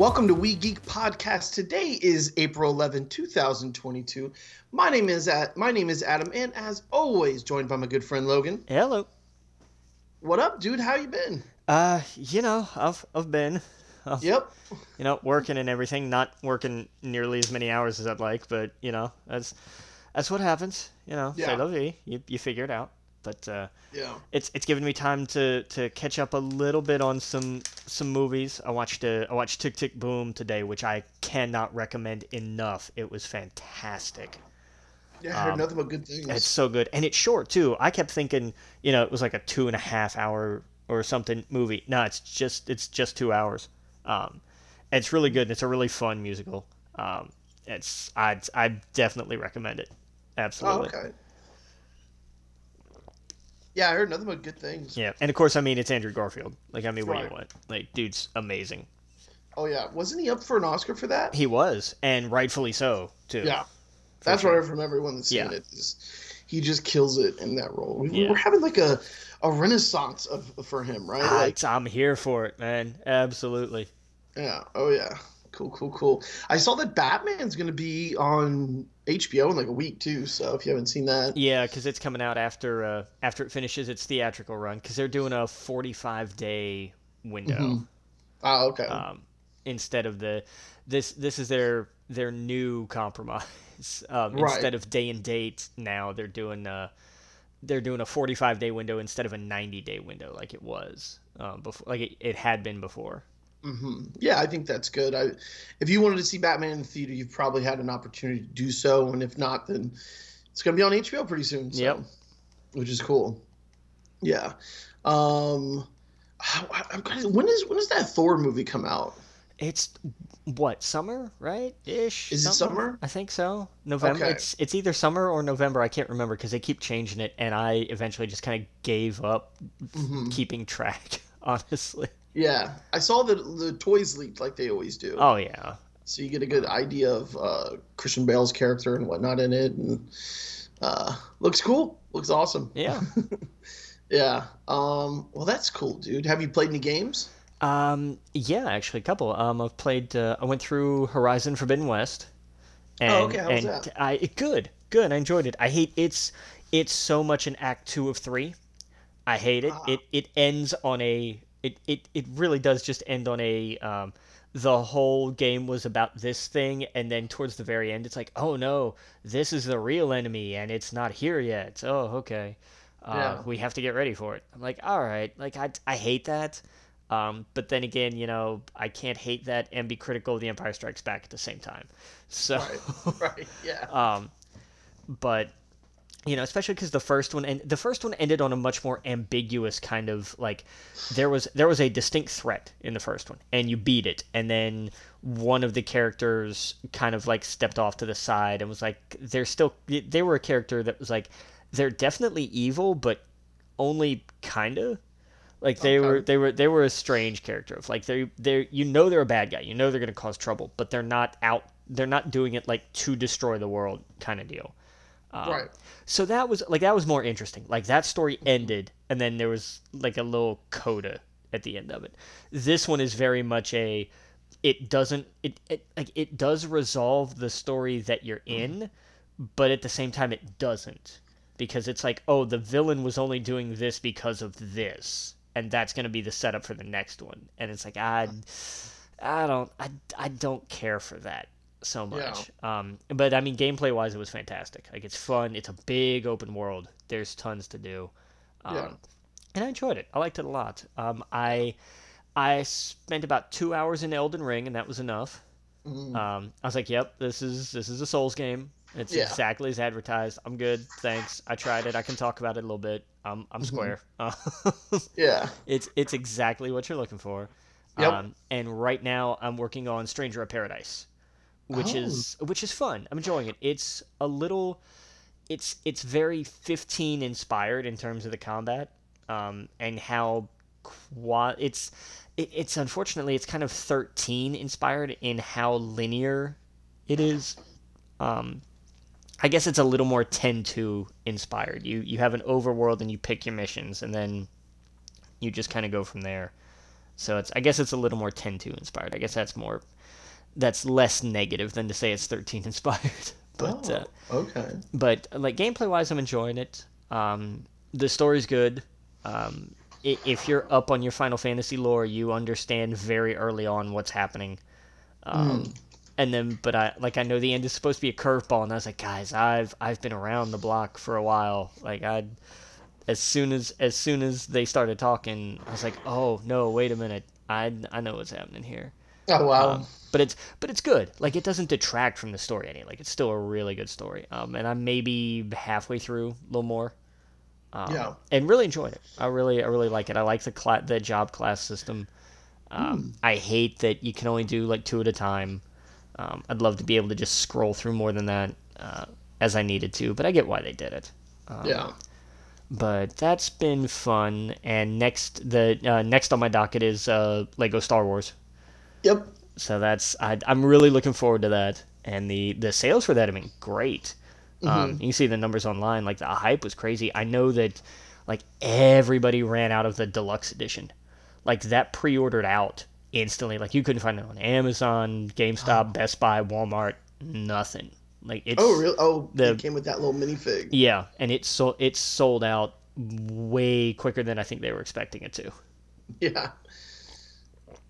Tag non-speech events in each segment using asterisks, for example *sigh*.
Welcome to We Geek Podcast. Today is April 11, 2022. My name is at my name is Adam, and as always, joined by my good friend Logan. Hello. What up, dude? How you been? Uh, you know, I've I've been, I've, Yep. you know, working and everything. Not working nearly as many hours as I'd like, but you know, that's that's what happens. You know, Yeah. say la vie. You you figure it out. But uh, Yeah. it's it's given me time to, to catch up a little bit on some some movies. I watched uh, I watched Tick Tick Boom today, which I cannot recommend enough. It was fantastic. Yeah, I heard Um, nothing but good things. It's so good, and it's short too. I kept thinking, you know, it was like a two and a half hour or something movie. No, it's just it's just two hours. Um, it's really good. and It's a really fun musical. Um, it's I I definitely recommend it. oh, Absolutely. okay. Yeah, I heard nothing but good things. Yeah, and of course, I mean it's Andrew Garfield. Like, I mean, what do Right. you want? Like, dude's amazing. Oh yeah, wasn't he up for an Oscar for that? He was, and rightfully so too. Yeah. That's sure. what I heard from everyone that's seen Yeah. it. Is he just kills it in that role. We, Yeah. We're having like a a renaissance of for him, right? Ah, Like, I'm here for it, man. Absolutely. yeah. Oh yeah. Cool, cool, cool. I saw that Batman's gonna be on HBO in like a week too. So if you haven't seen that, Yeah, because it's coming out after uh, after it finishes its theatrical run. Because they're doing a 45 day window Mhm. oh okay. um, instead of the this this is their their new compromise. *laughs* Um, Right. Instead of day and date, now they're doing uh they're doing a 45 day window instead of a 90 day window like it was um, before, like it, it had been before. Hmm Yeah, I think that's good. I, if you wanted to see Batman in the theater, you've probably had an opportunity to do so, and if not, then it's gonna be on HBO pretty soon. So, Yep. which is cool. Yeah. Um, I, I'm kind of, when is when does that Thor movie come out? It's what summer, right? Ish. Is it summer? I think so. November. Okay. It's it's either summer or November. I can't remember because they keep changing it, and I eventually just kind of gave up Mhm. keeping track. *laughs* Honestly. Yeah, I saw the the toys leaked like they always do. Oh yeah. so you get a good idea of uh, Christian Bale's character and whatnot in it, and uh, looks cool. Looks awesome. Yeah. *laughs* Yeah. Um. Well, that's cool, dude. Have you played any games? um. Yeah. Actually, a couple. Um. I've played. Uh, I went through Horizon Forbidden West. And, Oh, okay, how was that? I good. Good. I enjoyed it. I hate it's it's so much an act two of three. I hate it. Ah. It it ends on a it, it, it really does just end on a um the whole game was about this thing and then towards the very end it's like oh no this is the real enemy and it's not here yet oh okay uh, Yeah. we have to get ready for it i'm like all right like i, I hate that um, but then again you know i can't hate that and be critical of the empire strikes back at the same time so Right. *laughs* right. Yeah. *laughs* um, but you know, especially because the first one and the first one ended on a much more ambiguous kind of like there was there was a distinct threat in the first one, and you beat it, and then one of the characters kind of like stepped off to the side and was like they're still they were a character that was like they're definitely evil, but only kinda. Like they Okay. were, they were, they were a strange character. Of like they, they, you know, they're a bad guy. You know they're gonna cause trouble, but they're not out. They're not doing it like to destroy the world, kind of deal. Um, right. So that was like that was more interesting. Like that story ended, and then there was like a little coda at the end of it. This one is very much a. It doesn't. It, it like it does resolve the story that you're in, but at the same time it doesn't because it's like oh the villain was only doing this because of this and that's going to be the setup for the next one and it's like i i don't i, I don't care for that so much um but i mean gameplay wise it was fantastic like it's fun it's a big open world there's tons to do um, Yeah. and i enjoyed it i liked it a lot um i i spent about two hours in elden ring and that was enough Mhm. um, I was like, "Yep, this is this is a Souls game. It's Yeah. exactly as advertised. I'm good, thanks. I tried it. I can talk about it a little bit. I'm I'm Mhm. square. Uh, *laughs* yeah. it's it's exactly what you're looking for. Yep. Um, and right now I'm working on Stranger of Paradise, which Oh. is which is fun. I'm enjoying it. It's a little, it's it's very 15 inspired in terms of the combat, um, and how qua it's it, it's unfortunately it's kind of 13 inspired in how linear it is. Um, I guess it's a little more 10-2 inspired. You you have an overworld and you pick your missions and then you just kind of go from there. So it's I guess it's a little more 10-2 inspired. I guess that's more that's less negative than to say it's 13 inspired. *laughs* but uh, oh, okay. but like gameplay wise, I'm enjoying it. Um, the story's good. Um, if you're up on your Final Fantasy lore, you understand very early on what's happening. Um, And then, but I like I know the end is supposed to be a curveball, and I was like, guys, I've I've been around the block for a while. Like I, as soon as as soon as they started talking, I was like, oh no, wait a minute, I I know what's happening here. *laughs* Oh wow. Um, but it's but it's good. Like it doesn't detract from the story any. Like it's still a really good story. Um, and I'm maybe halfway through a little more. Um, Yeah. And really enjoying it. I really I really like it. I like the cla- the job class system. Um, I hate that you can only do like two at a time. Um, I'd love to be able to just scroll through more than that uh, as I needed to, but I get why they did it. Um, yeah. But that's been fun. And next the uh, next on my docket is uh, Lego Star Wars. Yep. So that's I, I'm really looking forward to that, and the the sales for that have been great. Um, you can see the numbers online. Like the hype was crazy. I know that like everybody ran out of the deluxe edition. Like that pre-ordered out instantly. Like you couldn't find it on Amazon, GameStop, Best Buy, Walmart, nothing. Like it's Oh really? Oh, the- it came with that little minifig. yeah, and it's so it's sold out way quicker than I think they were expecting it to. *laughs* Yeah.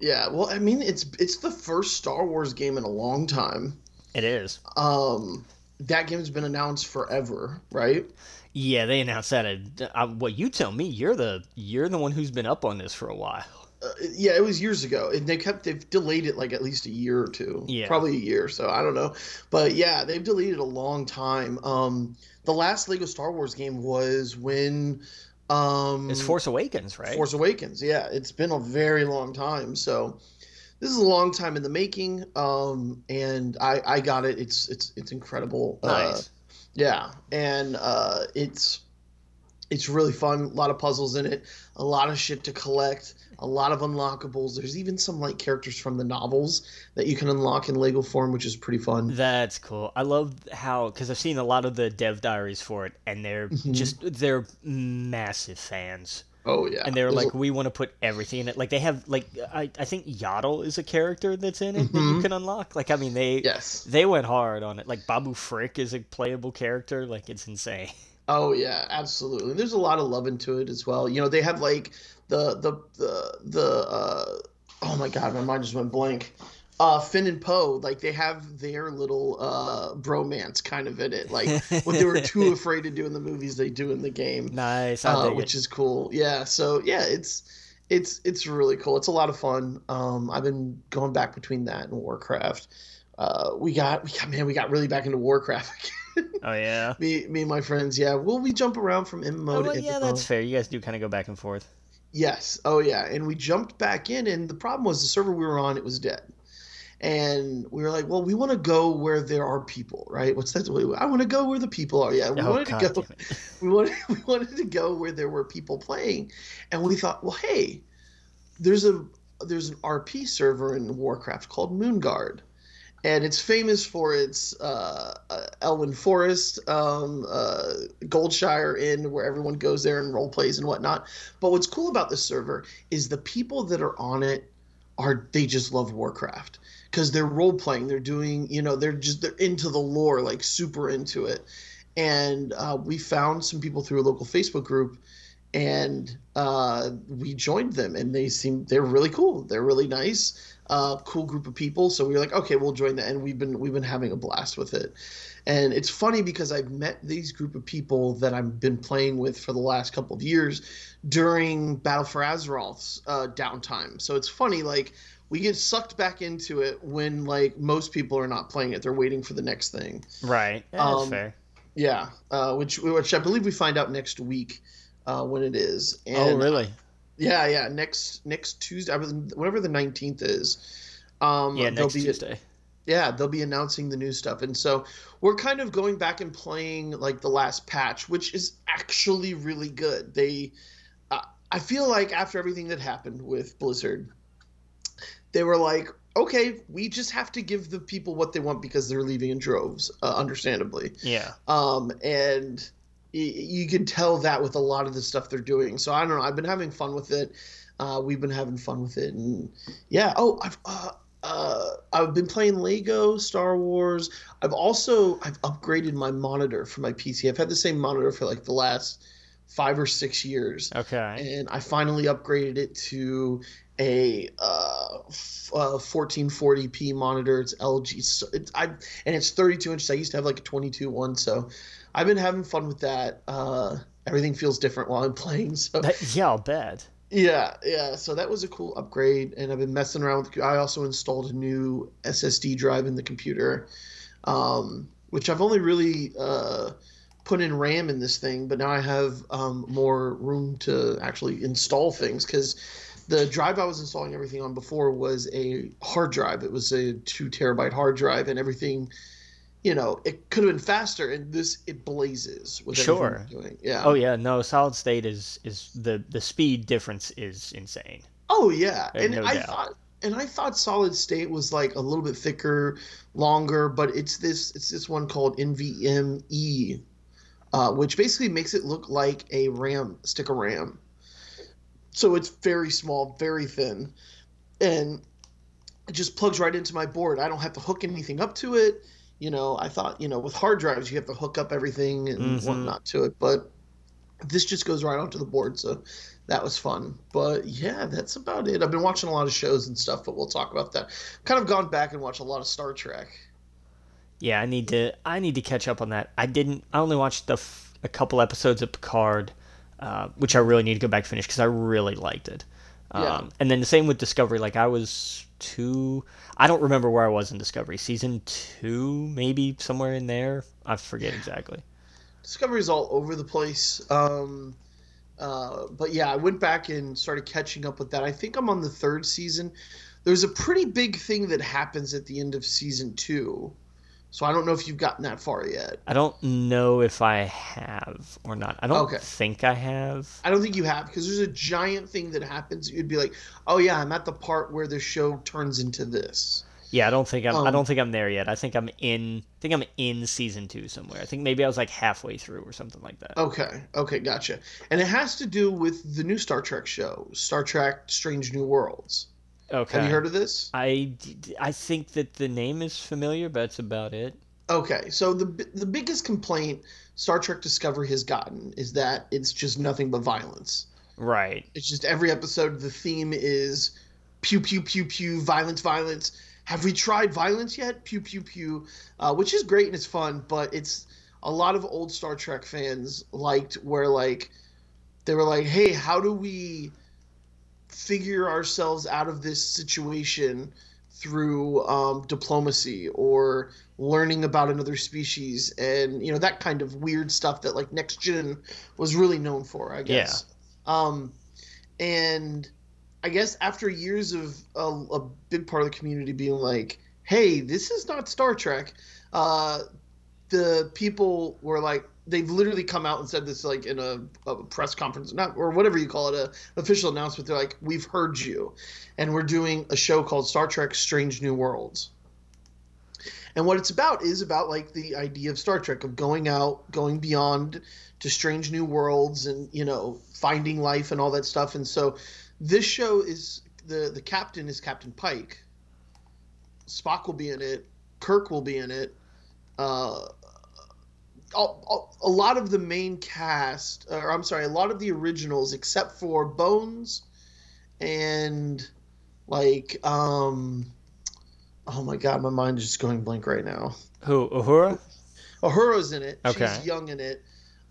Yeah. Well, I mean, it's it's the first Star Wars game in a long time. It is. Um, that game's been announced forever, right? Yeah, they announced that. At, uh, what you tell me? You're the you're the one who's been up on this for a while. Uh, yeah, it was years ago, and they kept they've delayed it like at least a year or two. Yeah. probably a year. So I don't know, but yeah, they've delayed it a long time. Um, the last Lego Star Wars game was when, um, It's Force Awakens, right? Force Awakens. Yeah, it's been a very long time. So this is a long time in the making. Um, and I I got it. It's it's it's incredible. Uh, Nice. yeah, and uh, it's it's really fun. A lot of puzzles in it. A lot of shit to collect. A lot of unlockables. There's even some like characters from the novels that you can unlock in Lego form, which is pretty fun. That's cool. I love how because I've seen a lot of the dev diaries for it, and they're Mhm. just they're massive fans, Oh yeah, and they're There's like, a- we want to put everything in it. Like they have like I, I think Yaddle is a character that's in it that you Mhm. can unlock. Like I mean they yes. they went hard on it. Like Babu Frick is a playable character. Like it's insane. Oh yeah, absolutely. There's a lot of love into it as well. You know, they have like the the the the uh oh my god, my mind just went blank. Uh Finn and Poe, like they have their little uh bromance kind of in it. Like what they were *laughs* too afraid to do in the movies they do in the game. Nice. Uh, which it. is cool. Yeah, so yeah, it's it's it's really cool. It's a lot of fun. Um I've been going back between that and Warcraft. Uh we got we got man, we got really back into Warcraft. *laughs* Oh yeah. me me and my friends, yeah. Well, we jump around from MMO Oh, to well, yeah, that's fair. You guys do kind of go back and forth. Yes. Oh yeah. And we jumped back in, and the problem was the server we were on it was dead. And we were like, well, we want to go where there are people, right? What's that? I want to go where the people are. Yeah, we Oh, wanted God to go. *laughs* We wanted we wanted to go where there were people playing, and we thought, well, hey, there's a there's an RP server in Warcraft called Moonguard, and it's famous for its uh, uh, Elwynn Forest, um, uh, Goldshire Inn, where everyone goes there and role plays and whatnot. But what's cool about this server is the people that are on it are they just love Warcraft because they're role playing. They're doing, you know, they're just they're into the lore, like super into it. And uh, we found some people through a local Facebook group, and uh, we joined them, and they seem they're really cool. They're really nice, uh, cool group of people. So we were like, okay, we'll join that, and we've been we've been having a blast with it. And it's funny because I've met these group of people that I've been playing with for the last couple of years during Battle for Azeroth's uh, downtime. So it's funny, like we get sucked back into it when like most people are not playing it; they're waiting for the next thing. Right. Yeah, that's Um, fair. Yeah, uh, which which I believe we find out next week uh, when it is. And, oh, really? Yeah, yeah. Next next Tuesday, whatever the nineteenth is. Um, Yeah, next be Tuesday. yeah, they'll be announcing the new stuff, and so we're kind of going back and playing like the last patch, which is actually really good. They, uh, I feel like after everything that happened with Blizzard, they were like, okay, we just have to give the people what they want because they're leaving in droves, uh, understandably. Yeah. Um, and you can tell that with a lot of the stuff they're doing. So I don't know. I've been having fun with it. Uh, we've been having fun with it, and yeah. Oh, I've uh, uh, I've been playing Lego Star Wars. I've also I've upgraded my monitor for my PC. I've had the same monitor for like the last five or six years. Okay. And I finally upgraded it to a uh, f- uh, 1440p monitor. It's LG. So it's I and it's 32 inches. I used to have like a 22 one, so I've been having fun with that. Uh, everything feels different while I'm playing. So That, yeah, I'll bet. yeah, yeah. So that was a cool upgrade, and I've been messing around with. I also installed a new SSD drive in the computer, um, which I've only really uh, put in RAM in this thing, but now I have um, more room to actually install things because the drive I was installing everything on before was a hard drive. It was a two terabyte hard drive, and everything. You know, it could have been faster, and this it blazes with Sure. Doing. Yeah. Oh yeah, no, solid state is is the the speed difference is insane. Oh yeah, and no I doubt. thought, and I thought solid state was like a little bit thicker, longer, but it's this it's this one called NVMe, uh, which basically makes it look like a RAM stick of RAM. So it's very small, very thin, and it just plugs right into my board. I don't have to hook anything up to it. You know, I thought you know with hard drives you have to hook up everything and Mhm. whatnot to it, but this just goes right onto the board. So that was fun. But yeah, that's about it. I've been watching a lot of shows and stuff, but we'll talk about that. Kind of gone back and watched a lot of Star Trek. Yeah, I need to I need to catch up on that. I didn't. I only watched the f- a couple episodes of Picard, uh, which I really need to go back and finish because I really liked it. Um, Yeah. And then the same with Discovery. Like I was two. I don't remember where I was in Discovery. Season two, maybe somewhere in there. I forget exactly. Discovery's all over the place. Um, uh, but yeah, I went back and started catching up with that. I think I'm on the third season. There's a pretty big thing that happens at the end of season two. So I don't know if you've gotten that far yet. I don't know if I have or not. I don't Okay. think I have. I don't think you have because there's a giant thing that happens. You'd be like, oh yeah, I'm at the part where the show turns into this. Yeah, I don't think I'm. I Um, don't think I'm there yet. I think I'm in. I think I'm in season two somewhere. I think maybe I was like halfway through or something like that. Okay, okay, gotcha. And it has to do with the new Star Trek show, Star Trek: Strange New Worlds. Okay. Have you heard of this? I, I think that the name is familiar, but that's about it. Okay, so the the biggest complaint Star Trek Discovery has gotten is that it's just nothing but violence. Right. It's just every episode the theme is pew pew pew pew violence violence. Have we tried violence yet? Pew pew pew, uh, which is great and it's fun, but it's a lot of old Star Trek fans liked where like they were like, hey, how do we figure ourselves out of this situation through um, diplomacy or learning about another species and you know that kind of weird stuff that like next gen was really known for i guess. Um and i guess after years of a, a big part of the community being like hey this is not star trek uh the people were like they've literally come out and said this like in a, a press conference not or whatever you call it a official announcement. They're like we've heard you. And we're doing a show called star trek strange new worlds. And what it's about is about like the idea of star trek of going out going beyond to strange new worlds and you know finding life and all that stuff. And so this show is the the captain is captain pike. Spock will be in it. Kirk will be in it. Uh a, lot of the main cast, or I'm sorry, a lot of the originals, except for Bones and like, um, oh my god, my mind is just going blank right now. Who? Uhura? Uhura's in it. Okay. She's young in it.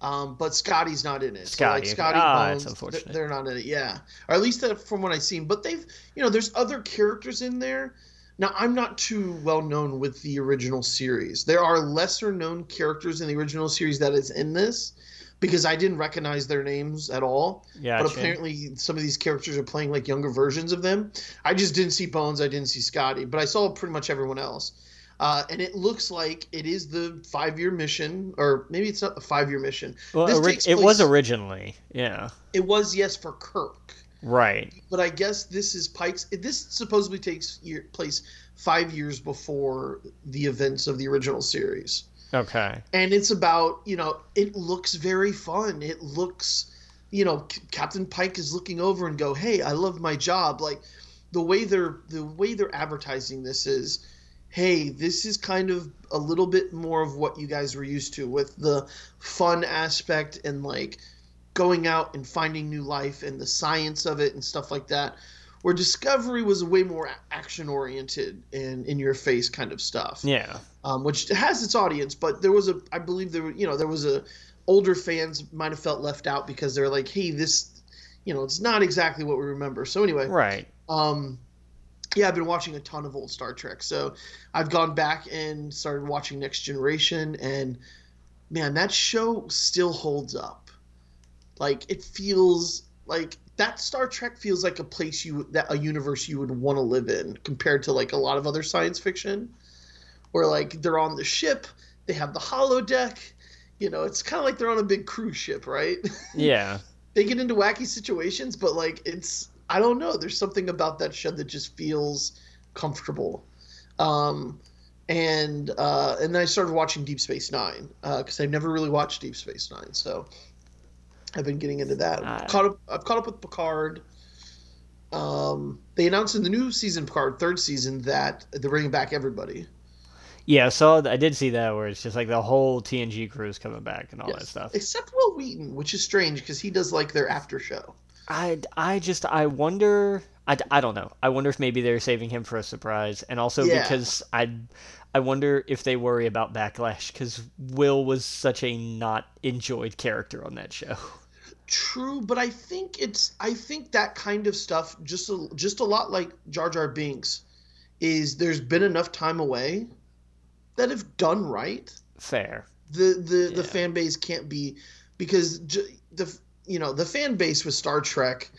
Um, but Scotty's not in it. Scotty, So like Scotty Ah, Bones, that's unfortunate. they're not in it. Yeah, or at least that from what I've seen. But they've, you know, there's other characters in there. Now I'm not too well known with the original series. There are lesser known characters in the original series that is in this because I didn't recognize their names at all. Yeah. But apparently, some of these characters are playing like younger versions of them. I just didn't see Bones. I didn't see Scotty, but I saw pretty much everyone else. Uh, and it looks like it is the five-year mission, or maybe it's not the five-year mission. well, this ori- takes it was originally. Yeah. It was yes for Kirk, Right. but I guess this is Pike's. This supposedly takes year, place five years before the events of the original series. Okay. and it's about you know it looks very fun it looks you know, C- Captain Pike is looking over and go, "Hey, I love my job." Like the way they're the way they're advertising this is, "Hey, this is kind of a little bit more of what you guys were used to with the fun aspect and like going out and finding new life and the science of it and stuff like that." Where Discovery was way more action oriented and in your face kind of stuff Yeah. um, which has its audience, but there was a, I believe there, were, you know, there was a, older fans might have felt left out because they're like, hey, this, you know, it's not exactly what we remember. So anyway, Right. um, yeah, I've been watching a ton of old Star Trek, so I've gone back and started watching Next Generation, and man, that show still holds up. Like it feels like that Star Trek feels like a place you that a universe you would want to live in compared to like a lot of other science fiction, where like they're on the ship, they have the holodeck, you know, it's kind of like they're on a big cruise ship, right? *laughs* Yeah. they get into wacky situations, but like it's I don't know. There's something about that show that just feels comfortable. Um, and uh, and then I started watching Deep Space Nine because I've never really watched Deep Space Nine, so I've been getting into that. Uh, caught up. I've caught up with Picard. Um, they announced in the new season, Picard third season, that they're bringing back everybody. Yeah, so I did see that where it's just like the whole TNG crew is coming back and all that stuff. except Wil Wheaton, which is strange because he does like their after show. I, I just I wonder I, I don't know I wonder if maybe they're saving him for a surprise and also Yeah. because I I wonder if they worry about backlash because Wil was such a not enjoyed character on that show. *laughs* True, but I think it's I think that kind of stuff just a, just a lot like Jar Jar Binks is there's been enough time away that if done right, Fair. the the the fan base can't be because j- the you know the fan base with Star Trek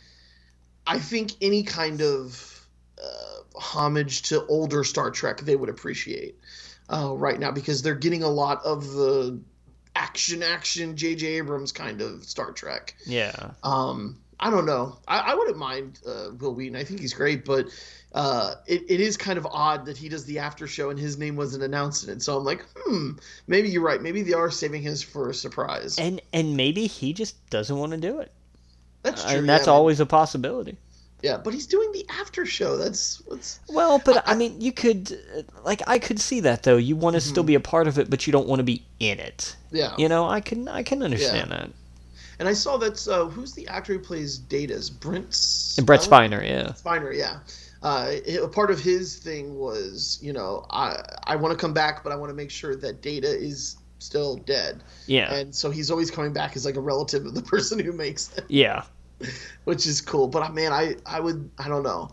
I think any kind of uh, homage to older Star Trek they would appreciate uh, right now because they're getting a lot of the action action J.J. Abrams kind of Star Trek. Yeah. Um, I don't know. I, I wouldn't mind uh, Wil Wheaton. I think he's great, but uh, it, it is kind of odd that he does the after show and his name wasn't announced in it. So I'm like, hmm, maybe you're right. Maybe they are saving his for a surprise. And and maybe he just doesn't want to do it. that's true. and that's yeah, always a possibility. Yeah, but he's doing the after show. That's what's. Well, but I, mean, you could uh, like I could see that though. You want to still be a part of it, but you don't want to be in it. Yeah. You know, I can I can understand that. And I saw that uh, who's the actor who plays Data's Brent. And Brett Spiner? Spiner, yeah. Spiner, yeah. Uh, a part of his thing was, you know, I I want to come back, but I want to make sure that Data is still dead. Yeah. And so he's always coming back as like a relative of the person who makes it, Yeah. *laughs* which is cool. But uh, man, I I would I don't know.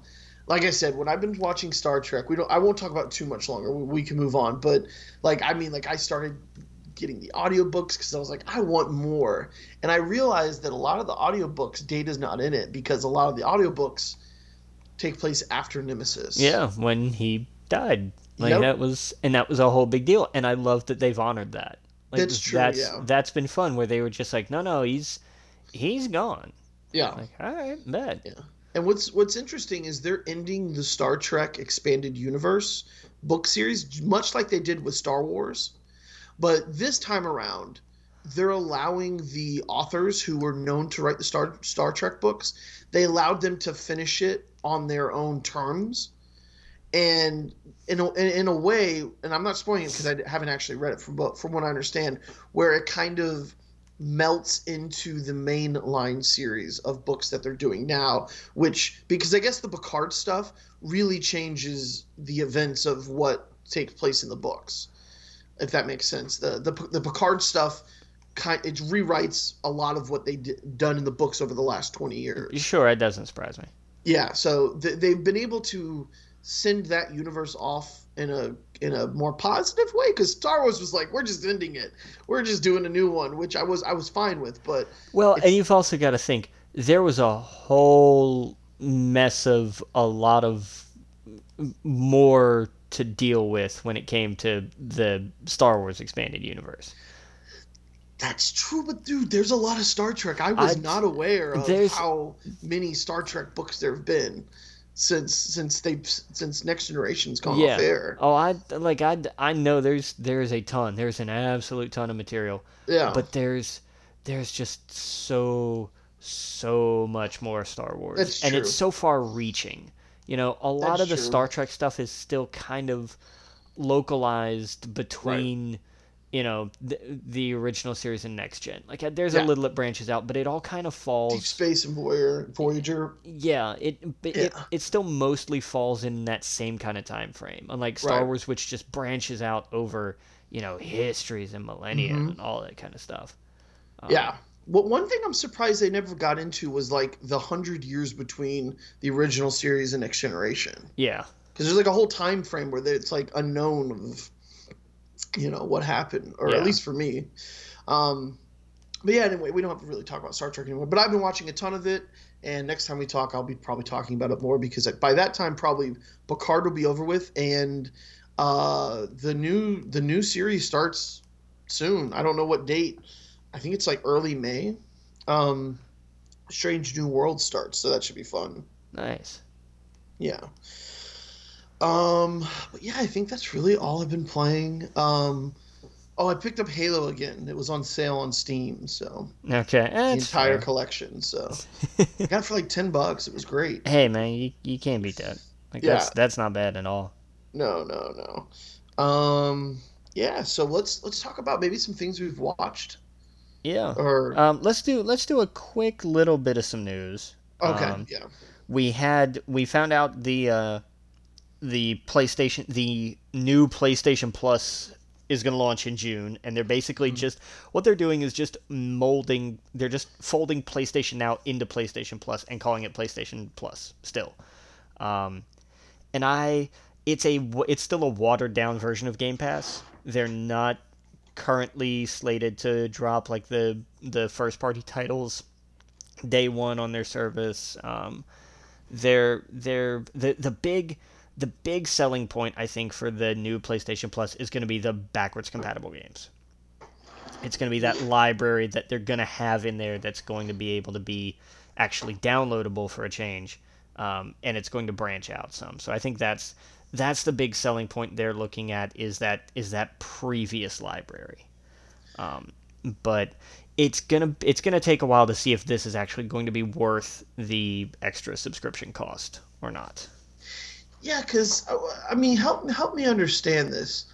Like I said, when I've been watching Star Trek, we don't. I won't talk about it too much longer. We, we can move on. But like, I mean, like I started getting the audiobooks because I was like, I want more. And I realized that a lot of the audiobooks, Data's not in it because a lot of the audiobooks take place after Nemesis. Yeah, when he died. Like Yep. that was and that was a whole big deal and I love that they've honored that. Like That's true, That's yeah. that's been fun where they were just like, "No, no, he's he's gone." Yeah. Like, "All right, bet." Yeah. And what's what's interesting is they're ending the Star Trek expanded universe book series much like they did with Star Wars. But this time around, they're allowing the authors who were known to write the Star Star Trek books, they allowed them to finish it on their own terms. And in a, in in a way, and I'm not spoiling it because I haven't actually read it from but from what I understand, where it kind of melts into the main line series of books that they're doing now, which because I guess the Picard stuff really changes the events of what takes place in the books, if that makes sense. The the the Picard stuff kind it rewrites a lot of what they did, done in the books over the last twenty years. Sure, it doesn't surprise me. Yeah, so th- they've been able to send that universe off in a in a more positive way because Star Wars was like, we're just ending it, we're just doing a new one, which I was I was fine with, but Well, and you've also got to think there was a whole mess of a lot of more to deal with when it came to the Star Wars expanded universe. That's true, but dude, there's a lot of Star Trek. I was I- not aware of how many Star Trek books there have been since since they since Next Generation's gone yeah. off air. Oh, I like I I know there's there's a ton. There's an absolute ton of material. Yeah, but there's there's just so so much more Star Wars, That's true. and it's so far reaching. You know, a lot That's of the true. Star Trek stuff is still kind of localized between, you know, the, the original series and next gen. Like, uh, there's Yeah. a little it branches out, but it all kind of falls. Deep Space and Voyager, Voyager. Yeah, it but it Yeah. it still mostly falls in that same kind of time frame. Unlike Star Right. Wars, which just branches out over you know histories and millennia Mm-hmm. and all that kind of stuff. yeah. Well, one thing I'm surprised they never got into was like the hundred years between the original series and Next Generation, Yeah, because there's like a whole time frame where it's like unknown of, you know, what happened, or Yeah. at least for me. Um, but yeah, anyway, we don't have to really talk about Star Trek anymore. But I've been watching a ton of it, and next time we talk, I'll be probably talking about it more because by that time, probably Picard will be over with, and uh, the new the new series starts soon. I don't know what date. I think it's like early May. Um, Strange New World starts, so that should be fun. nice. Yeah. Um, but yeah, I think that's really all I've been playing. Um, oh, I picked up Halo again. It was on sale on Steam, so Okay, the that's entire fair. collection. So *laughs* I got it for like ten bucks. It was great. Hey man, you, you can't beat that. Like Yeah. that's that's not bad at all. No, no, no. Um, yeah. So let's let's talk about maybe some things we've watched. Yeah. Or Um, let's do let's do a quick little bit of some news. okay, um, yeah, We had we found out the uh, the PlayStation the new PlayStation Plus is going to launch in June, and they're basically just what they're doing is just molding. They're just folding PlayStation Now into PlayStation Plus and calling it PlayStation Plus still. Um, and I, it's a it's still a watered down version of Game Pass. They're not currently slated to drop like the the first party titles day one on their service. Um, they're they're the the big the big selling point I think for the new PlayStation Plus is going to be the backwards compatible games. It's going to be that library that they're going to have in there that's going to be able to be actually downloadable for a change, um, and it's going to branch out some. So I think that's that's the big selling point they're looking at is that is that previous library. Um, but it's gonna it's gonna take a while to see if this is actually going to be worth the extra subscription cost or not. Yeah. Because I mean, help help me understand this.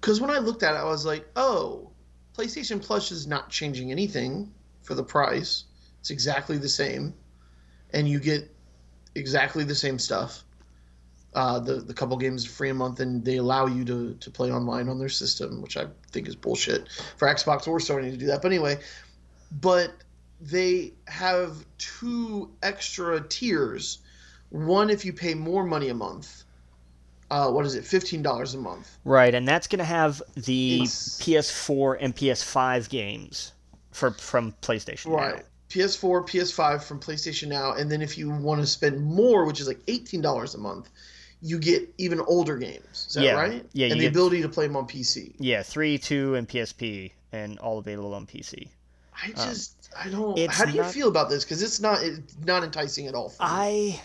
Because when I looked at it, I was like, oh, PlayStation Plus is not changing anything for the price. It's exactly the same, and you get exactly the same stuff. Uh, the the couple games free a month, and they allow you to to play online on their system, which I think is bullshit. For Xbox, we're starting to do that, but anyway. But they have two extra tiers. One if you pay more money a month. Uh, what is it? Fifteen dollars a month. Right, and that's gonna have the It's- PS4 and PS5 games for from PlayStation. now. Right. PS4, PS5 from PlayStation Now, and then if you want to spend more, which is like eighteen dollars a month, you get even older games. Is that Yeah. right? Yeah, And the get- ability to play them on PC. Yeah, three, two, and PSP, and all available on PC. I just, I don't. Um, How do you not- feel about this? Because it's not, it's not enticing at all. For me.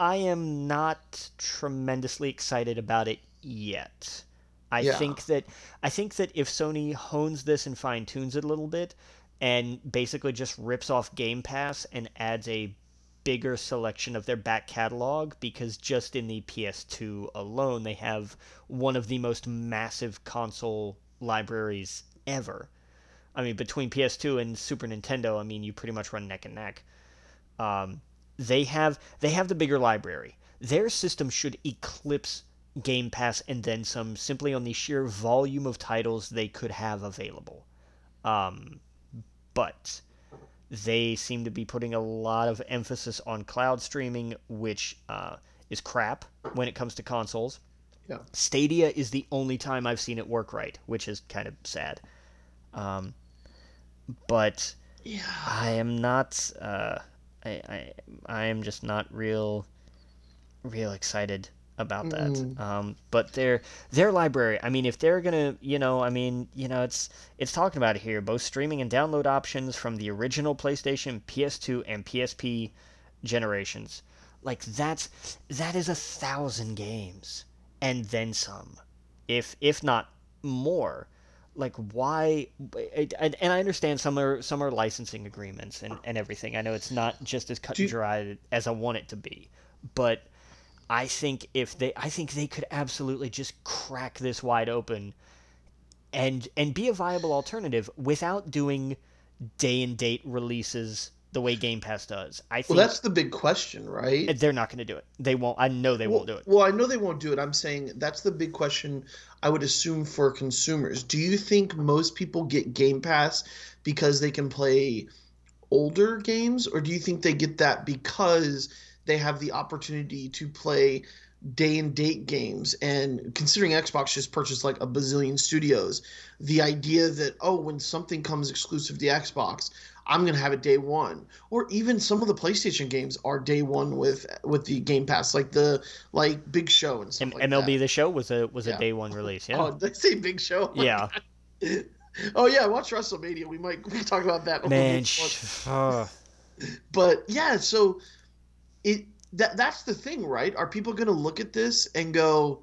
I am not tremendously excited about it yet. I Yeah. think that I think that if Sony hones this and fine tunes it a little bit and basically just rips off Game Pass and adds a bigger selection of their back catalog because just in the PS2 alone they have one of the most massive console libraries ever. I mean between PS2 and Super Nintendo, I mean you pretty much run neck and neck. Um, they have they have the bigger library. Their system should eclipse Game Pass and then some simply on the sheer volume of titles they could have available. Um, but they seem to be putting a lot of emphasis on cloud streaming, which uh, is crap when it comes to consoles. Yeah. Stadia is the only time I've seen it work right, which is kind of sad. Um, but yeah. I am not. Uh, I, I I am just not real, real excited about that. Mm. Um, but their their library. I mean, if they're gonna, you know, I mean, you know, it's it's talking about it here. Both streaming and download options from the original PlayStation, PS2, and PSP generations. Like that's that is a thousand games and then some, if if not more. Like why and, and i understand some are some are licensing agreements and, and everything. I know it's not just as cut and dry as i want it to be but i think if they i think they could absolutely just crack this wide open and and be a viable alternative without doing day and date releases the way Game Pass does. I think well, that's the big question, right? They're not going to do it. They won't. I know they well, won't do it. Well, I know they won't do it. I'm saying that's the big question. I would assume for consumers. Do you think most people get Game Pass because they can play older games, or do you think they get that because they have the opportunity to play day and date games and considering xbox just purchased like a bazillion studios the idea that oh when something comes exclusive to xbox i'm going to have it day one. Or even some of the playstation games are day one with with the game pass like the like big show and stuff M- like mlb that. the show was a was a day one release yeah. *laughs* Oh did i say big show? *laughs* Yeah. Oh yeah watch wrestlemania. We might we talk about that man sh- uh. but yeah so it that that's the thing, right? Are people going to look at this and go,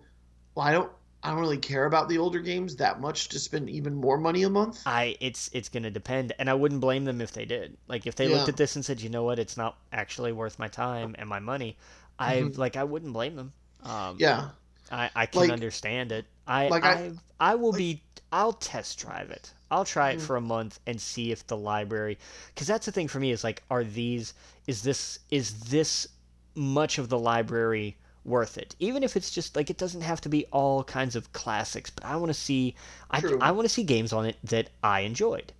"Well, I don't I don't really care about the older games that much to spend even more money a month?" I it's it's going to depend, and I wouldn't blame them if they did. Like if they yeah. looked at this and said, "You know what? It's not actually worth my time and my money." I mm-hmm. like I wouldn't blame them. Um, yeah. I, I can like, understand it. I like I, I, I will like, be I'll test drive it. I'll try it mm-hmm. for a month and see if the library because that's the thing for me is like are these is this is this much of the library worth it even if it's just like it doesn't have to be all kinds of classics but i want to see True. i, I want to see games on it that i enjoyed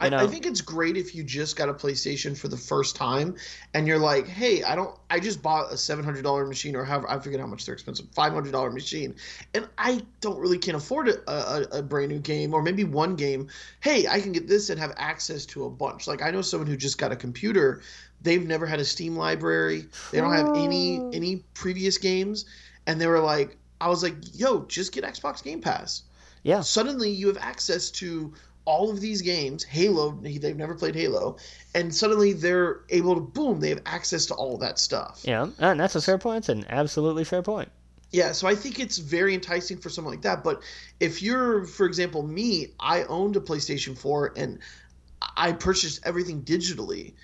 I, I, think it's great if you just got a PlayStation for the first time and you're like, hey, I don't, I just bought a seven hundred dollar machine or however I forget how much they're expensive, five hundred dollar machine, and I don't really can afford a, a, a, brand new game or maybe one game. Hey, I can get this and have access to a bunch. Like I know someone who just got a computer They've never had a Steam library. They don't have any oh. any previous games, and they were like, I was like, yo, just get Xbox Game Pass. Yeah. Suddenly you have access to all of these games. Halo, they've never played Halo, and suddenly they're able to boom, they have access to all that stuff. Yeah, and that's a fair point. It's an absolutely fair point. Yeah, so I think it's very enticing for someone like that. But if you're, for example, me, I owned a PlayStation 4 and I purchased everything digitally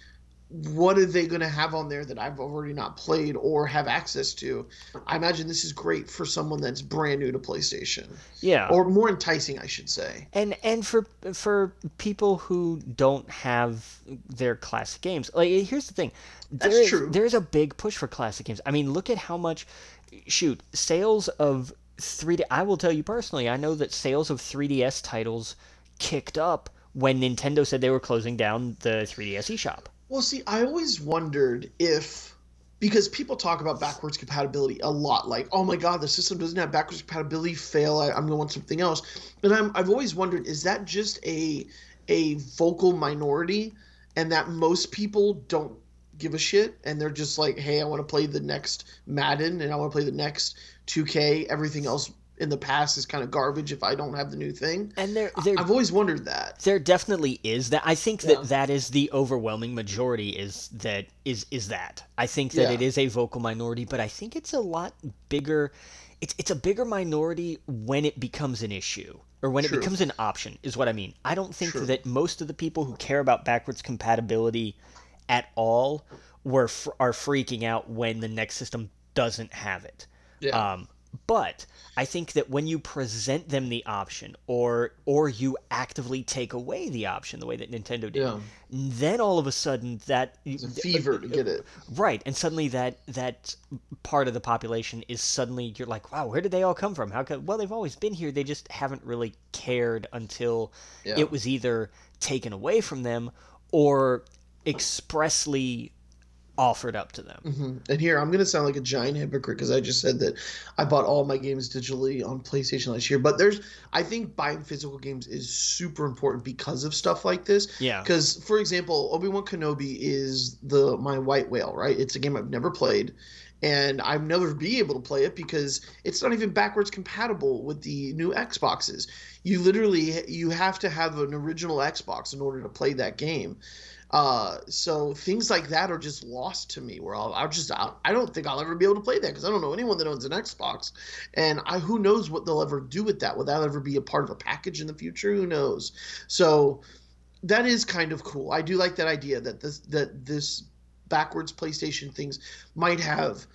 what are they going to have on there that I've already not played or have access to? I imagine this is great for someone that's brand new to PlayStation. Yeah. Or more enticing, I should say. And and for for people who don't have their classic games. Like here's the thing. There that's is, true. There's a big push for classic games. I mean, look at how much shoot, sales of 3D I will tell you personally, I know that sales of 3DS titles kicked up when Nintendo said they were closing down the 3DS eShop. Well, see, I always wondered if because people talk about backwards compatibility a lot, like, oh my god, the system doesn't have backwards compatibility, fail. I, am gonna want something else. But I'm, I've always wondered, is that just a a vocal minority, and that most people don't give a shit, and they're just like, hey, I want to play the next Madden, and I want to play the next 2K. Everything else in the past is kind of garbage if I don't have the new thing. And there, there I've always wondered that. There definitely is that. I think that yeah. that is the overwhelming majority. Is that is is that? I think that yeah. it is a vocal minority, but I think it's a lot bigger. It's it's a bigger minority when it becomes an issue or when True. it becomes an option. Is what I mean. I don't think True. that most of the people who care about backwards compatibility at all were are freaking out when the next system doesn't have it. Yeah. Um, but I think that when you present them the option, or or you actively take away the option, the way that Nintendo did, yeah. then all of a sudden that it's a fever to get it right, and suddenly that that part of the population is suddenly you're like, wow, where did they all come from? How could well they've always been here, they just haven't really cared until yeah. it was either taken away from them or expressly offered up to them. Mm-hmm. And here, I'm going to sound like a giant hypocrite because I just said that I bought all my games digitally on PlayStation last year. But there's, I think buying physical games is super important because of stuff like this. Yeah. Because, for example, Obi Wan Kenobi is the my white whale, right? It's a game I've never played. And I've never be able to play it because it's not even backwards compatible with the new Xboxes. You literally you have to have an original Xbox in order to play that game. Uh, so things like that are just lost to me. Where I'll, I'll just I'll, I don't think I'll ever be able to play that because I don't know anyone that owns an Xbox, and I who knows what they'll ever do with that? Will that ever be a part of a package in the future? Who knows? So that is kind of cool. I do like that idea that this that this backwards PlayStation things might have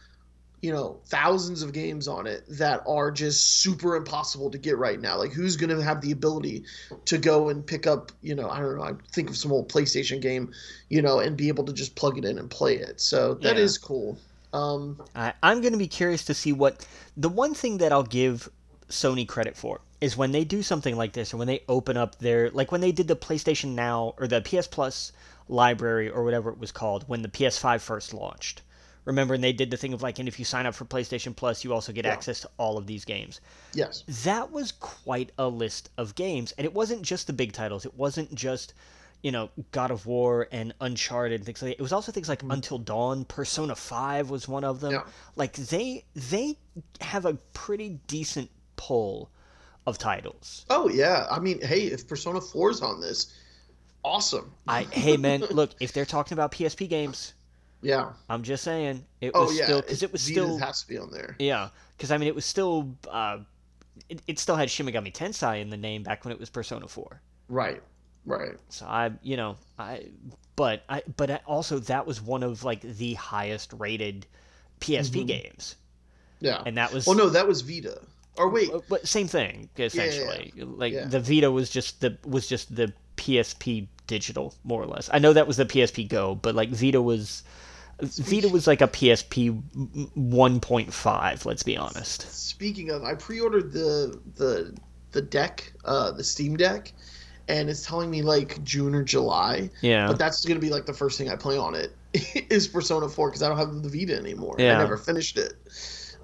you know thousands of games on it that are just super impossible to get right now like who's going to have the ability to go and pick up you know i don't know i think of some old playstation game you know and be able to just plug it in and play it so that Yeah. is cool um I, I'm going to be curious to see what the one thing that I'll give Sony credit for is when they do something like this, or when they open up their like when they did the PlayStation Now or the PS Plus library or whatever it was called when the PS5 first launched. Remember, and they did the thing of like, and if you sign up for PlayStation Plus, you also get Yeah. access to all of these games. yes That was quite a list of games, and it wasn't just the big titles. It wasn't just you know God of War and Uncharted and things like that. It was also things like mm-hmm. Until Dawn, Persona Five was one of them. Yeah. Like they they have a pretty decent pull of titles. oh yeah i mean hey if persona 4 is on this awesome I hey man, look if they're talking about PSP games, yeah I'm just saying it oh was yeah still because it was still has to be on there yeah because I mean it was still uh, it, it still had Shin Megami Tensei in the name back when it was Persona Four. right right So I, you know, I, but I, but I, also that was one of like the highest rated PSP games, yeah and that was well no that was vita or wait but same thing essentially. Like Yeah. the Vita was just the was just the PSP digital more or less. I know that was the PSP Go, but like Vita was. Vita was like a PSP 1.5. Let's be honest. Speaking of, I pre-ordered the the the deck, uh, the Steam Deck, and it's telling me like June or July. Yeah. But that's gonna be like the first thing I play on it *laughs* is Persona 4 because I don't have the Vita anymore. Yeah. I never finished it.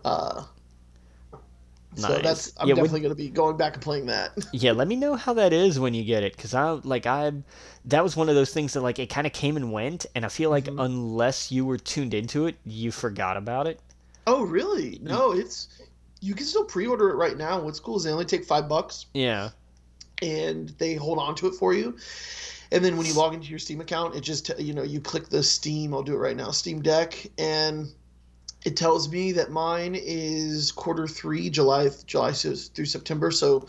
Uh, So that's I'm Yeah, definitely gonna be going back and playing that. *laughs* Yeah, let me know how that is when you get it, because I like I, that was one of those things that like it kind of came and went, and I feel like Mm-hmm. unless you were tuned into it, you forgot about it. oh really? No, it's you can still pre-order it right now. What's cool is they only take five bucks. Yeah, and they hold on to it for you. And then when you log into your Steam account, it just you know you click the Steam. I'll do it right now. Steam Deck, and it tells me that mine is quarter three, July July through September. So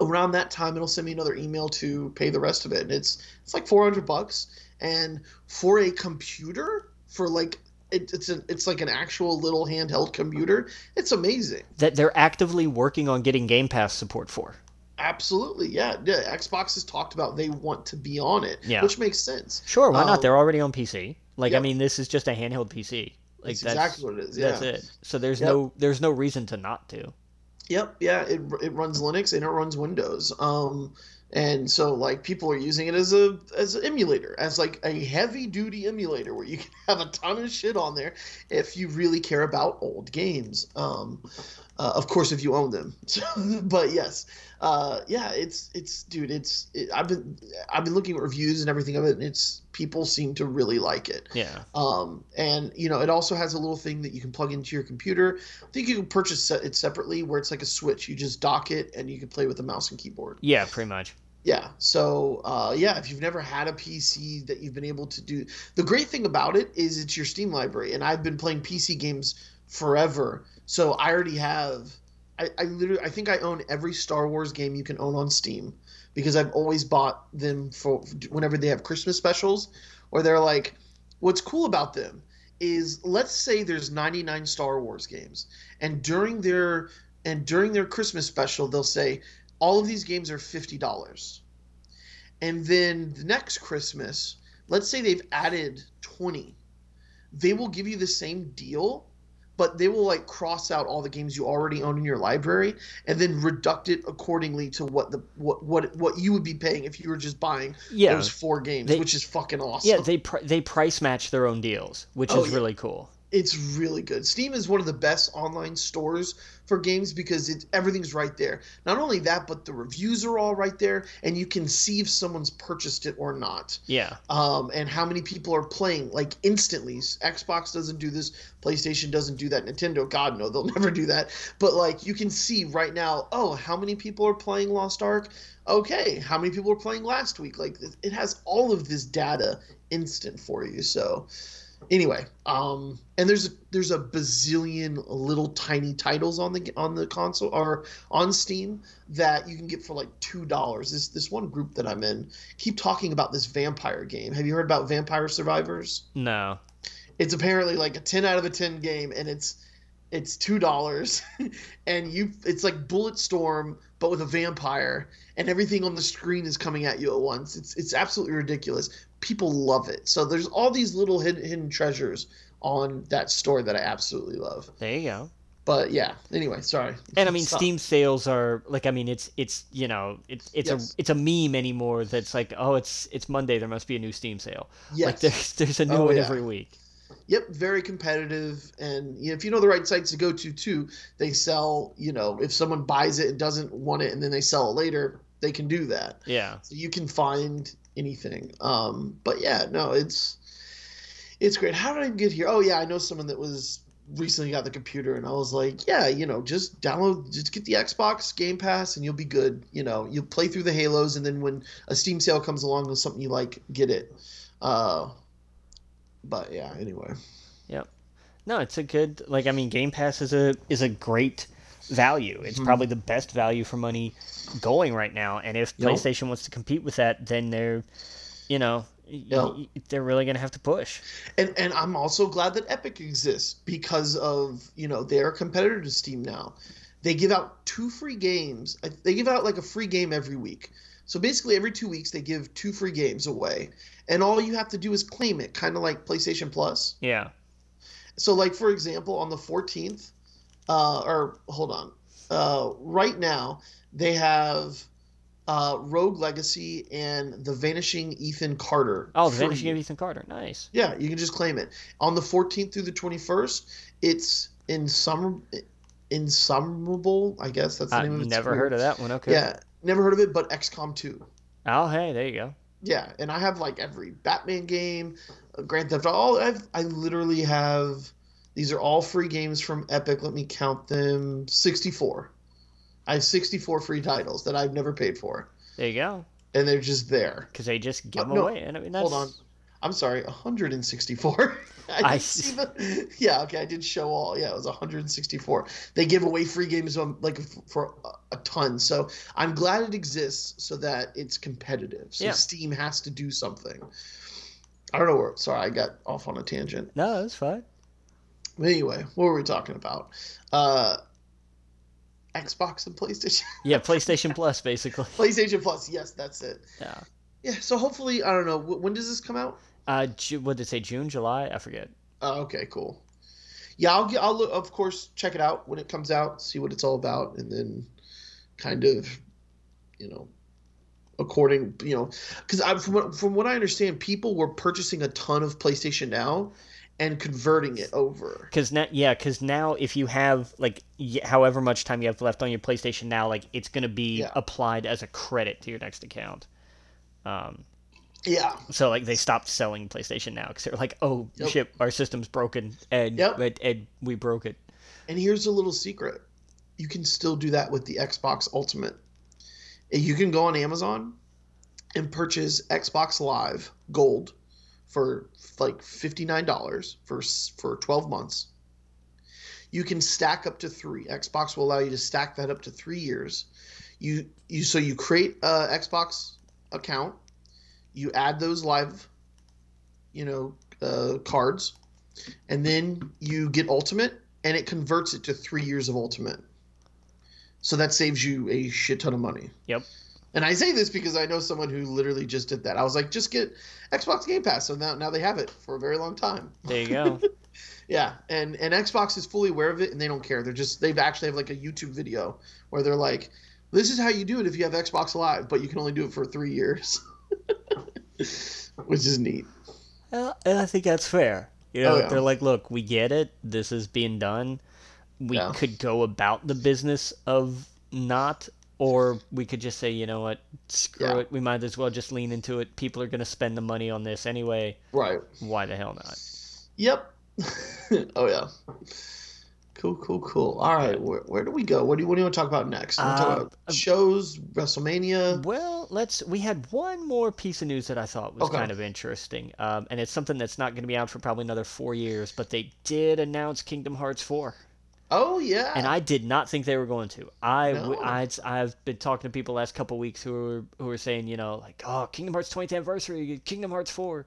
around that time, it'll send me another email to pay the rest of it, and it's it's like four hundred bucks. And for a computer, for like it, it's an it's like an actual little handheld computer. It's amazing. that they're actively working on getting Game Pass support for. Absolutely, yeah. yeah. Xbox has talked about they want to be on it, Yeah. which makes sense. Sure, why Um, not? They're already on PC. Like I mean, this is just a handheld PC. Like That's exactly what it is. Yeah. That's it. So there's Yep. no there's no reason to not to. Yep, yeah. It, it runs Linux and it runs Windows. Um, and so like people are using it as a as an emulator, as like a heavy duty emulator where you can *laughs* have a ton of shit on there if you really care about old games. Um, uh, of course, if you own them. *laughs* but yes, uh, yeah, it's it's dude, it's it, I've been I've been looking at reviews and everything of it, and it's people seem to really like it. Yeah. Um, and you know, it also has a little thing that you can plug into your computer. I think you can purchase it separately, where it's like a switch. You just dock it, and you can play with a mouse and keyboard. Yeah, pretty much. Yeah. So, uh, yeah, if you've never had a PC that you've been able to do, the great thing about it is it's your Steam library, and I've been playing PC games forever. So I already have. I, I literally, I think I own every Star Wars game you can own on Steam because I've always bought them for whenever they have Christmas specials, or they're like, what's cool about them is let's say there's 99 Star Wars games, and during their and during their Christmas special, they'll say all of these games are fifty dollars, and then the next Christmas, let's say they've added 20, they will give you the same deal. But they will like cross out all the games you already own in your library, and then reduct it accordingly to what the what what what you would be paying if you were just buying Yeah. those four games, They- which is fucking awesome. Yeah, they pr- they price match their own deals, which Oh, is yeah. really cool. It's really good. Steam is one of the best online stores for games because it everything's right there. Not only that, but the reviews are all right there, and you can see if someone's purchased it or not. Yeah. Um, and how many people are playing like instantly. Xbox doesn't do this. PlayStation doesn't do that. Nintendo, God no, they'll *laughs* never do that. But like you can see right now, oh, how many people are playing Lost Ark? Okay, how many people were playing last week? Like it has all of this data instant for you. So anyway, um, and there's a, there's a bazillion little tiny titles on the on the console or on Steam that you can get for like two dollars. This this one group that I'm in keep talking about this vampire game. Have you heard about Vampire Survivors? No. It's apparently like a ten out of a ten game, and it's it's two dollars, *laughs* and you it's like Bulletstorm but with a vampire, and everything on the screen is coming at you at once. It's it's absolutely ridiculous people love it. So there's all these little hidden, hidden treasures on that store that I absolutely love. There you go. But yeah, anyway, sorry. And I mean, Stop. Steam sales are like, I mean, it's it's you know, it's it's yes. a it's a meme anymore. That's like, oh, it's it's Monday. There must be a new Steam sale. Yes. Like there's there's a new oh, one yeah. every week. Yep, very competitive, and you know, if you know the right sites to go to too, they sell. You know, if someone buys it and doesn't want it, and then they sell it later, they can do that. Yeah. So you can find anything. Um, but yeah, no, it's it's great. How did I get here? Oh yeah, I know someone that was recently got the computer and I was like, yeah, you know, just download, just get the Xbox Game Pass and you'll be good. You know, you'll play through the Halos and then when a Steam sale comes along with something you like, get it. Uh, but yeah, anyway. Yep. No, it's a good like I mean, Game Pass is a is a great value. It's mm-hmm. probably the best value for money going right now. And if yep. PlayStation wants to compete with that, then they're, you know, yep. they're really going to have to push. And and I'm also glad that Epic exists because of you know they're a competitor to Steam now. They give out two free games. They give out like a free game every week. So basically, every two weeks they give two free games away, and all you have to do is claim it, kind of like PlayStation Plus. Yeah. So, like for example, on the 14th, uh, or hold on, uh, right now they have uh, Rogue Legacy and The Vanishing Ethan Carter. Oh, The Vanishing Ethan Carter, nice. Yeah, you can just claim it on the 14th through the 21st. It's in summer. Insummable, I guess that's the I name of it. Never heard of that one. Okay. Yeah, never heard of it, but XCOM 2. Oh, hey, there you go. Yeah, and I have like every Batman game, Grand Theft Auto. I've I literally have these are all free games from Epic. Let me count them 64. I have 64 free titles that I've never paid for. There you go. And they're just there. Because they just give uh, them no, away. And I mean, that's... Hold on. I'm sorry, 164. *laughs* I, I see. The, *laughs* yeah, okay, I did show all. Yeah, it was 164. They give away free games um, like for a, a ton. So I'm glad it exists so that it's competitive. So yeah. Steam has to do something. I don't know where. Sorry, I got off on a tangent. No, that's fine. Anyway, what were we talking about? Uh, Xbox and PlayStation. *laughs* yeah, PlayStation Plus, basically. PlayStation Plus. Yes, that's it. Yeah. Yeah. So hopefully, I don't know. When does this come out? Uh, what did it say? June, July? I forget. Oh, okay, cool. Yeah, I'll get. I'll look, of course check it out when it comes out, see what it's all about, and then kind of, you know, according, you know, because from what, from what I understand, people were purchasing a ton of PlayStation Now and converting it over. Because now, yeah, because now if you have like however much time you have left on your PlayStation now, like it's gonna be yeah. applied as a credit to your next account. Um, yeah. So like they stopped selling PlayStation now because they're like, oh yep. shit, our system's broken, and, yep. and and we broke it. And here's a little secret: you can still do that with the Xbox Ultimate. You can go on Amazon and purchase Xbox Live Gold for like $59 for for 12 months. You can stack up to 3. Xbox will allow you to stack that up to 3 years. You you so you create a Xbox account, you add those live you know uh, cards and then you get ultimate and it converts it to 3 years of ultimate. So that saves you a shit ton of money. Yep. And I say this because I know someone who literally just did that. I was like, just get Xbox Game Pass. So now, now they have it for a very long time. There you go. *laughs* yeah, and and Xbox is fully aware of it, and they don't care. They're just they've actually have like a YouTube video where they're like, this is how you do it if you have Xbox Live, but you can only do it for three years, *laughs* which is neat. Well, and I think that's fair. You know, Oh, yeah. they're like, look, we get it. This is being done. We Yeah. could go about the business of not, or we could just say, you know what, screw Yeah. it. We might as well just lean into it. People are going to spend the money on this anyway. Right. Why the hell not? Yep. *laughs* oh yeah. Cool, cool, cool. All right, where, where do we go? What do you what do you want to talk about next? To talk Um, about shows, WrestleMania? Well, let's. We had one more piece of news that I thought was Okay. kind of interesting, um, and it's something that's not going to be out for probably another four years. But they did announce Kingdom Hearts four. Oh yeah. and I did not think they were going to. I No. I have been talking to people the last couple weeks who were who were saying, you know, like, oh, Kingdom Hearts 20th anniversary, Kingdom Hearts 4.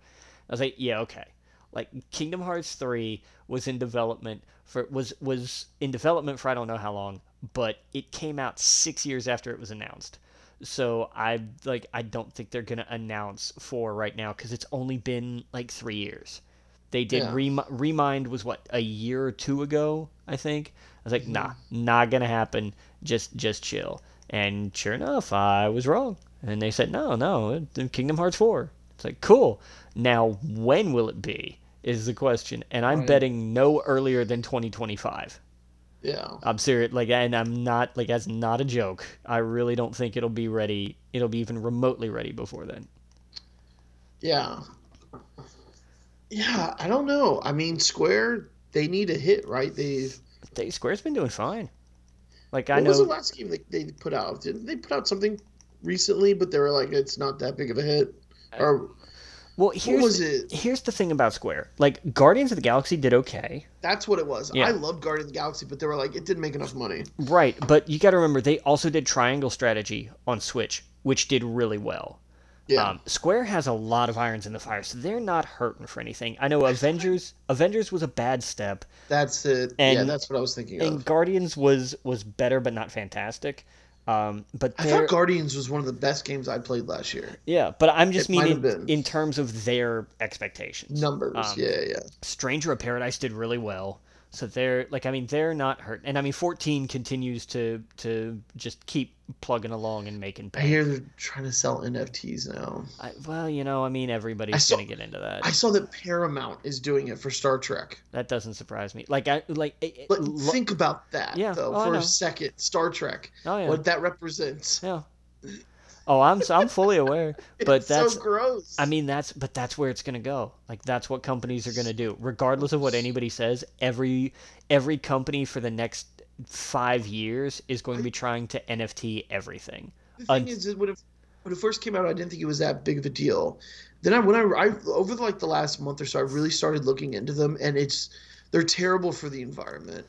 I was like, yeah, okay. Like Kingdom Hearts 3 was in development for was was in development for I don't know how long, but it came out 6 years after it was announced. So I like I don't think they're going to announce 4 right now cuz it's only been like 3 years. They did Yeah. Rem- Remind was what a year or two ago, I think. I was like, Mm-hmm. nah, not gonna happen. Just just chill. And sure enough, I was wrong. And they said, no, no, Kingdom Hearts four. It's like cool. Now when will it be? Is the question. And I'm Right. betting no earlier than 2025. yeah. I'm serious, like, and I'm not like that's not a joke. I really don't think it'll be ready. It'll be even remotely ready before then. Yeah. Yeah, I don't know. I mean, Square, they need a hit, right? They They, Square's been doing fine. Like I What know. was the last game they, they put out? Didn't they put out something recently, but they were like, it's not that big of a hit? Uh, or well, what here's was it? here's the thing about Square. Like Guardians of the Galaxy did okay. That's what it was. Yeah. I loved Guardians of the Galaxy, but they were like, it didn't make enough money. Right, but you got to remember they also did Triangle Strategy on Switch, which did really well. Yeah. Um, Square has a lot of irons in the fire, so they're not hurting for anything. I know Avengers Avengers was a bad step, that's it. yeah, and- that's what I was thinking and of. Guardians was was better but not fantastic. Um, but I thought Guardians was one of the best games I played last year. yeah, but I'm just It meaning in terms of their expectations. Numbers, Um, yeah, yeah. Stranger of Paradise did really well. So they're like I mean they're not hurt. And I mean 14 continues to to just keep plugging along and making I hear they're trying to sell NFTs now. I, well, you know, I mean everybody's saw- going to get into that. I saw that Paramount is doing it for Star Trek. that doesn't surprise me. Like I like it- But lo- think about that, Yeah, though, oh, for a second. Star Trek, Oh yeah. what that represents. Yeah. Oh, I'm I'm fully aware, *laughs* but It's that's so gross. I mean that's but that's where it's going to go. Like that's what companies are going to do. Regardless of what anybody says, every every company for the next 5 years is going to be trying to NFT everything. the thing un- is, it, when it first came out, I didn't think it was that big of a deal. Then I, when I, I over like the last month or so, I really started looking into them, and it's they're terrible for the environment.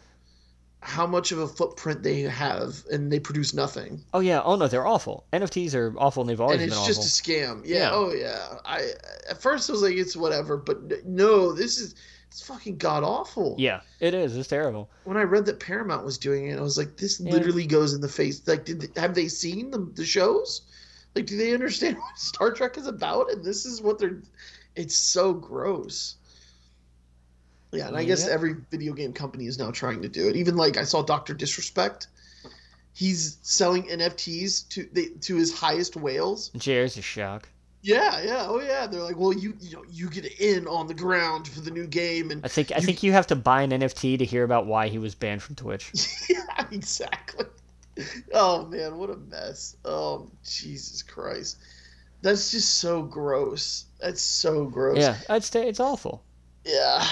How much of a footprint they have, and they produce nothing, Oh yeah, oh no, they're awful. NFTs are awful and they've always and been awful. it's just a scam. Yeah, Yeah. Oh yeah. I at first I was like, it's whatever, but no, this is it's fucking god awful. yeah, it is. It's terrible. When I read that Paramount was doing it, I was like, this Yeah. literally goes in the face. Like, did they, have they seen the the shows? Like, do they *laughs* understand what Star Trek is about? And this is what they're. It's so gross. Yeah, and I guess every video game company is now trying to do it. Even like I saw Doctor Disrespect. He's selling NFTs to they, to his highest whales. Cheers, a shock. Yeah, yeah, oh yeah. They're like, well, you you know, you get in on the ground for the new game, and I think I think you have to buy an NFT to hear about why he was banned from Twitch. *laughs* yeah, exactly. Oh man, what a mess. Oh Jesus Christ. That's just so gross. That's so gross. yeah, it's it's awful. Yeah.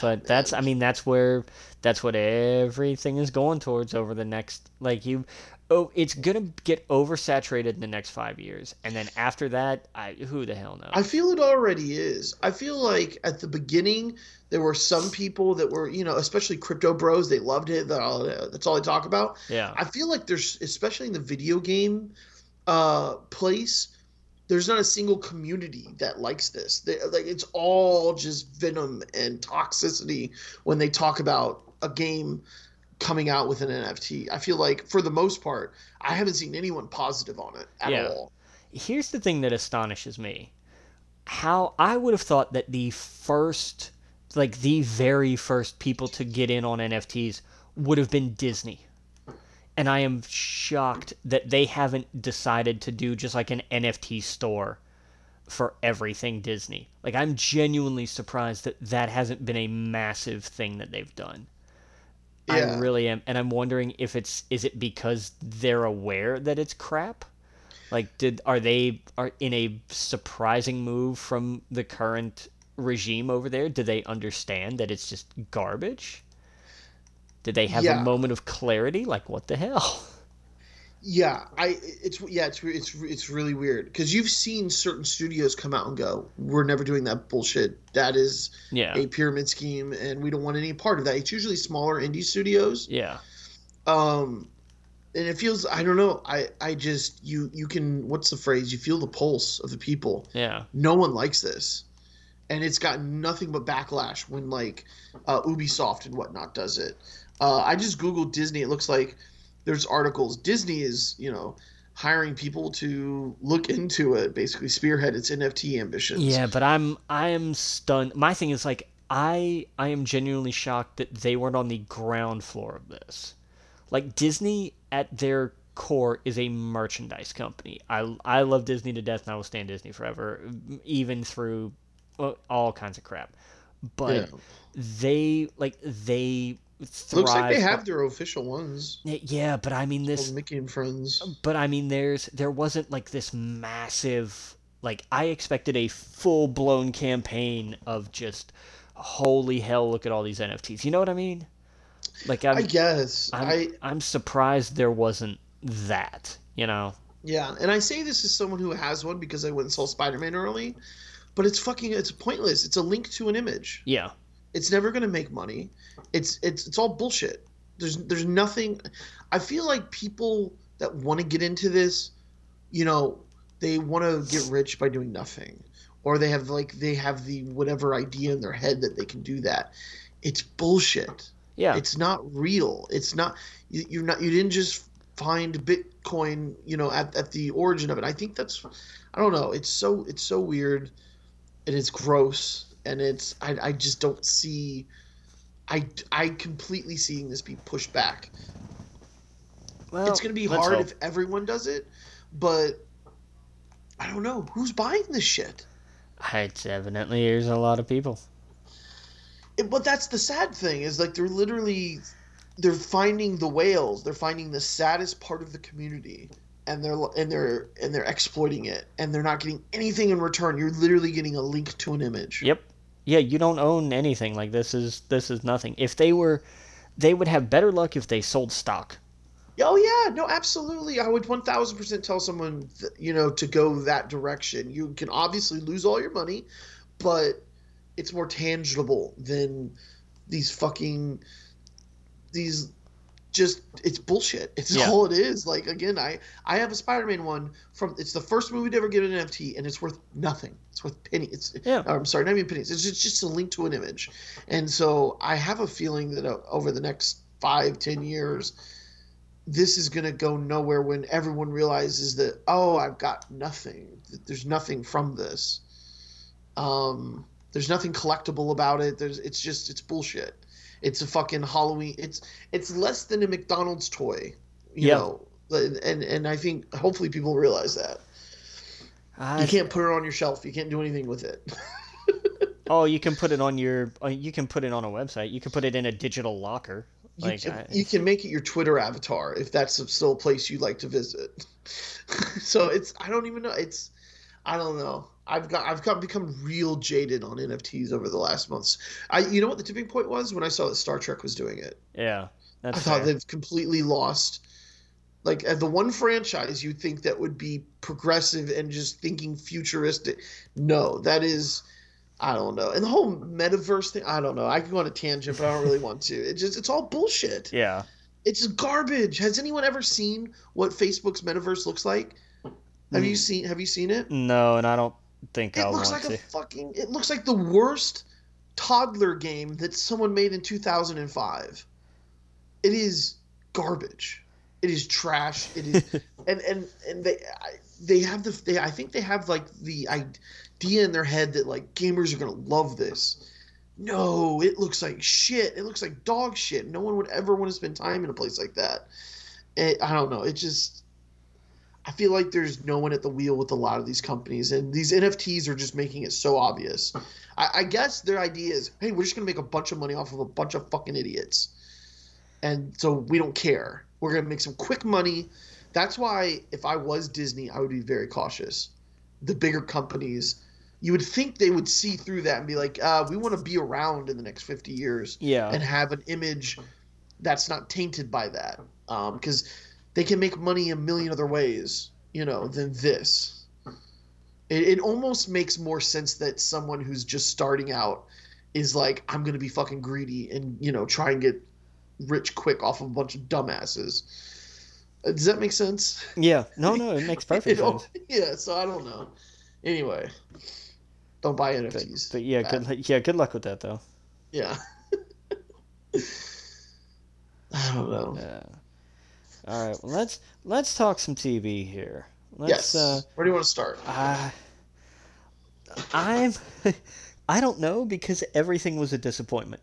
But that's I mean that's where that's what everything is going towards over the next like you oh it's gonna get oversaturated in the next five years and then after that I who the hell knows I feel it already is. I feel like at the beginning there were some people that were, you know, especially crypto bros, they loved it. That all, that's all they talk about. yeah I feel like there's, especially in the video game uh, place, there's not a single community that likes this. They, like it's all just venom and toxicity when they talk about a game coming out with an NFT. I feel like for the most part, I haven't seen anyone positive on it at Yeah. all. here's the thing that astonishes me how i would have thought that the first like the very first people to get in on nfts would have been disney and i am shocked that they haven't decided to do just like an nft store for everything Disney. Like I'm genuinely surprised that that hasn't been a massive thing that they've done. I really am, and I'm wondering if it's is it because they're aware that it's crap? Like, did are they are in a surprising move from the current regime over there? Do they understand that it's just garbage? Did they have Yeah. a moment of clarity? Like, what the hell? *laughs* Yeah, I it's yeah it's it's it's really weird because you've seen certain studios come out and go, we're never doing that bullshit. That is Yeah, a pyramid scheme, and we don't want any part of that. It's usually smaller indie studios. yeah, Um, and it feels I don't know. I I just you you can what's the phrase? You feel the pulse of the people. yeah, No one likes this, and it's got nothing but backlash when like uh, Ubisoft and whatnot does it. Uh, I just googled Disney. It looks like there's articles. Disney is you know hiring people to look into it, basically spearhead its NFT ambitions. yeah. But I'm I am stunned. My thing is like I I am genuinely shocked that they weren't on the ground floor of this. Like Disney at their core is a merchandise company. I I love Disney to death and I will stand Disney forever, even through all kinds of crap. But Yeah. they like they thrive. Looks like they have their official ones. Yeah, but I mean this Mickey and Friends. but I mean, there's there wasn't like this massive like I expected a full blown campaign of just holy hell, look at all these NFTs. You know what I mean? Like I'm I guess I'm, I I'm surprised there wasn't that. You know? Yeah, and I say this as someone who has one because I went and saw Spider Man early, but it's fucking it's pointless. It's a link to an image. Yeah, It's never gonna make money. It's it's it's all bullshit. There's there's nothing. I feel like people that want to get into this, you know, they want to get rich by doing nothing, or they have like they have the whatever idea in their head that they can do that. It's bullshit. yeah, It's not real. It's not. You, you're not. You didn't just find Bitcoin. You know, at, at the origin of it. I think that's. I don't know. It's so. It's so weird, and it's gross, and it's. I. I just don't see. I. I completely seeing this be pushed back. well, it's going to be hard hope. if everyone does it, but. I don't know who's buying this shit. It's evidently there's a lot of people. It, but that's the sad thing is like they're literally they're finding the whales they're finding the saddest part of the community and they're and they're and they're exploiting it and they're not getting anything in return you're literally getting a link to an image Yep. Yeah, you don't own anything. Like this is this is nothing. If they were, they would have better luck if they sold stock. oh yeah no absolutely i would 1000% tell someone th- you know to go that direction you can obviously lose all your money but it's more tangible than these fucking these just it's bullshit. It's Yeah. all it is. Like again i i have a spider-man one from it's the first movie to ever get an nft and it's worth nothing. It's worth penny it's Yeah. i'm sorry not even pennies. It's just, just a link to an image. And so i have a feeling that uh, over the next five ten years this is going to go nowhere when everyone realizes that oh i've got nothing. There's nothing from this. Um there's nothing collectible about it. There's it's just it's bullshit it's a fucking halloween it's it's less than a mcdonald's toy you Yeah. know and and i think hopefully people realize that I, you can't put it on your shelf you can't do anything with it *laughs* Oh, you can put it on your. uh, You can put it on a website. You can put it in a digital locker. you, Like can, I- you can make it your twitter avatar if that's still a place you'd like to visit *laughs* so it's i don't even know it's i don't know i've got i've got become real jaded on nfts over the last months. I you know what the tipping point was? When i saw that star trek was doing it. Yeah, that's i thought they've completely lost like uh, the one franchise you'd think that would be progressive and just thinking futuristic. No that is i don't know. And the whole metaverse thing i don't know. I can go on a tangent but i don't really *laughs* want to. It just it's all bullshit. Yeah. it's garbage. Has anyone ever seen what facebook's metaverse looks like? Have you Mm. seen have you seen it? No, and I don't think it I'll looks like to. a fucking it looks like the worst toddler game that someone made in 2005 it is garbage. It is trash. It is *laughs* and and and they they have the they i think they have like the idea in their head that like gamers are going to love this. No it looks like shit. It looks like dog shit. No one would ever want to spend time in a place like that. It, i don't know. It just I feel like there's no one at the wheel with a lot of these companies, and these NFTs are just making it so obvious. I, I guess their idea is, hey, we're just gonna make a bunch of money off of a bunch of fucking idiots, and so we don't care. We're gonna make some quick money. That's why if I was Disney, I would be very cautious. The bigger companies, you would think they would see through that and be like, uh, we want to be around in the next 50 years Yeah. and have an image that's not tainted by that. Because they can make money a million other ways, you know, than this. It, it almost makes more sense that someone who's just starting out is like, I'm going to be fucking greedy and, you know, try and get rich quick off of a bunch of dumbasses. Uh, Does that make sense? Yeah. No, no, it makes *laughs* perfect It sense. *laughs* yeah, so I don't know. Anyway, don't buy But, NFTs. but yeah, Bad. good yeah, good luck with that though. Yeah. *laughs* I don't know. Yeah. All right. Well, let's let's talk some TV here. Let's yes. uh Where do you want to start? uh, I'm *laughs* I don't know because everything was a disappointment.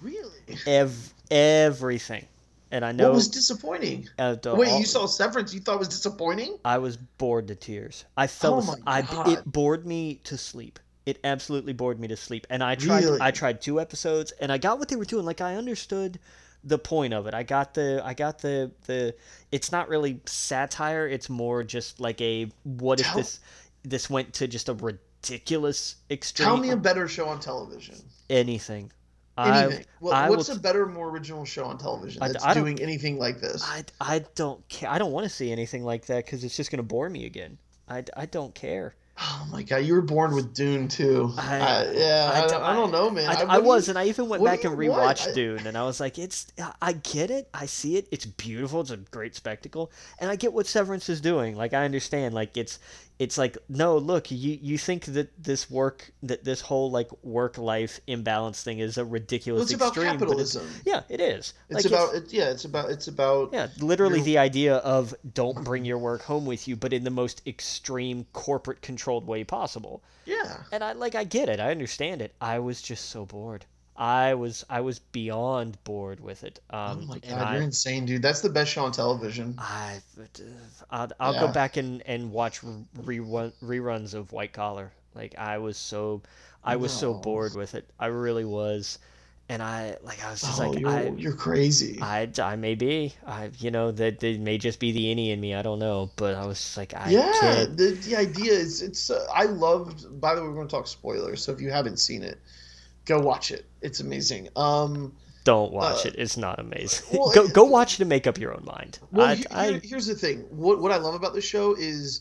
Really? Ev- everything. And I know What was disappointing? uh, Wait, all- you saw Severance? You thought it was disappointing? I was bored to tears. I fell. Oh my I God. it bored me to sleep. It absolutely bored me to sleep. And I tried. Really? I tried two episodes, and I got what they were doing. Like I understood the point of it. I got the. I got the the. It's not really satire. It's more just like a what if this this went to just a ridiculous extreme. Tell me a better show on television. anything. Anything. What, I what's will a better, more original show on television that's I don't- doing anything like this? I, I don't care. I don't want to see anything like that because it's just gonna bore me again. I, I don't care. Oh my god, you were born with Dune too. I- I, yeah, I I, don't, I don't know, man. I, I do you- was, and I even went back and you want? rewatched Dune, and I was like, "It's, I get it, I see it, it's beautiful, it's a great spectacle, and I get what Severance is doing. Like, I understand, like it's, it's like, no, look, you you think that this work, that this whole like work life imbalance thing is a ridiculous Well, it's about extreme, it's, capitalism. yeah, it is. It's Like, about it, yeah. It's about it's about yeah, literally You're- the idea of don't bring your work home with you, but in the most extreme corporate controlled way possible. yeah. And I like I get it. I understand it. I was just so bored. I was I was beyond bored with it. Oh Um, my god, I, you're insane, dude. That's the best show on television. I, I'll, I'll go back and, and watch rerun, reruns of White Collar. Like I was so, I was so bored with it. I really was, and I like I was just oh, like you're, I, you're crazy. I, I may be. I, you know, that it may just be the innie in me. I don't know. But I was just like, I yeah, can't. the, the idea is it's. Uh, I loved. By the way, we're going to talk spoilers, so if you haven't seen it, go watch it. It's amazing. Um, Don't watch uh, it. It's not amazing. well, go, it- go watch it and make up your own mind. well, I, he- I, here's the thing. What what I love about the show is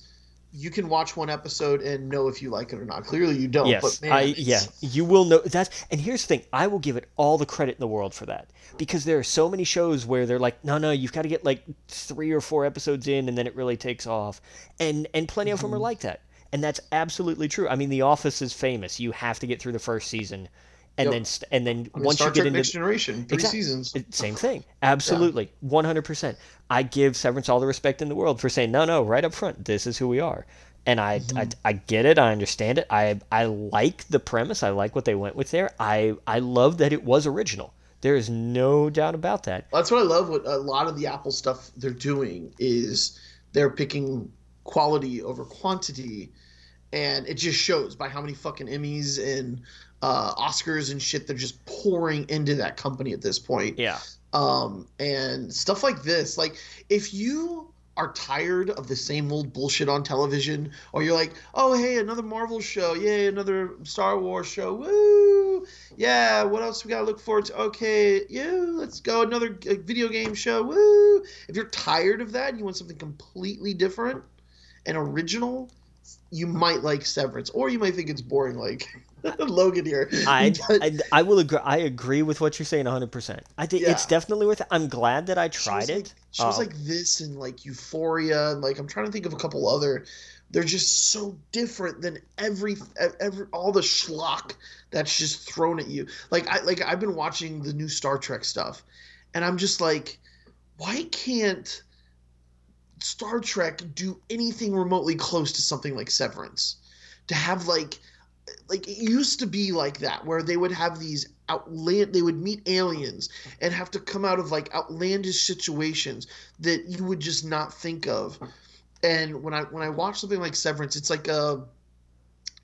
you can watch one episode and know if you like it or not. Clearly, you don't. yes, but man, I, it's- yeah, you will know that. And here's the thing: I will give it all the credit in the world for that because there are so many shows where they're like, no, no, you've got to get like three or four episodes in, and then it really takes off. And and plenty of them Mm-hmm. are like that, and that's absolutely true. I mean, The Office is famous. You have to get through the first season, and Yep. then st- and then I mean, once Star you get Trek into Next Generation, three Exact- seasons. Same thing. Absolutely. 100%. I give Severance all the respect in the world for saying, no, no, right up front, this is who we are. And I, Mm-hmm. I, I get it. I understand it. I, I like the premise. I like what they went with there. I, I love that it was original. There is no doubt about that. That's what I love. What a lot of the Apple stuff they're doing is they're picking quality over quantity, and it just shows by how many fucking Emmys and uh, Oscars and shit they're just pouring into that company at this point. Yeah. Um, and stuff like this. Like if you are tired of the same old bullshit on television, or you're like, oh hey, another Marvel show, yay, another Star Wars show, woo, yeah, what else we gotta look forward to? Okay, yeah, let's go another video game show, woo. If you're tired of that and you want something completely different and original, you might like Severance, or you might think it's boring, like *laughs* Logan here. I, *laughs* I, I will agree. I agree with what you're saying 100%. I think it's definitely worth it. I'm glad that I tried shows it. Like, shows Um, like this and like Euphoria and like I'm trying to think of a couple other. They're just so different than every every all the schlock that's just thrown at you. Like I like I've been watching the new Star Trek stuff, and I'm just like, why can't Star Trek do anything remotely close to something like Severance? To have like like it used to be like that where they would have these outland they would meet aliens and have to come out of like outlandish situations that you would just not think of. And when I when I watch something like Severance, it's like a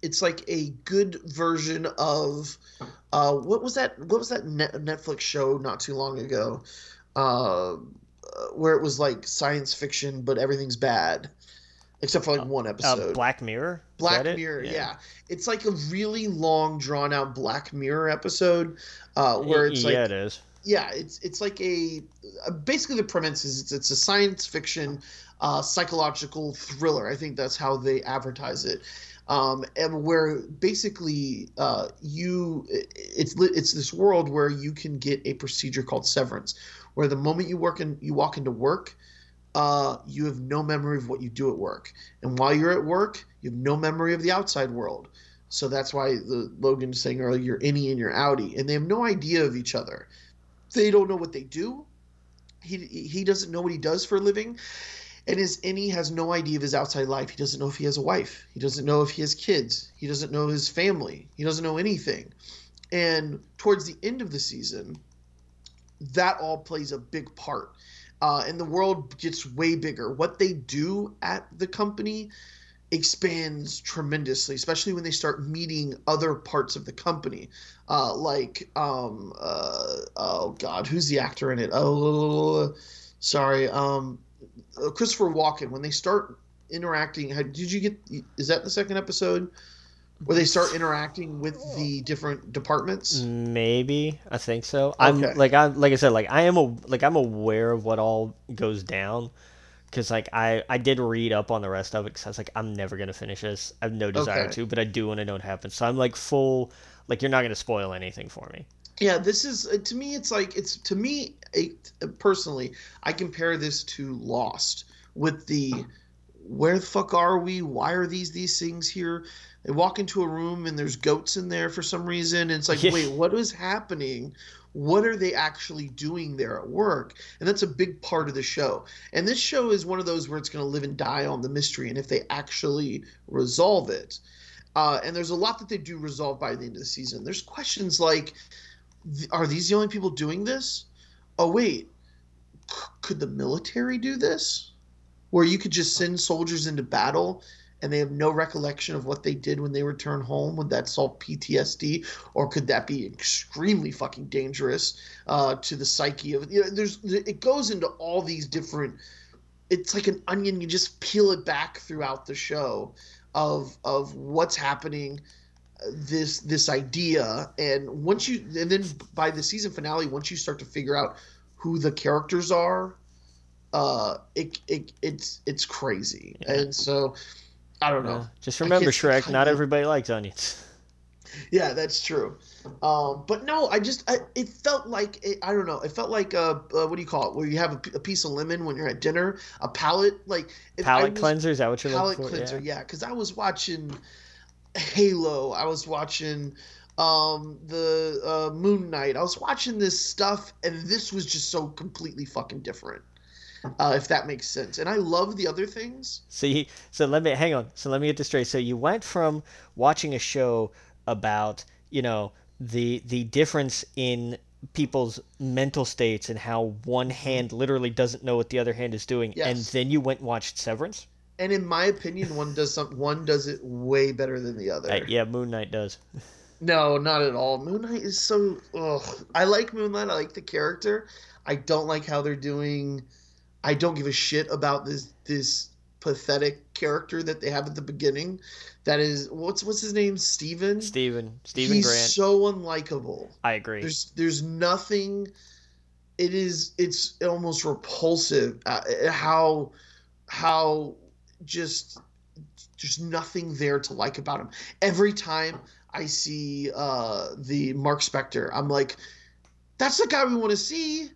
it's like a good version of uh, what was that what was that net, Netflix show not too long ago? Uh, where it was like science fiction but everything's bad except for like one uh, episode. Uh, Black Mirror. Black Mirror, yeah. yeah. It's like a really long, drawn out Black Mirror episode, uh, where it's like yeah, it is. Yeah, it's it's like a basically the premise is it's, it's a science fiction, uh, psychological thriller. I think that's how they advertise it. Um, and where basically uh, you it's it's this world where you can get a procedure called severance, where the moment you work and you walk into work, uh, you have no memory of what you do at work. And while you're at work, you have no memory of the outside world. So that's why the Logan was saying earlier, you're innie and you're outie, and they have no idea of each other. They don't know what they do. He he doesn't know what he does for a living, and his innie has no idea of his outside life. He doesn't know if he has a wife. He doesn't know if he has kids. He doesn't know his family. He doesn't know anything. And towards the end of the season, that all plays a big part uh, and the world gets way bigger. What they do at the company expands tremendously, especially when they start meeting other parts of the company. Uh, like, um, uh, oh God, who's the actor in it? Oh, sorry, um, uh, Christopher Walken. When they start interacting, did you get? Is that the second episode? Where they start interacting with the different departments? Maybe. I think so. I'm like i like i said like i am a like i'm aware of what all goes down because like i i did read up on the rest of it because i was like i'm never gonna finish this. I have no desire okay. to but i do want to know what happens so i'm like full like you're not gonna spoil anything for me. Yeah this is uh, to me it's like it's to me it, personally i compare this to lost with the where the fuck are we? Why are these these things here they walk into a room and there's goats in there for some reason and it's like wait what is happening? What are they actually doing there at work? And that's a big part of the show. And this show is one of those where it's going to live and die on the mystery and if they actually resolve it. Uh, and there's a lot that they do resolve by the end of the season. There's questions like are these the only people doing this? Oh wait. Could the military do this? Where you could just send soldiers into battle and they have no recollection of what they did when they return home? Would that solve PTSD, or could that be extremely fucking dangerous uh, to the psyche of? You know, there's it goes into all these different. It's like an onion. You just peel it back throughout the show of of what's happening uh, this this idea and once you and then by the season finale once you start to figure out who the characters are uh it, it it's it's crazy yeah. and so I don't know. just remember, Shrek. Not everybody likes onions. Yeah, that's true. Um, but no, I just I, it felt like it, I don't know. It felt like a, a, what do you call it? Where you have a, a, piece of lemon when you're at dinner, a palate like palate cleanser. Is that what you're palate looking for? Palate cleanser? Yeah, because yeah, I was watching Halo. I was watching um the uh, Moon Knight. I was watching this stuff, and this was just so completely fucking different uh, if that makes sense. And I love the other things. So you, so let me hang on. So let me get this straight. So you went from watching a show about you know the the difference in people's mental states and how one hand literally doesn't know what the other hand is doing, yes. and then you went and watched Severance. And in my opinion, one does some one does it way better than the other. Uh, yeah, Moon Knight does. *laughs* No, not at all. Moon Knight is so. Ugh. I like Moon Knight. I like the character. I don't like how they're doing I don't give a shit about this this pathetic character that they have at the beginning. That is what's what's his name? Steven? Steven. Steven He's Grant. so unlikable. I agree. There's there's nothing it is it's almost repulsive uh, how how just there's nothing there to like about him. Every time I see uh the Mark Spector, I'm like that's the guy we want to see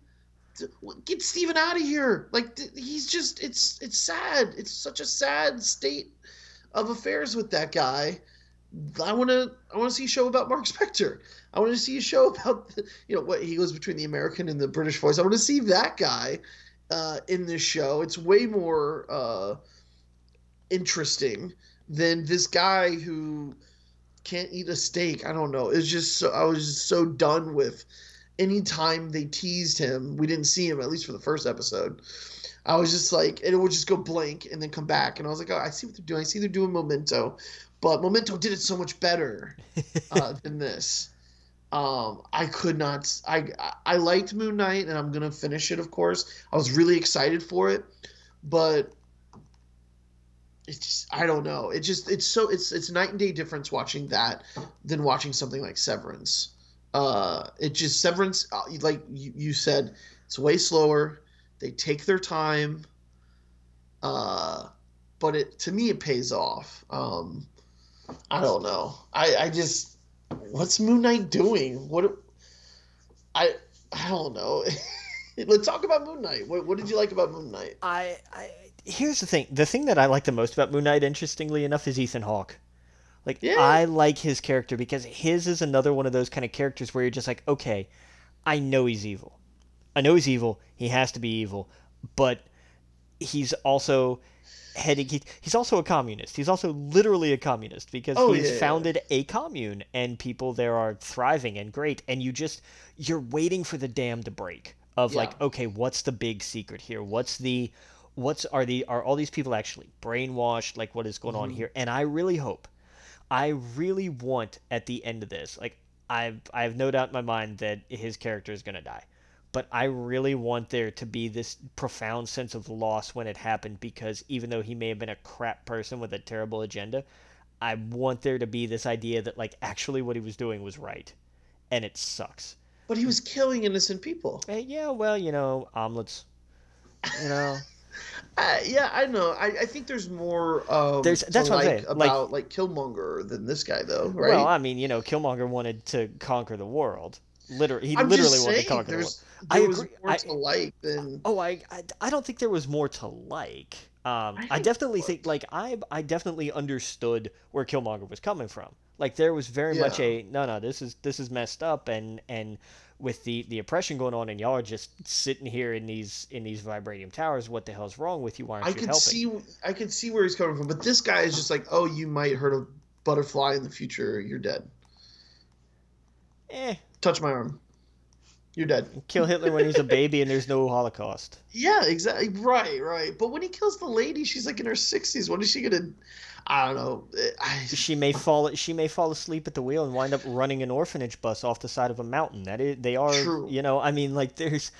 get Steven out of here. Like he's just it's it's sad. It's such a sad state of affairs with that guy. I want to I want to see a show about Mark *laughs* Spector. I want to see a show about the, you know what he goes between the American and the British voice. I want to see that guy uh, in this show. It's way more uh, interesting than this guy who can't eat a steak. I don't know. It's just so I was just so done with anytime they teased him, we didn't see him at least for the first episode. I was just like, and it would just go blank and then come back, and I was like, oh, I see what they're doing. I see they're doing Memento, but Memento did it so much better *laughs* uh, than this. Um, I could not. I I liked Moon Knight, and I'm gonna finish it. Of course, I was really excited for it, but it's just I don't know. It just it's so it's it's night and day difference watching that than watching something like Severance. Uh, it just Severance, uh, like you, you said, it's way slower. They take their time. Uh, but it to me it pays off. Um, I don't know. I I just what's Moon Knight doing? What I I don't know. *laughs* Let's talk about Moon Knight. What, what did you like about Moon Knight? I, I here's the thing. The thing that I like the most about Moon Knight, interestingly enough, is Ethan Hawke. Like Yeah. I like his character because his is another one of those kind of characters where you're just like, okay, I know he's evil. I know he's evil. He has to be evil, but he's also heading. He, he's also a communist. He's also literally a communist because Oh, he's yeah. founded a commune and people there are thriving and great. And you just you're waiting for the dam to break. Of Yeah. like, okay, what's the big secret here? What's the what's are the are all these people actually brainwashed? Like, what is going on Mhm. here? And I really hope, I really want at the end of this, like, I've I have no doubt in my mind that his character is gonna die, but I really want there to be this profound sense of loss when it happened because even though he may have been a crap person with a terrible agenda, I want there to be this idea that like actually what he was doing was right, and it sucks. But he was killing innocent people. Eh, yeah, well, you know, omelets. You know, *laughs* Uh, yeah, I know. I, I think there's more. Um, There's- that's what I'm like saying, like- about like, Killmonger than this guy, though, right? well, I mean, you know, Killmonger wanted to conquer the world. Literally, he I'm literally wanted saying, to conquer the world. I there was agree. more I- to like than. Oh, I, I, I don't think there was more to like. Um, I I, definitely think like I I definitely understood where Killmonger was coming from. Like there was very much a no no this is this is messed up and and with the the oppression going on and y'all are just sitting here in these in these vibranium towers. What the hell's wrong with you? Why aren't I you could helping? see. I could see where he's coming from, but this guy is just like, oh, you might hurt a butterfly in the future. You're dead. Eh, Touch my arm. You're dead. kill Hitler when he's a baby and there's no Holocaust. *laughs* Yeah, exactly. Right, right. But when he kills the lady, she's like in her sixties. What is she gonna? I don't know. I, She may fall she may fall asleep at the wheel and wind up running an orphanage bus off the side of a mountain. That is, they are True. you know I mean like there's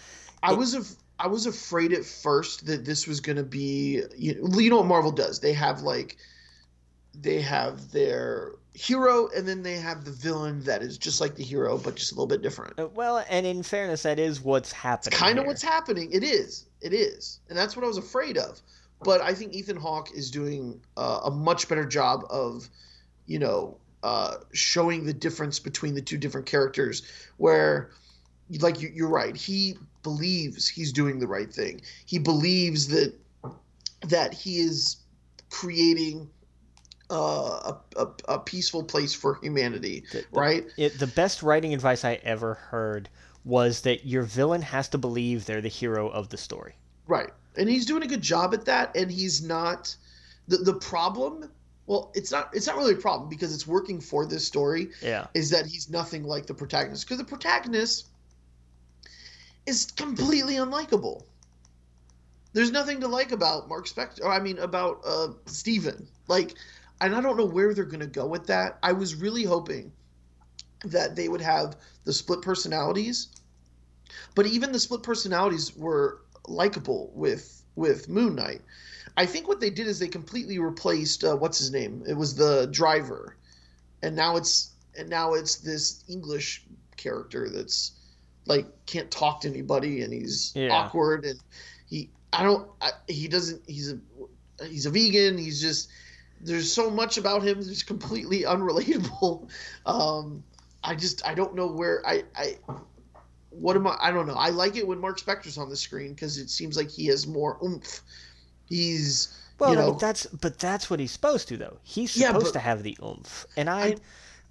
I It- was af- I was afraid at first that this was gonna be you know, you know what Marvel does. They have like they have their hero and then they have the villain that is just like the hero but just a little bit different. Uh, Well, and in fairness, that is what's happening. It's kind of what's happening. It is. It is. And that's what I was afraid of. But I think Ethan Hawke is doing uh, a much better job of, you know, uh, showing the difference between the two different characters. Where, like you, you're right, he believes he's doing the right thing. He believes that that he is creating uh, a, a, a peaceful place for humanity. The- Right? It, the best writing advice I ever heard was that your villain has to believe they're the hero of the story. Right. And he's doing a good job at that and he's not the the problem well, it's not it's not really a problem because it's working for this story Yeah. is that he's nothing like the protagonist because the protagonist is completely unlikable. There's nothing to like about Mark Spector. Or I mean about uh Steven. Like and I don't know where they're going to go with that. I was really hoping that they would have the split personalities. But even the split personalities were likable with with Moon Knight. I think what they did is they completely replaced uh, what's his name? It was the driver, and now it's and now it's this English character that's like can't talk to anybody and he's Yeah. awkward and he I don't I, he doesn't he's a he's a vegan he's just there's so much about him that's completely unrelatable. *laughs* Um, I just I don't know where I I what am I? I don't know. I like it when Mark Spector's on the screen because it seems like he has more oomph. He's Well, you know mean, that's but that's what he's supposed to though. He's Yeah, supposed but- to have the oomph, and I,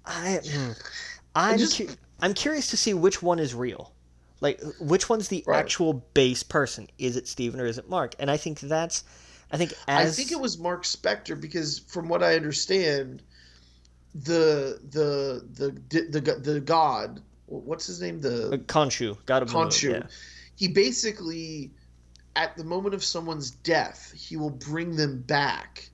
I- I, mm, *sighs* I'm just- cu- I'm curious to see which one is real. Like which one's the Right. actual base person? Is it Steven or is it Mark? And I think that's, I think as I think it was Mark Spector because from what I understand, the the the the the, the god what's his name uh, the Khonshu, Got him. Khonshu, yeah. he basically at the moment of someone's death, he will bring them back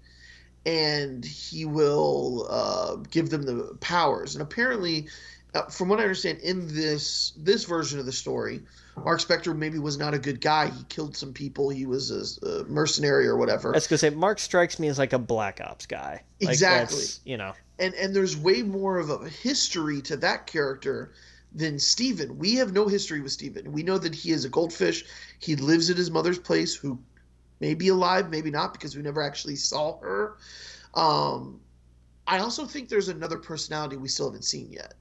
and he will uh, give them the powers. And apparently, uh, from what I understand, in this this version of the story, Mark Spector maybe was not a good guy. He killed some people. He was a, a mercenary or whatever. That's gonna say Mark strikes me as like a black ops guy. Exactly. that's, You know. and and there's way more of a history to that character than Steven. We have no history with Steven. We know that he is a goldfish. He lives at his mother's place, who may be alive, maybe not, because we never actually saw her. Um, I also think there's another personality we still haven't seen yet.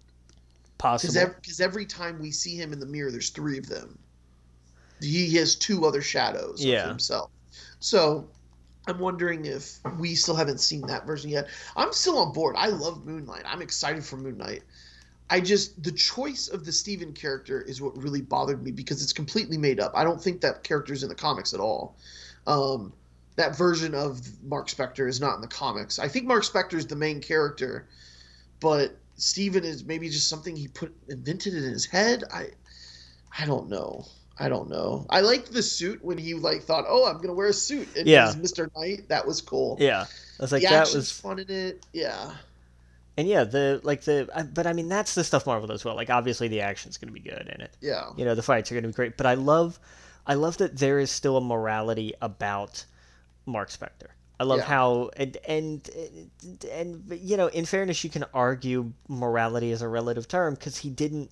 Possible. Because because every time we see him in the mirror, there's three of them. He has two other shadows Yeah. of himself. So I'm wondering if we still haven't seen that version yet. I'm still on board. I love Moon Knight. I'm excited for Moon Knight. I just the choice of the Steven character is what really bothered me because it's completely made up. I don't think that character's in the comics at all. Um, that version of Mark Spector is not in the comics. I think Mark Spector is the main character, but Steven is maybe just something he put invented in his head. I I don't know. I don't know. I liked the suit when he like thought, "Oh, I'm gonna wear a suit." And Yeah. Mr. Knight. That was cool. yeah. I was like the that was fun in it. Yeah. And yeah, the like the but I mean that's the stuff Marvel does well. Like obviously the action's gonna be good in it. Yeah. You know, the fights are gonna be great. But I love I love that there is still a morality about Mark Spector. I love Yeah. how and and and, and you know, in fairness, you can argue morality is a relative term because he didn't.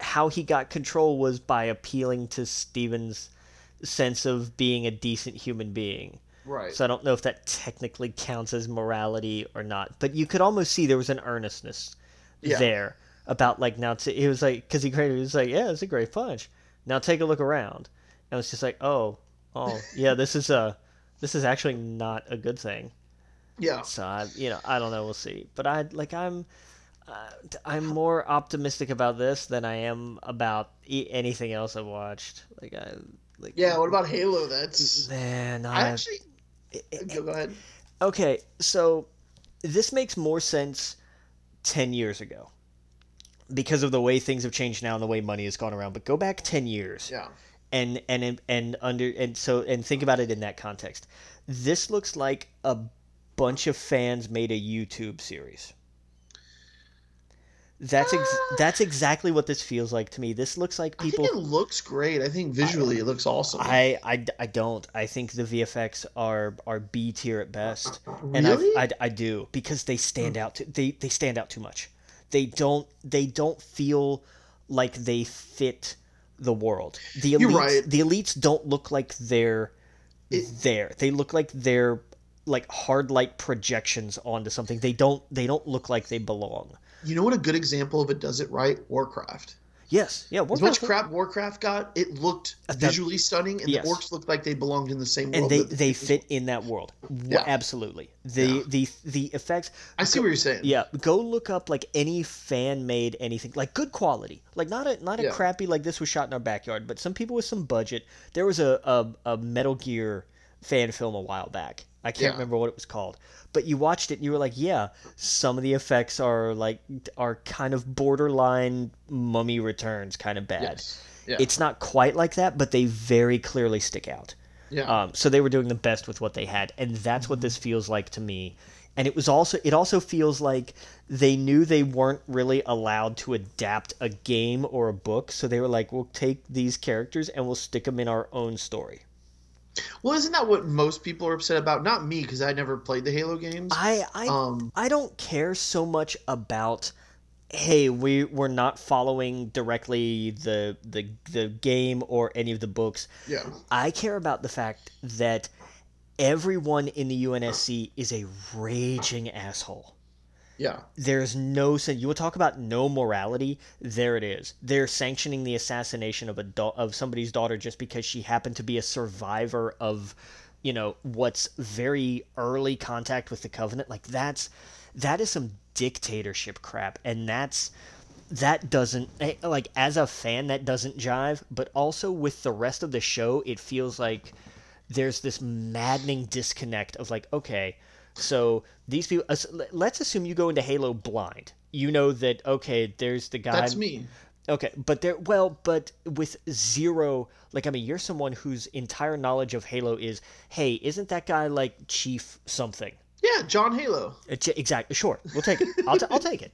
How he got control was by appealing to Steven's sense of being a decent human being. Right. So I don't know if that technically counts as morality or not, but you could almost see there was an earnestness Yeah. there about like now. T- he was like, because he created, he was like, yeah, it's a great punch. Now take a look around, and it's just like, oh, oh, *laughs* yeah, this is a, this is actually not a good thing. yeah. So I, you know, I don't know, we'll see. But I like I'm. Uh, I'm more optimistic about this than I am about e- anything else I've watched. Like I, like Yeah. What about Halo? That's. man, I I, actually. Go eh, eh, go ahead. Okay, so this makes more sense 10 years ago because of the way things have changed now and the way money has gone around. But go back 10 years Yeah. and and and under and so and think about it in that context. This looks like a bunch of fans made a YouTube series. That's ex- ah. that's exactly what this feels like to me. This looks like people I think it looks great. I think visually it looks awesome. I, I, I don't. I think the VFX are are B tier at best, and I, Really? I, I do because they stand hmm. out. To, they they stand out too much. They don't they don't feel like they fit the world. The elites, You're right. The elites don't look like they're there. They look like they're like hard light projections onto something. They don't they don't look like they belong. You know what a good example of it does it right? Warcraft. Yes, yeah. As much crap Warcraft got, it looked that- visually stunning, and Yes. the orcs looked like they belonged in the same and world. And they the they fit in that world. Yeah. Absolutely. The Yeah. the the effects. I see what you're saying. Yeah, go look up like any fan made anything like good quality, like not a not a Yeah. crappy like this was shot in our backyard, but some people with some budget. There was a a, a Metal Gear fan film a while back. I can't Yeah. remember what it was called, but you watched it and you were like, yeah, some of the effects are like are kind of borderline Mummy Returns kind of bad. Yes. Yeah. It's not quite like that, but they very clearly stick out. yeah. Um, so they were doing the best with what they had, and that's what this feels like to me. And it was also it also feels like they knew they weren't really allowed to adapt a game or a book, so they were like, "We'll take these characters and we'll stick them in our own story." Well, isn't that what most people are upset about? Not me, because I never played the Halo games. I I um, I don't care so much about hey we we're not following directly the the the game or any of the books. yeah. I care about the fact that everyone in the UNSC is a raging asshole. Yeah. There's no sense. You will talk about no morality. There it is. They're sanctioning the assassination of a da- of somebody's daughter just because she happened to be a survivor of, you know, what's very early contact with the Covenant. Like that's that is some dictatorship crap, and that's that doesn't eh, like as a fan that doesn't jive. But also with the rest of the show, it feels like there's this maddening disconnect of like okay so these people let's assume you go into halo blind you know that okay there's the guy That's me. Okay, but there, well, but with zero, like, I mean, you're someone whose entire knowledge of Halo is, hey, isn't that guy like Chief something? Yeah, John Halo. Uh, Exactly. Sure, we'll take it. I'll, t- I'll take it.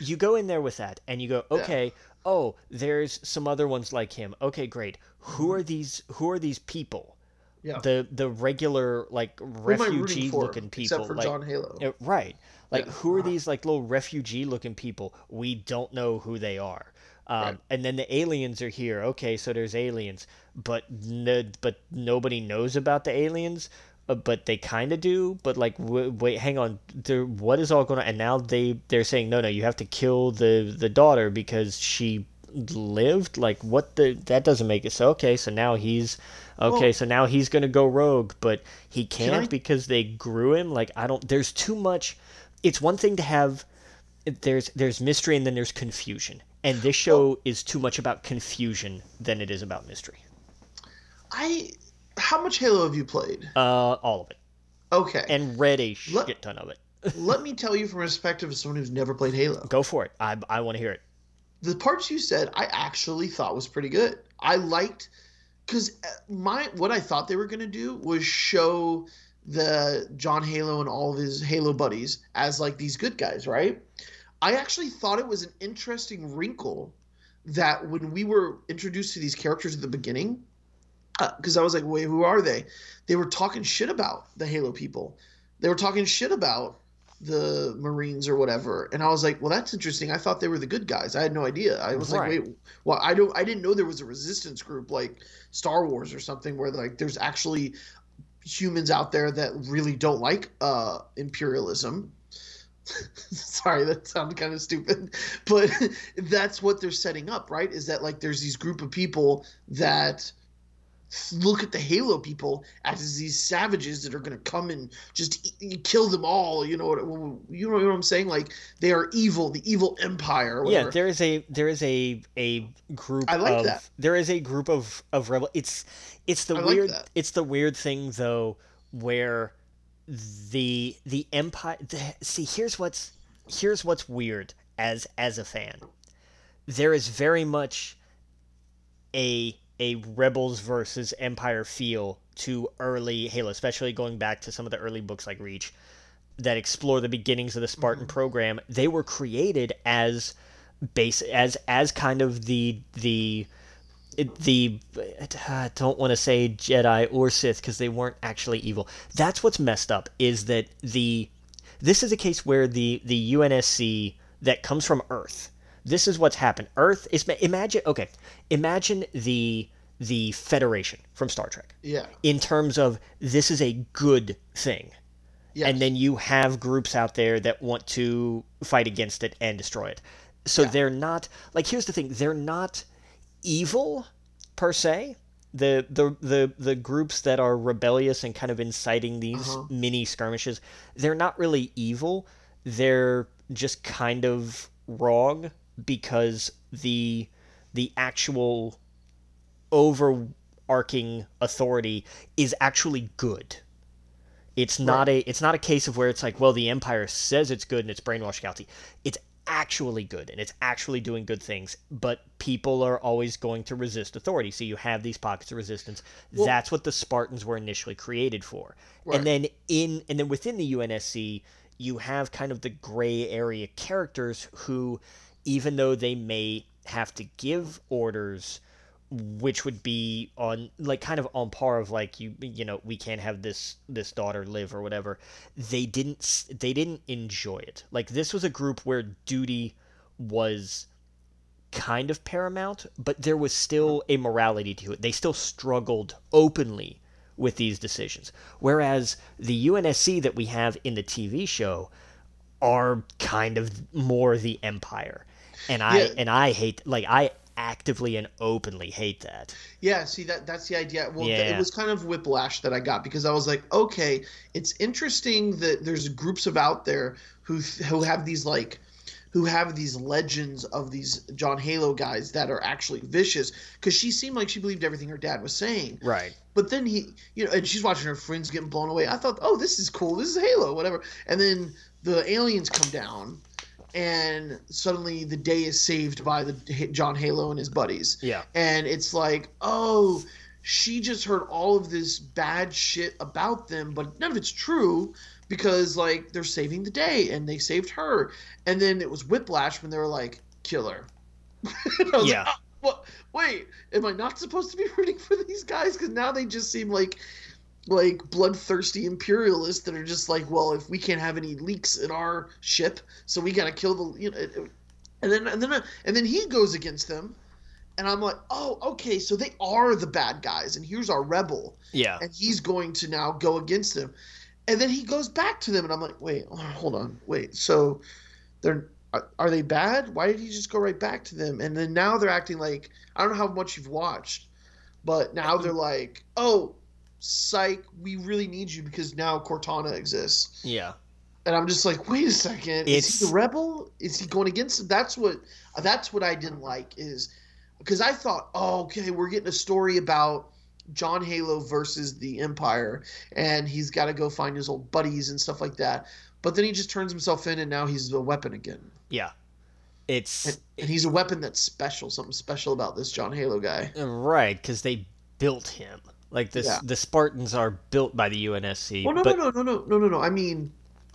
You go in there with that, and you go, okay. Oh, there's some other ones like him. Okay, great. Who are these? Who are these people? Yeah. The the regular like Who am I rooting refugee looking people, except for like John Halo. uh, right? Like Yeah. who are these like little refugee looking people? We don't know who they are. Um, Right. And then the aliens are here. Okay, so there's aliens, but no, but nobody knows about the aliens. Uh, but they kind of do. But like, w- wait, hang on. There, what is all going on? And now they they're saying no, no, you have to kill the the daughter because she lived. Like, what the? That doesn't make it. So okay, so now he's okay. Well- so now he's gonna go rogue, but he can't I- because they grew him. Like, I don't. There's too much. It's one thing to have. There's there's mystery and then there's confusion. And this show is too much about confusion than it is about mystery. I. How much Halo have you played? Uh, all of it, Okay. and read a Let- shit ton of it. *laughs* Let me tell you from a perspective of someone who's never played Halo. Go for it. I I want to hear it. the parts you said I actually thought was pretty good. I liked because uh, my what I thought they were gonna do was show the John Halo and all of his Halo buddies as like these good guys, right? I actually thought it was an interesting wrinkle that when we were introduced to these characters at the beginning, uh, because I was like, wait, who are they? They were talking shit about the Halo people. They were talking shit about the Marines or whatever, and I was like, well, that's interesting. I thought they were the good guys. I had no idea. I was Right. like, wait, well, I don't, I didn't know there was a resistance group like Star Wars or something where like there's actually humans out there that really don't like uh imperialism. *laughs* Sorry, that sounded kind of stupid, *laughs* but *laughs* that's what they're setting up, right? Is that like there's these group of people that look at the Halo people as these savages that are going to come and just e- kill them all. You know what? You know what I'm saying? Like they are evil, the evil empire. Yeah, there is a there is a a group I like of that. there is a group of of rebel. It's it's the I weird that. it's the weird thing though where the the empire the, see here's what's here's what's weird as as a fan. There is very much a a rebels versus empire feel to early Halo, especially going back to some of the early books like Reach that explore the beginnings of the Spartan Mm-hmm. program. They were created as base as as kind of the the the I don't want to say Jedi or Sith because they weren't actually evil. That's what's messed up is that the this is a case where the the UNSC that comes from Earth. This is what's happened. Earth is imagine okay, imagine the the Federation from Star Trek yeah, in terms of this is a good thing. yes. And then you have groups out there that want to fight against it and destroy it. So they're not like here's the thing, they're not evil per se. The, the the the groups that are rebellious and kind of inciting these Uh-huh. mini skirmishes, they're not really evil. They're just kind of wrong because the the actual overarching authority is actually good. It's not a it's not a case of where it's like, well, the empire says it's good and it's brainwashed Galti. It's actually good and it's actually doing good things, but people are always going to resist authority. So you have these pockets of resistance. That's what the Spartans were initially created for. Right. And then in and then within the UNSC, you have kind of the gray area characters who even though they may have to give orders which would be on like kind of on par of like you you know we can't have this this daughter live or whatever they didn't they didn't enjoy it. Like this was a group where duty was kind of paramount but there was still a morality to it. They still struggled openly with these decisions. Whereas the UNSC that we have in the TV show are kind of more the empire and I Yeah. and I hate like I actively and openly hate that. Yeah, see that that's the idea. Well, th- it was kind of whiplash that I got because I was like, okay, it's interesting that there's groups of out there who who have these like who have these legends of these John Halo guys that are actually vicious because she seemed like she believed everything her dad was saying. Right. But then he, you know, and she's watching her friends getting blown away. I thought, oh, this is cool. This is Halo, whatever. And then the aliens come down, and suddenly the day is saved by the John Halo and his buddies. Yeah. And it's like, oh, she just heard all of this bad shit about them, but none of it's true because like they're saving the day and they saved her. And then it was whiplash when they were like, killer. *laughs* yeah. Like, oh, what? Wait, am I not supposed to be *laughs* rooting for these guys? Because now they just seem like like bloodthirsty imperialists that are just like, well, if we can't have any leaks in our ship, so we gotta kill the you know. And then and then and then he goes against them, and I'm like, oh, okay, so they are the bad guys, and here's our rebel. Yeah. And he's going to now go against them, and then he goes back to them, and I'm like, wait, hold on, wait, so they're are, are they bad? Why did he just go right back to them? And then now they're acting like I don't know how much you've watched, but now they're like, oh, psych, we really need you because now Cortana exists. Yeah. And I'm just like, wait a second, it's... is he the rebel? Is he going against them? That's what that's what I didn't like is because I thought, oh, okay, we're getting a story about John Halo versus the Empire, and he's got to go find his old buddies and stuff like that. But then he just turns himself in, and now he's a weapon again. Yeah, it's and, and he's a weapon that's special. Something special about this John Halo guy. Right, because they built him. Like this, yeah. the Spartans are built by the UNSC. Well, no, but... no, no, no, no, no, no, no. I mean,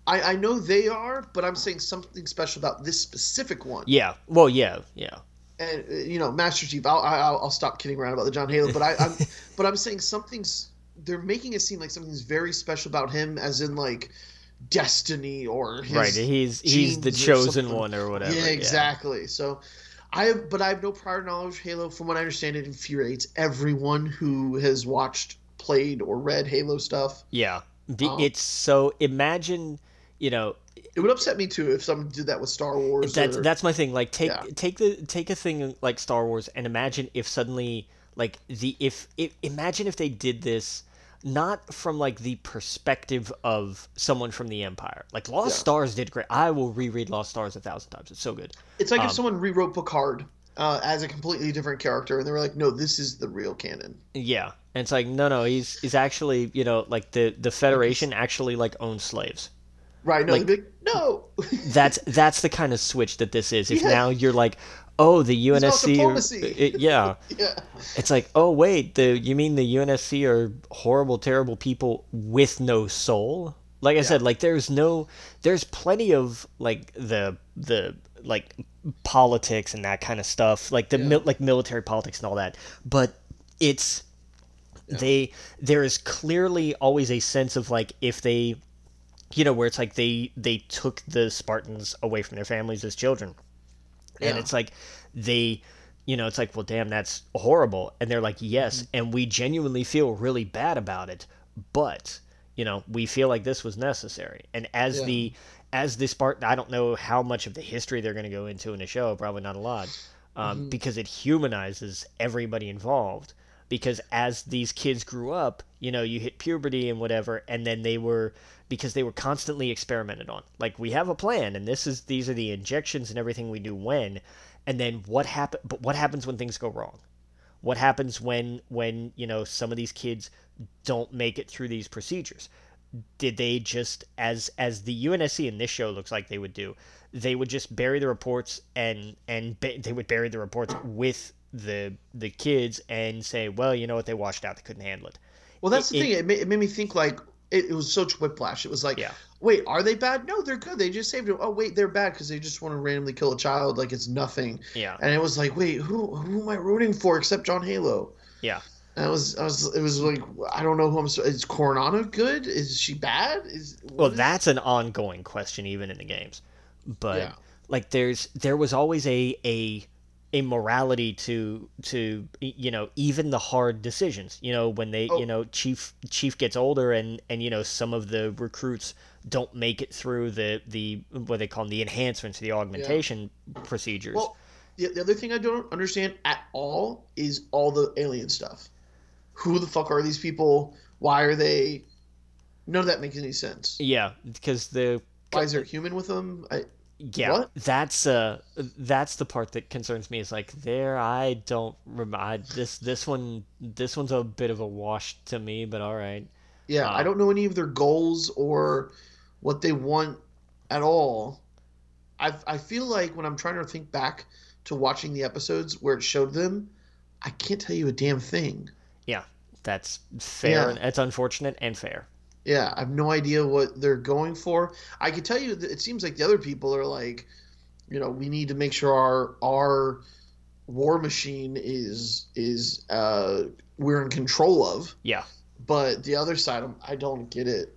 I, I know they are, but I'm saying something special about this specific one. Yeah. Well, yeah, yeah. And uh, you know, Master Chief. I'll I'll, I'll stop kidding around about the John Halo, but I, I'm *laughs* but I'm saying something's. They're making it seem like something's very special about him, as in like destiny or right. He's he's the chosen or one or whatever. Yeah, exactly. Yeah. So I have, but I have no prior knowledge. of Halo, from what I understand, it infuriates everyone who has watched, played, or read Halo stuff. Yeah, the, um, it's so. Imagine, you know, it would upset me too if someone did that with Star Wars. That's or, that's my thing. Like take yeah. take the take a thing like Star Wars and imagine if suddenly like the if, if imagine if they did this not from like the perspective of someone from the Empire. Like Lost yeah. Stars did great. I will reread Lost Stars a thousand times. It's so good. It's like um, if someone rewrote Picard uh, as a completely different character, and they were like, "No, this is the real canon." Yeah, and it's like, no, no, he's he's actually, you know, like the the Federation actually like owns slaves. Right. No. Like, like, no. that's that's the kind of switch that this is. If *laughs* yeah. now you're like, oh, the UNSC, it, yeah. *laughs* yeah, it's like, oh wait, the you mean the UNSC are horrible, terrible people with no soul? Like I yeah. said, like there's no, there's plenty of like the the like politics and that kind of stuff, like the yeah. mil- like military politics and all that, but it's yeah. they there is clearly always a sense of like if they you know where it's like they they took the spartans away from their families as children yeah. and it's like they you know it's like well damn that's horrible and they're like yes mm-hmm. and we genuinely feel really bad about it but you know we feel like this was necessary and as yeah. the as the spartan i don't know how much of the history they're going to go into in the show probably not a lot um, mm-hmm. because it humanizes everybody involved because as these kids grew up you know you hit puberty and whatever and then they were because they were constantly experimented on. Like we have a plan, and this is these are the injections and everything we do when, and then what happen? But what happens when things go wrong? What happens when when you know some of these kids don't make it through these procedures? Did they just as as the UNSC in this show looks like they would do? They would just bury the reports and and ba- they would bury the reports with the the kids and say, well, you know what, they washed out, they couldn't handle it. Well, that's it, the thing. It, it, made, it made me think like it, it was such whiplash. It was like, yeah. wait, are they bad? No, they're good. They just saved him. Oh, wait, they're bad because they just want to randomly kill a child. Like it's nothing. Yeah. And it was like, wait, who who am I rooting for except John Halo? Yeah. And I was, I was, it was like, I don't know who I'm. Is Cortana good? Is she bad? Is well, is... that's an ongoing question even in the games, but yeah. like there's there was always a a a morality to to you know even the hard decisions you know when they oh. you know chief chief gets older and and you know some of the recruits don't make it through the the what they call them, the enhancements the augmentation yeah. procedures. Well the, the other thing i don't understand at all is all the alien stuff. Who the fuck are these people? Why are they? None of that makes any sense. Yeah because the why is there human with them? I, yeah what? that's uh that's the part that concerns me is like there i don't remember this this one this one's a bit of a wash to me but all right yeah um, i don't know any of their goals or what they want at all I I feel like when I'm trying to think back to watching the episodes where it showed them, I can't tell you a damn thing. Yeah, that's fair. Yeah. It's unfortunate and fair. Yeah, I have no idea what they're going for. I can tell you that it seems like the other people are like, you know, we need to make sure our our war machine is is uh we're in control of. Yeah. But the other side, I don't get it.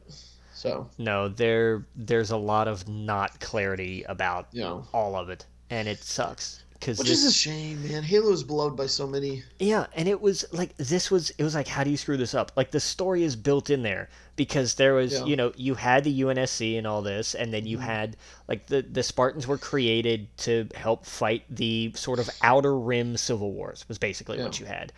So no, there there's a lot of not clarity about you know. all of it, and it sucks. Cause Which this, is a shame, man. Halo is beloved by so many. Yeah, and it was like this was it was like how do you screw this up? Like the story is built in there because there was yeah. you know you had the UNSC and all this, and then you mm-hmm. had like the the Spartans were created to help fight the sort of outer rim civil wars was basically yeah. what you had,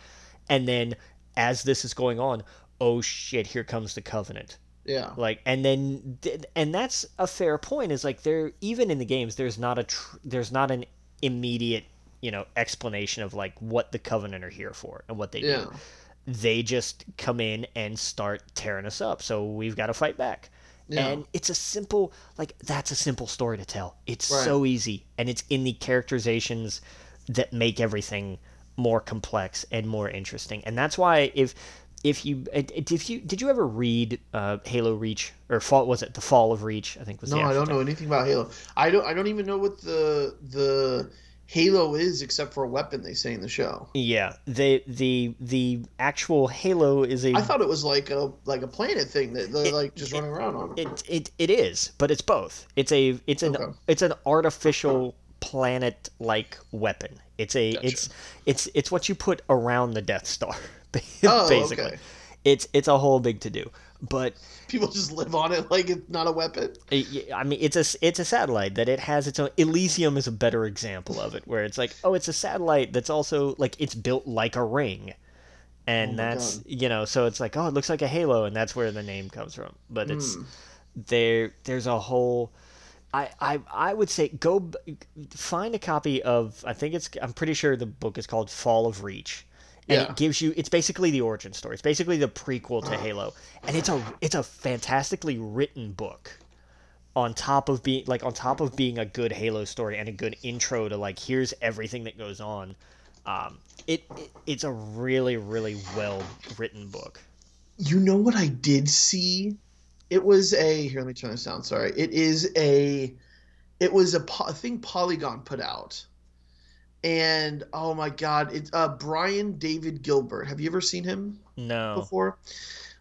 and then as this is going on, oh shit, here comes the Covenant. Yeah. Like and then and that's a fair point is like there even in the games there's not a tr- there's not an immediate, you know, explanation of like what the Covenant are here for and what they yeah. do. They just come in and start tearing us up. So we've got to fight back. Yeah. And it's a simple, like, that's a simple story to tell. It's right. so easy. And it's in the characterizations that make everything more complex and more interesting. And that's why if if you if you did you ever read uh, Halo Reach or Fall was it the Fall of Reach? I think was no, I don't know anything about Halo. I don't I don't even know what the the Halo is except for a weapon they say in the show. Yeah, the the the actual Halo is a. I thought it was like a like a planet thing that they're it, like just it, running around on. It, it it is, but it's both. It's a it's an okay. it's an artificial planet like weapon. It's a gotcha. it's it's it's what you put around the Death Star. *laughs* *laughs* oh, basically. Okay. It's it's a whole big to do, but people just live on it like it's not a weapon. I mean, it's a it's a satellite that it has its own. Elysium is a better example of it, where it's like, oh, it's a satellite that's also like it's built like a ring, and oh that's God. you know, so it's like, oh, it looks like a halo, and that's where the name comes from. But it's mm. there. There's a whole. I, I I would say go find a copy of I think it's I'm pretty sure the book is called Fall of Reach and yeah. it gives you it's basically the origin story. It's basically the prequel to Halo, and it's a it's a fantastically written book. On top of being like on top of being a good Halo story and a good intro to like here's everything that goes on, um, it, it it's a really really well written book. You know what I did see? It was a here. Let me turn this down. Sorry. It is a. It was a, a thing Polygon put out and oh my god, it's uh, Brian David Gilbert. Have you ever seen him? No. Before,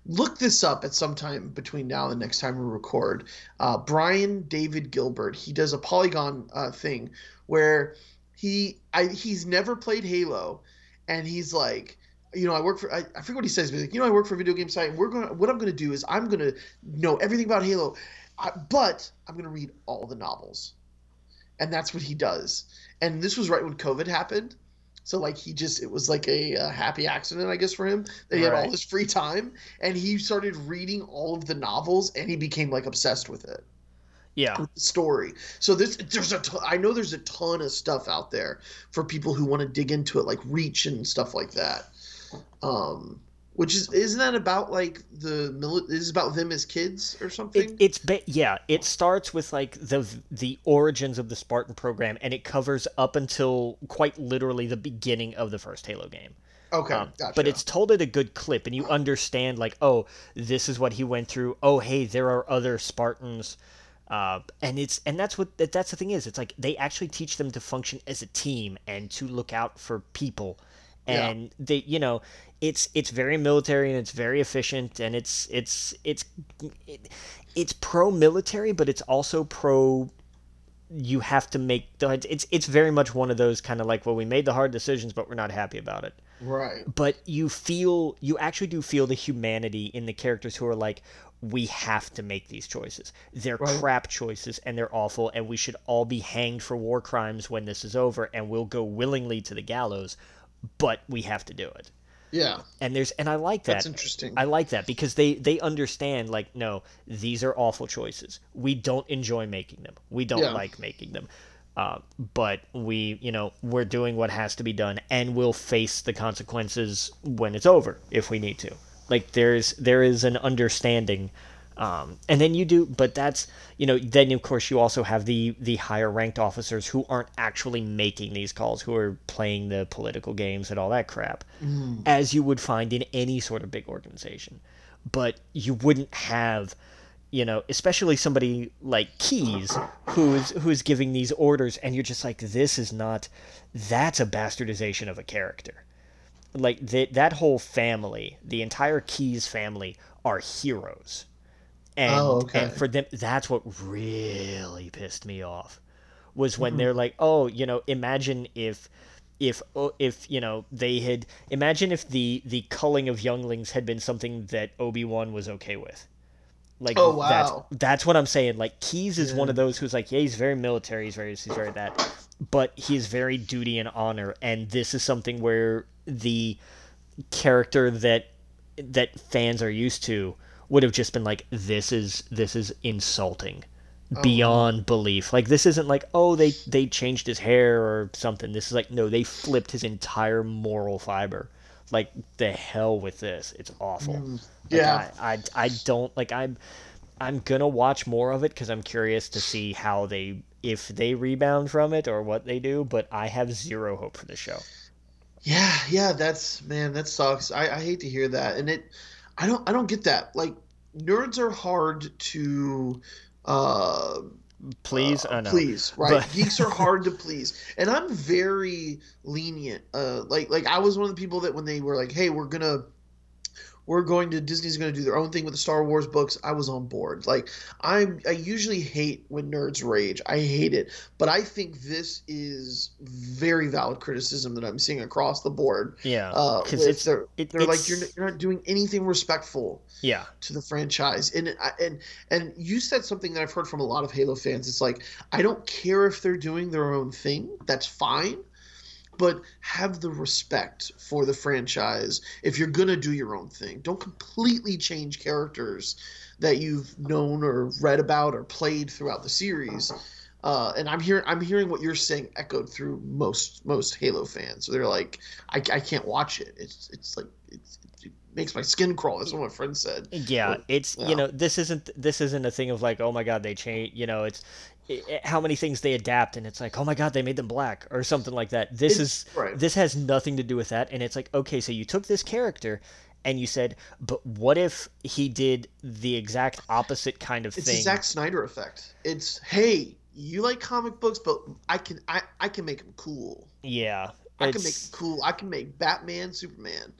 look this up at some time between now and the next time we record. Uh, Brian David Gilbert. He does a Polygon uh, thing where he I, he's never played Halo, and he's like. You know, I work for I, I forget what he says, but like, you know, I work for a video game site, and we're gonna what I'm gonna do is I'm gonna know everything about Halo, I, but I'm gonna read all the novels, and that's what he does and this was right when COVID happened. So like he just it was like a, a happy accident, I guess, for him that he right. had all this free time, and he started reading all of the novels, and he became like obsessed with it. Yeah, with the story. So this there's a ton, I know there's a ton of stuff out there for people who want to dig into it, like Reach and stuff like that. Um, which is isn't that about like the mili- is about them as kids or something? It, it's ba- yeah. It starts with like the the origins of the Spartan program, and it covers up until quite literally the beginning of the first Halo game. Okay, um, gotcha. But it's told at a good clip, and you understand like, oh, this is what he went through. Oh, hey, there are other Spartans. Uh, and it's and that's what that's the thing is. It's like they actually teach them to function as a team and to look out for people and yeah. they you know it's it's very military and it's very efficient and it's it's it's it, it's pro military but it's also pro you have to make the it's it's very much one of those kind of like well we made the hard decisions but we're not happy about it right but you feel you actually do feel the humanity in the characters who are like we have to make these choices they're right. crap choices and they're awful and we should all be hanged for war crimes when this is over and we'll go willingly to the gallows but we have to do it. Yeah. And there's and I like that. That's interesting. I like that because they they understand like no, these are awful choices. We don't enjoy making them. We don't yeah. like making them. Uh, but we, you know, we're doing what has to be done, and we'll face the consequences when it's over if we need to. Like there's there is an understanding Um, and then you do, but that's you know, then of course you also have the the higher ranked officers who aren't actually making these calls, who are playing the political games and all that crap, mm. as you would find in any sort of big organization. But you wouldn't have, you know, especially somebody like Keyes, who's who's giving these orders, and you're just like, this is not, that's a bastardization of a character. Like that that whole family, the entire Keyes family are heroes and, oh, okay. and for them, that's what really pissed me off was when mm-hmm. they're like, oh, you know, imagine if if oh, if you know they had imagine if the the culling of younglings had been something that Obi-Wan was okay with. Like oh, wow. that's that's what I'm saying. Like Keyes is yeah. one of those who's like, yeah, he's very military, he's very he's very that, but he's very duty and honor, and this is something where the character that that fans are used to would have just been like this is this is insulting oh. beyond belief. Like this isn't like oh they they changed his hair or something. This is like no they flipped his entire moral fiber. Like the hell with this. It's awful. Mm. yeah. Like, I, I i don't like i'm i'm gonna watch more of it because i'm curious to see how they if they rebound from it or what they do but i have zero hope for the show. Yeah yeah that's man that sucks. I i hate to hear that. And it I don't I don't get that. Like nerds are hard to uh please? uh, please right? But... *laughs* geeks are hard to please. And i'm very lenient uh like like i was one of the people that when they were like hey we're gonna we're going to Disney's going to do their own thing with the Star Wars books. I was on board. Like I I usually hate when nerds rage. I hate it, but I think this is very valid criticism that I'm seeing across the board. Yeah, because uh, it's they're, it, they're it's, like you're you're not doing anything respectful. Yeah. to the franchise, and and and you said something that I've heard from a lot of Halo fans. It's like I don't care if they're doing their own thing. That's fine but have the respect for the franchise if you're going to do your own thing. Don't completely change characters that you've known or read about or played throughout the series. Uh, and I'm hearing I'm hearing what you're saying echoed through most most Halo fans. So they're like, I, I can't watch it. It's it's like it's, it makes my skin crawl. That's what my friend said. Yeah, but, it's yeah. you know this isn't this isn't a thing of like oh my god they change. You know it's how many things they adapt and it's like oh my god they made them black or something like that. This it's, is right. this has nothing to do with that and it's like okay so you took this character and you said but what if he did the exact opposite kind of it's thing? It's the Zack Snyder effect. It's hey you like comic books but I can I, I can make them cool. Yeah I can make them cool I can make Batman Superman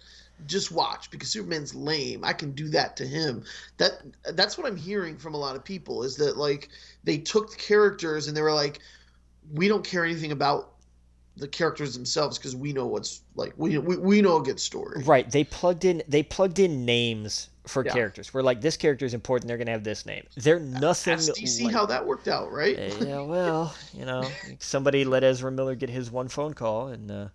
just watch because Superman's lame. I can do that to him. That that's what I'm hearing from a lot of people is that like they took the characters and they were like, we don't care anything about the characters themselves because we know what's like we, we we know a good story. Right. They plugged in they plugged in names for yeah. characters. We're like this character is important. They're gonna have this name. They're nothing. Ask DC like, how that worked out, right? yeah. Well, you know, somebody let Ezra Miller get his one phone call and. uh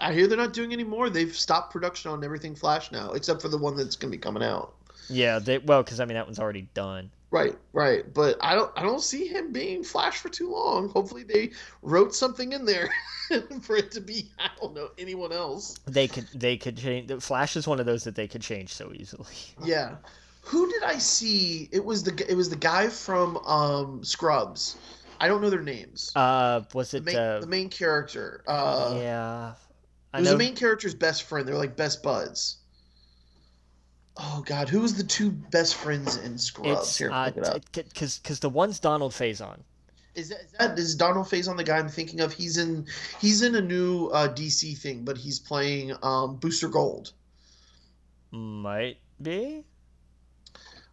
I hear they're not doing any more. They've stopped production on everything Flash now, except for the one that's going to be coming out. Yeah, they well, because I mean that one's already done. Right, right. But I don't, I don't see him being Flash for too long. Hopefully, they wrote something in there *laughs* for it to be. I don't know anyone else. They could, they could change. Flash is one of those that they could change so easily. *laughs* Yeah. Who did I see? It was the, it was the guy from um, Scrubs. I don't know their names. Uh, was it the main, uh, the main character? Uh, yeah, I was know... the main character's best friend. They're like best buds. Oh God, who was the two best friends in Scrubs? It's, Here, uh, because because the one's Donald Faison. Is that, is that is Donald Faison the guy I'm thinking of? He's in he's in a new uh, DC thing, but he's playing um, Booster Gold. Might be.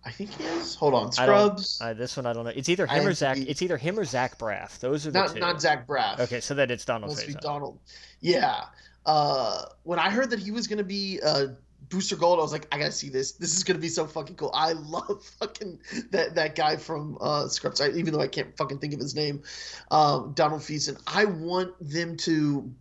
I think he is. Hold on, Scrubs. Uh, this one I don't know. It's either him or Zach. It's either him or Zach Braff. Those are the not two. not Zach Braff. Okay, so that it's Donald. Must Faison. be Donald. Yeah. Uh, when I heard that he was gonna be uh, Booster Gold, I was like, I gotta see this. This is gonna be so fucking cool. I *laughs* love fucking that that guy from uh, Scrubs. I, even though I can't fucking think of his name, um, Donald Faison. I want them to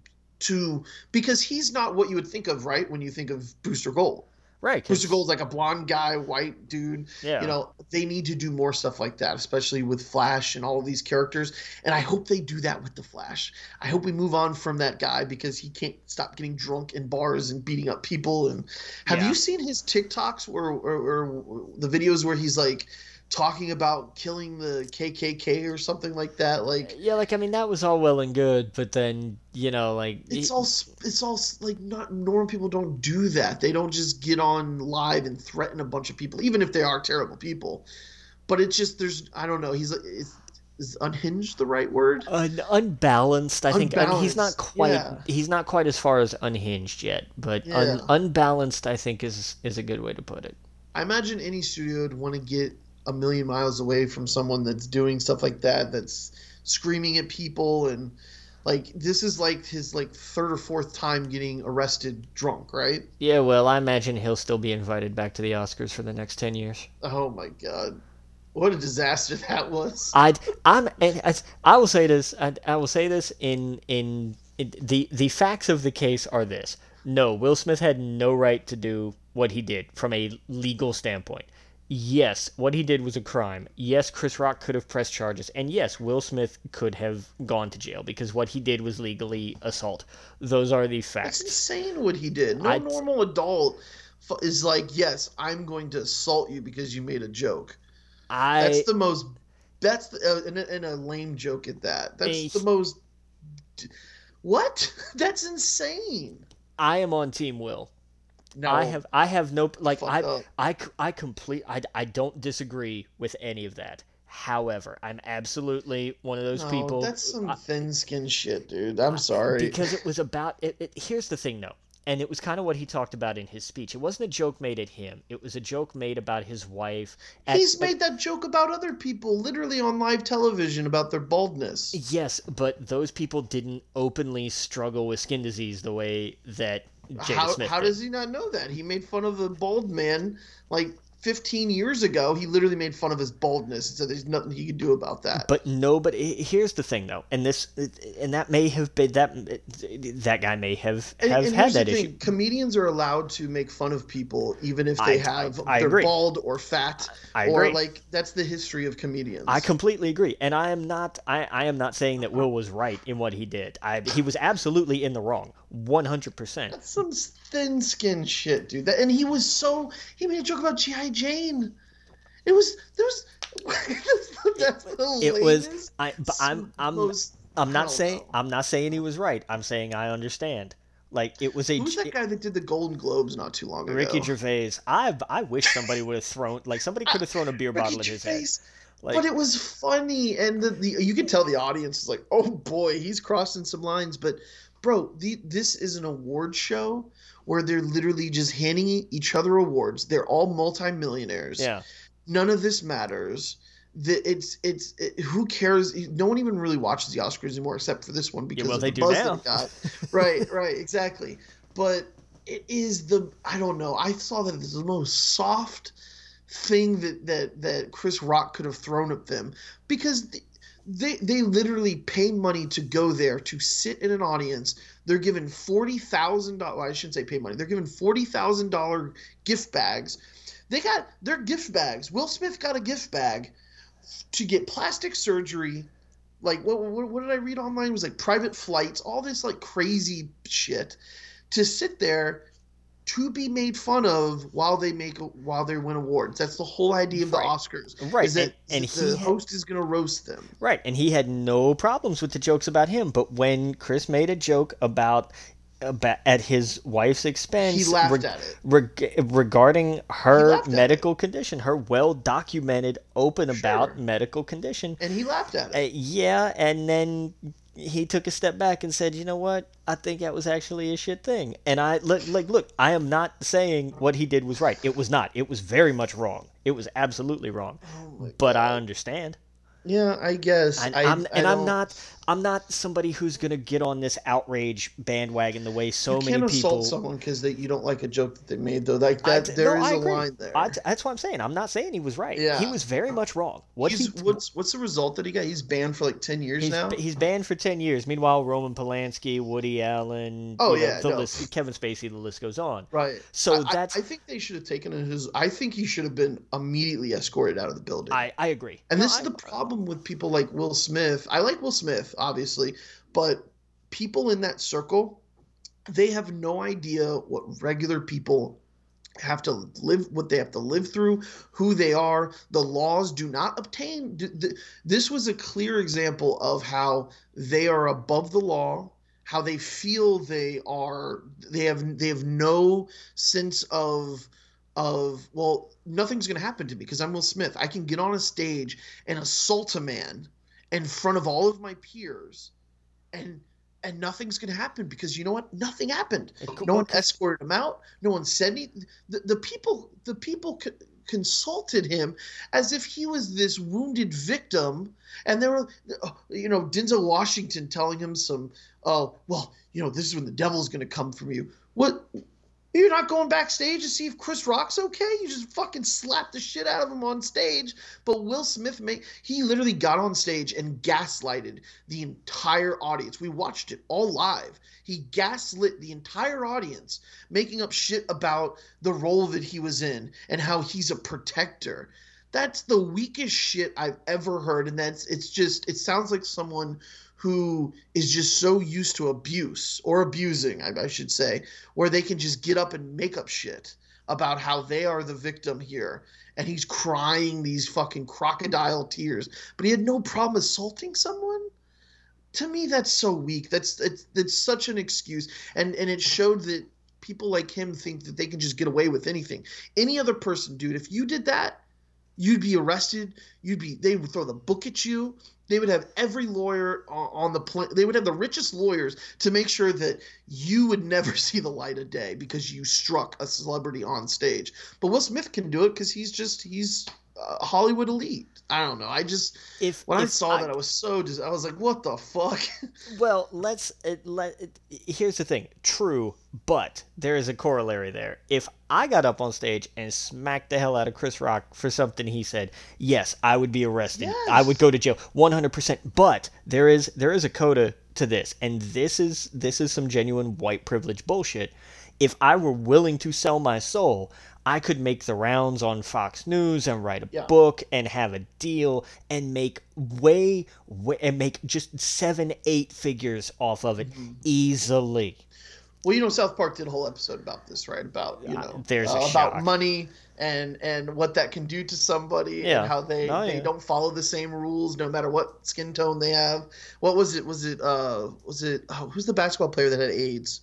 to because he's not what you would think of, right? When you think of Booster Gold. Right. Booster Gold's like a blonde guy, white dude. Yeah. You know, they need to do more stuff like that, especially with Flash and all of these characters. And I hope they do that with the Flash. I hope we move on from that guy because he can't stop getting drunk in bars and beating up people. And have Yeah. you seen his TikToks where, or, or the videos where he's like talking about killing the KKK or something like that? Like Yeah, like I mean that was all well and good, but then you know like it's he- all it's all like not normal people don't do that they don't just get on live and threaten a bunch of people even if they are terrible people but it's just there's i don't know he's is, is unhinged the right word Un- unbalanced, I think. I mean, he's not quite. yeah. He's not quite as far as unhinged yet, but un- unbalanced, I think, is is a good way to put it. i imagine any studio would want to get a million miles away from someone that's doing stuff like that that's screaming at people and like this is like his like third or fourth time getting arrested drunk right Yeah, well, I imagine he'll still be invited back to the Oscars for the next ten years. oh my god what a disaster *laughs* that was I'd, I'm, I will say this. I, I will say this in, in in the the facts of the case are this: No, Will Smith had no right to do what he did from a legal standpoint. Yes, what he did was a crime. Yes, Chris Rock could have pressed charges, and yes, Will Smith could have gone to jail because what he did was legally assault. Those are the facts. It's insane what he did. No I- normal adult is like, yes, I'm going to assault you because you made a joke. I That's the most. That's the, uh, and, a, and a lame joke at that. That's Eh. the most. What? *laughs* That's insane. I am on Team Will. No, I have I have no like I up. I I complete I, I don't disagree with any of that. However, I'm absolutely one of those no, people That's some I- thin skin shit, dude. I'm sorry. because it was about it, it here's the thing though. And it was kind of what he talked about in his speech. It wasn't a joke made at him. It was a joke made about his wife. at- He's at- made that joke about other people, literally on live television, about their baldness. Yes, but those people didn't openly struggle with skin disease the way that Jada How, Smith how did. does he not know that? He made fun of a bald man like 15 years ago. He literally made fun of his baldness and said there's nothing he could do about that. But nobody. Here's the thing, though, and this, and that may have been that that guy may have and, have and had here's that the issue. thing: comedians are allowed to make fun of people even if I- they have I- I they're agree. bald or fat I or agree. like that's the history of comedians. I completely agree, and I am not. I, I am not saying that Will was right in what he did. I he was absolutely in the wrong, one hundred percent. That's some thin skin shit, dude. That, and he was so he made a joke about GI Jane. It was there was *laughs* that's the It was. I. But I'm. I'm. most- I'm not saying. know. I'm not saying he was right. I'm saying I understand. Like it was a. Who's that guy that did the Golden Globes not too long ago? Ricky Gervais. I. I wish somebody would have thrown. Like somebody could have thrown a beer *laughs* Ricky bottle at his head. Like, but it was funny, and the, the you can tell the audience is like, "Oh boy, he's crossing some lines." But, bro, the, this is an award show where they're literally just handing each other awards. They're all multimillionaires. yeah. None of this matters. The, it's it's it, who cares? No one even really watches the Oscars anymore, except for this one because well, of they the do now. that got. *laughs* right, right, exactly. But it is the I don't know. I saw that as the most soft thing that that that Chris Rock could have thrown at them because they they literally pay money to go there to sit in an audience. They're given forty thousand dollars. I shouldn't say pay money. They're given forty thousand dollar gift bags. They got their gift bags. Will Smith got a gift bag to get plastic surgery. Like what, what, what did I read online? It was like private flights, all this like crazy shit to sit there to be made fun of while they make while they win awards. That's the whole idea of the Right. Oscars. Right, Is that, and- and the had- host is going to roast them. Right, and he had no problems with the jokes about him. But when Chris made a joke about, about at his wife's expense, He laughed reg- at it. reg- regarding her medical condition, her well documented, open about medical condition. And he laughed at Uh, it. yeah, and then he took a step back and said, "You know what? I think that was actually a shit thing." And I look, like, look, I am not saying what he did was right. It was not. It was very much wrong. It was absolutely wrong. Oh But I understand. Yeah, I guess. I, I'm, I and I'm not I'm not somebody who's gonna get on this outrage bandwagon the way so you many can't people. assault someone because you don't like a joke that they made, though. Like I- that, there no, is I a agree. line there. I, that's what I'm saying. I'm not saying he was right. Yeah. He was very much wrong. What he's, he what's what's the result that he got? He's banned for like ten years he's, now. he's banned for ten years. Meanwhile, Roman Polanski, Woody Allen, Oh, you know, yeah, the no. list, Kevin Spacey, the list goes on. Right. So I- I- that's I, think they should have taken his. I think he should have been immediately escorted out of the building. I, I agree. and No, this is the problem with people like Will Smith. I like Will Smith, obviously, but people in that circle, they have no idea what regular people have to live what they have to live through who they are. The laws do not obtain this was a clear example of how they are above the law how they feel they are they have they have no sense of of well nothing's going to happen to me because I'm Will Smith. I can get on a stage and assault a man in front of all of my peers and and nothing's going to happen because you know what? Nothing happened. No one escorted him out. No one said anything the, the people the people co- consulted him as if he was this wounded victim and there were you know denzel washington telling him some oh well you know this is when the devil's going to come from you. What you're not going backstage to see if Chris Rock's okay. You just fucking slapped the shit out of him on stage. But Will Smith made he literally got on stage and gaslighted the entire audience. We watched it all live. He gaslit the entire audience, making up shit about the role that he was in and how he's a protector. That's the weakest shit I've ever heard, and that's it's just it sounds like someone who is just so used to abuse or abusing, I, I should say, where they can just get up and make up shit about how they are the victim here. And he's crying these fucking crocodile tears, but he had no problem assaulting someone. To me, that's so weak. That's it's that's such an excuse, and and it showed that people like him think that they can just get away with anything. Any other person, dude, if you did that, you'd be arrested. You'd be they would throw the book at you. They would have every lawyer on, the planet. They would have the richest lawyers to make sure that you would never *laughs* see the light of day because you struck a celebrity on stage. But Will Smith can do it because he's just he's a Hollywood elite. I don't know. I just if when I if saw that, I was so just I was like, what the fuck? *laughs* Well, let's it, let. It, here's the thing. True, but there is a corollary there. If I got up on stage and smacked the hell out of Chris Rock for something he said, yes, I would be arrested. I would go to jail, 100%. But there is there is a coda to this, and this is this is some genuine white privilege bullshit. If I were willing to sell my soul, I could make the rounds on Fox News and write a Yeah. book and have a deal and make way, way and make just seven, eight figures off of it Mm-hmm. easily. Well, you know, South Park did a whole episode about this, right? About you Uh, know, a uh, about money and and what that can do to somebody, Yeah. and how they Oh, they yeah. don't follow the same rules no matter what skin tone they have. What was it? Was it uh was it oh, who's the basketball player that had AIDS?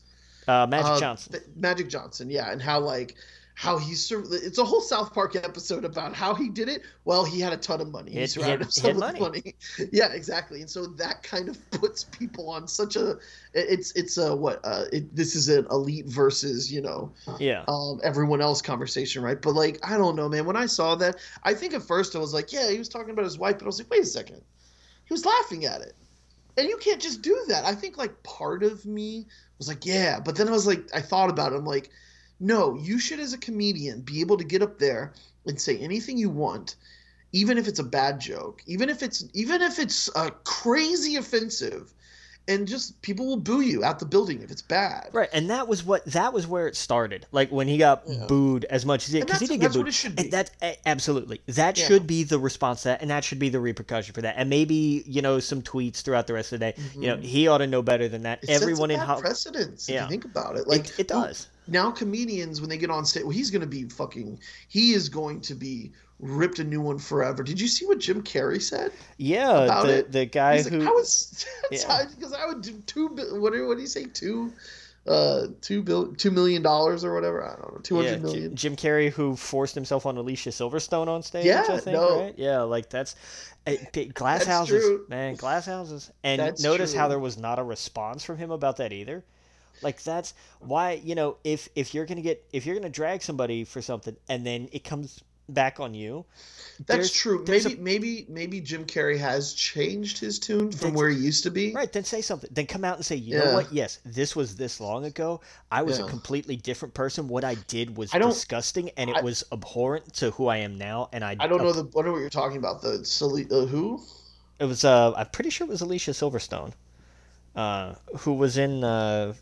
Uh, Magic Uh, Johnson. Th- Magic Johnson, yeah, and how like how he sur- it's a whole South Park episode about how he did it. Well, he had a ton of money. He surrounded himself had with money. *laughs* Yeah, exactly. And so that kind of *laughs* puts people on such a it's it's a what uh it, this is an elite versus you know Yeah. um everyone else conversation, right? But like I don't know, man. When I saw that, I think at first I was like, yeah, he was talking about his wife, but I was like, wait a second, he was laughing at it. And you can't just do that. I think like part of me was like, yeah, but then I was like, I thought about it. I'm like, no, you should as a comedian be able to get up there and say anything you want, even if it's a bad joke, even if it's even if it's uh, crazy offensive, and just people will boo you out the building if it's bad. Right, and that was what that was where it started. Like when he got Yeah. booed as much as he because he that's- did get that's what booed. it should be. And that absolutely that Yeah. should be the response to that, and that should be the repercussion for that. And maybe you know some tweets throughout the rest of the day. You know he ought to know better than that. Mm-hmm. It sets a Everyone in bad Hollywood. precedence. If Yeah. you think about it, like it, it does. Now comedians when they get on stage well he's going to be fucking he is going to be ripped a new one forever did you see what jim carrey said Yeah, about the it. the guy he's who like, *laughs* *laughs* i was Yeah. because i would do two what did, what did he say two uh two bill two million dollars or whatever i don't know two yeah, million Jim Carrey who forced himself on Alicia Silverstone on stage. Yeah, I think, no. right? Yeah, like that's. uh, p- Glass That's houses, true. man, glass houses, and That's notice how there was not a response from him about that either. Like that's why you know if if you're gonna get if you're gonna drag somebody for something and then it comes back on you. That's There's- true. there's a- Maybe maybe maybe Jim Carrey has changed his tune from where he used to be. Right, then say something. Then come out and say, you know what? Yes, this was this long ago. I was a completely different person. What I did was I disgusting, and it I- was abhorrent to who I am now. And I, I don't know the I don't know what you're talking about. The uh, who? It was. Uh, I'm pretty sure it was Alicia Silverstone, uh, who was in. Uh,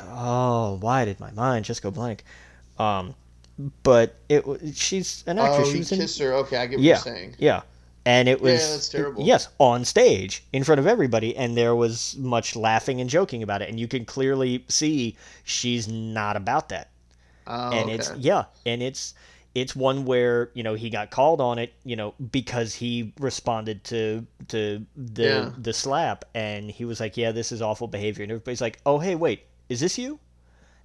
oh, why did my mind just go blank? Um, but it. She's an actress. Oh, she he was in. kissed her. Okay, I get what Yeah. you're saying. Yeah. And it was Yeah, that's terrible. yes, on stage in front of everybody and there was much laughing and joking about it and you can clearly see she's not about that. Oh, and okay. it's yeah, and it's it's one where, you know, he got called on it, you know, because he responded to to the Yeah. the slap and he was like, "Yeah, this is awful behavior." And everybody's like, "Oh, hey, wait. Is this you?"